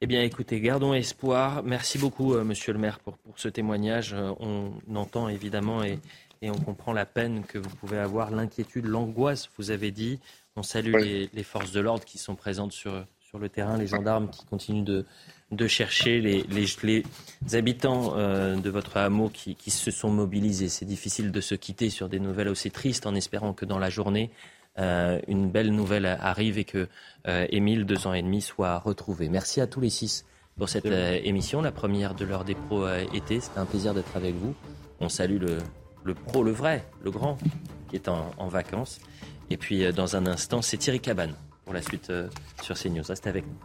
Eh bien, écoutez, gardons espoir. Merci beaucoup, euh, Monsieur le maire, pour, pour ce témoignage. Euh, on entend évidemment et, et, on comprend la peine que vous pouvez avoir, l'inquiétude, l'angoisse, vous avez dit. On salue les, les, forces de l'ordre qui sont présentes sur, sur le terrain, les gendarmes qui continuent de, de chercher les, les, habitants euh, de votre hameau qui, se sont mobilisés. C'est difficile de se quitter sur des nouvelles aussi tristes en espérant que dans la journée, euh, une belle nouvelle arrive et que euh, Émile, deux ans et demi, soit retrouvé. Merci à tous les six pour cette émission, la première de l'heure des pros été. C'était un plaisir d'être avec vous. On salue le, le, pro, le vrai, le grand, qui est en, en vacances. Et puis dans un instant, c'est Thierry Cabane pour la suite euh, sur CNews. Restez avec nous.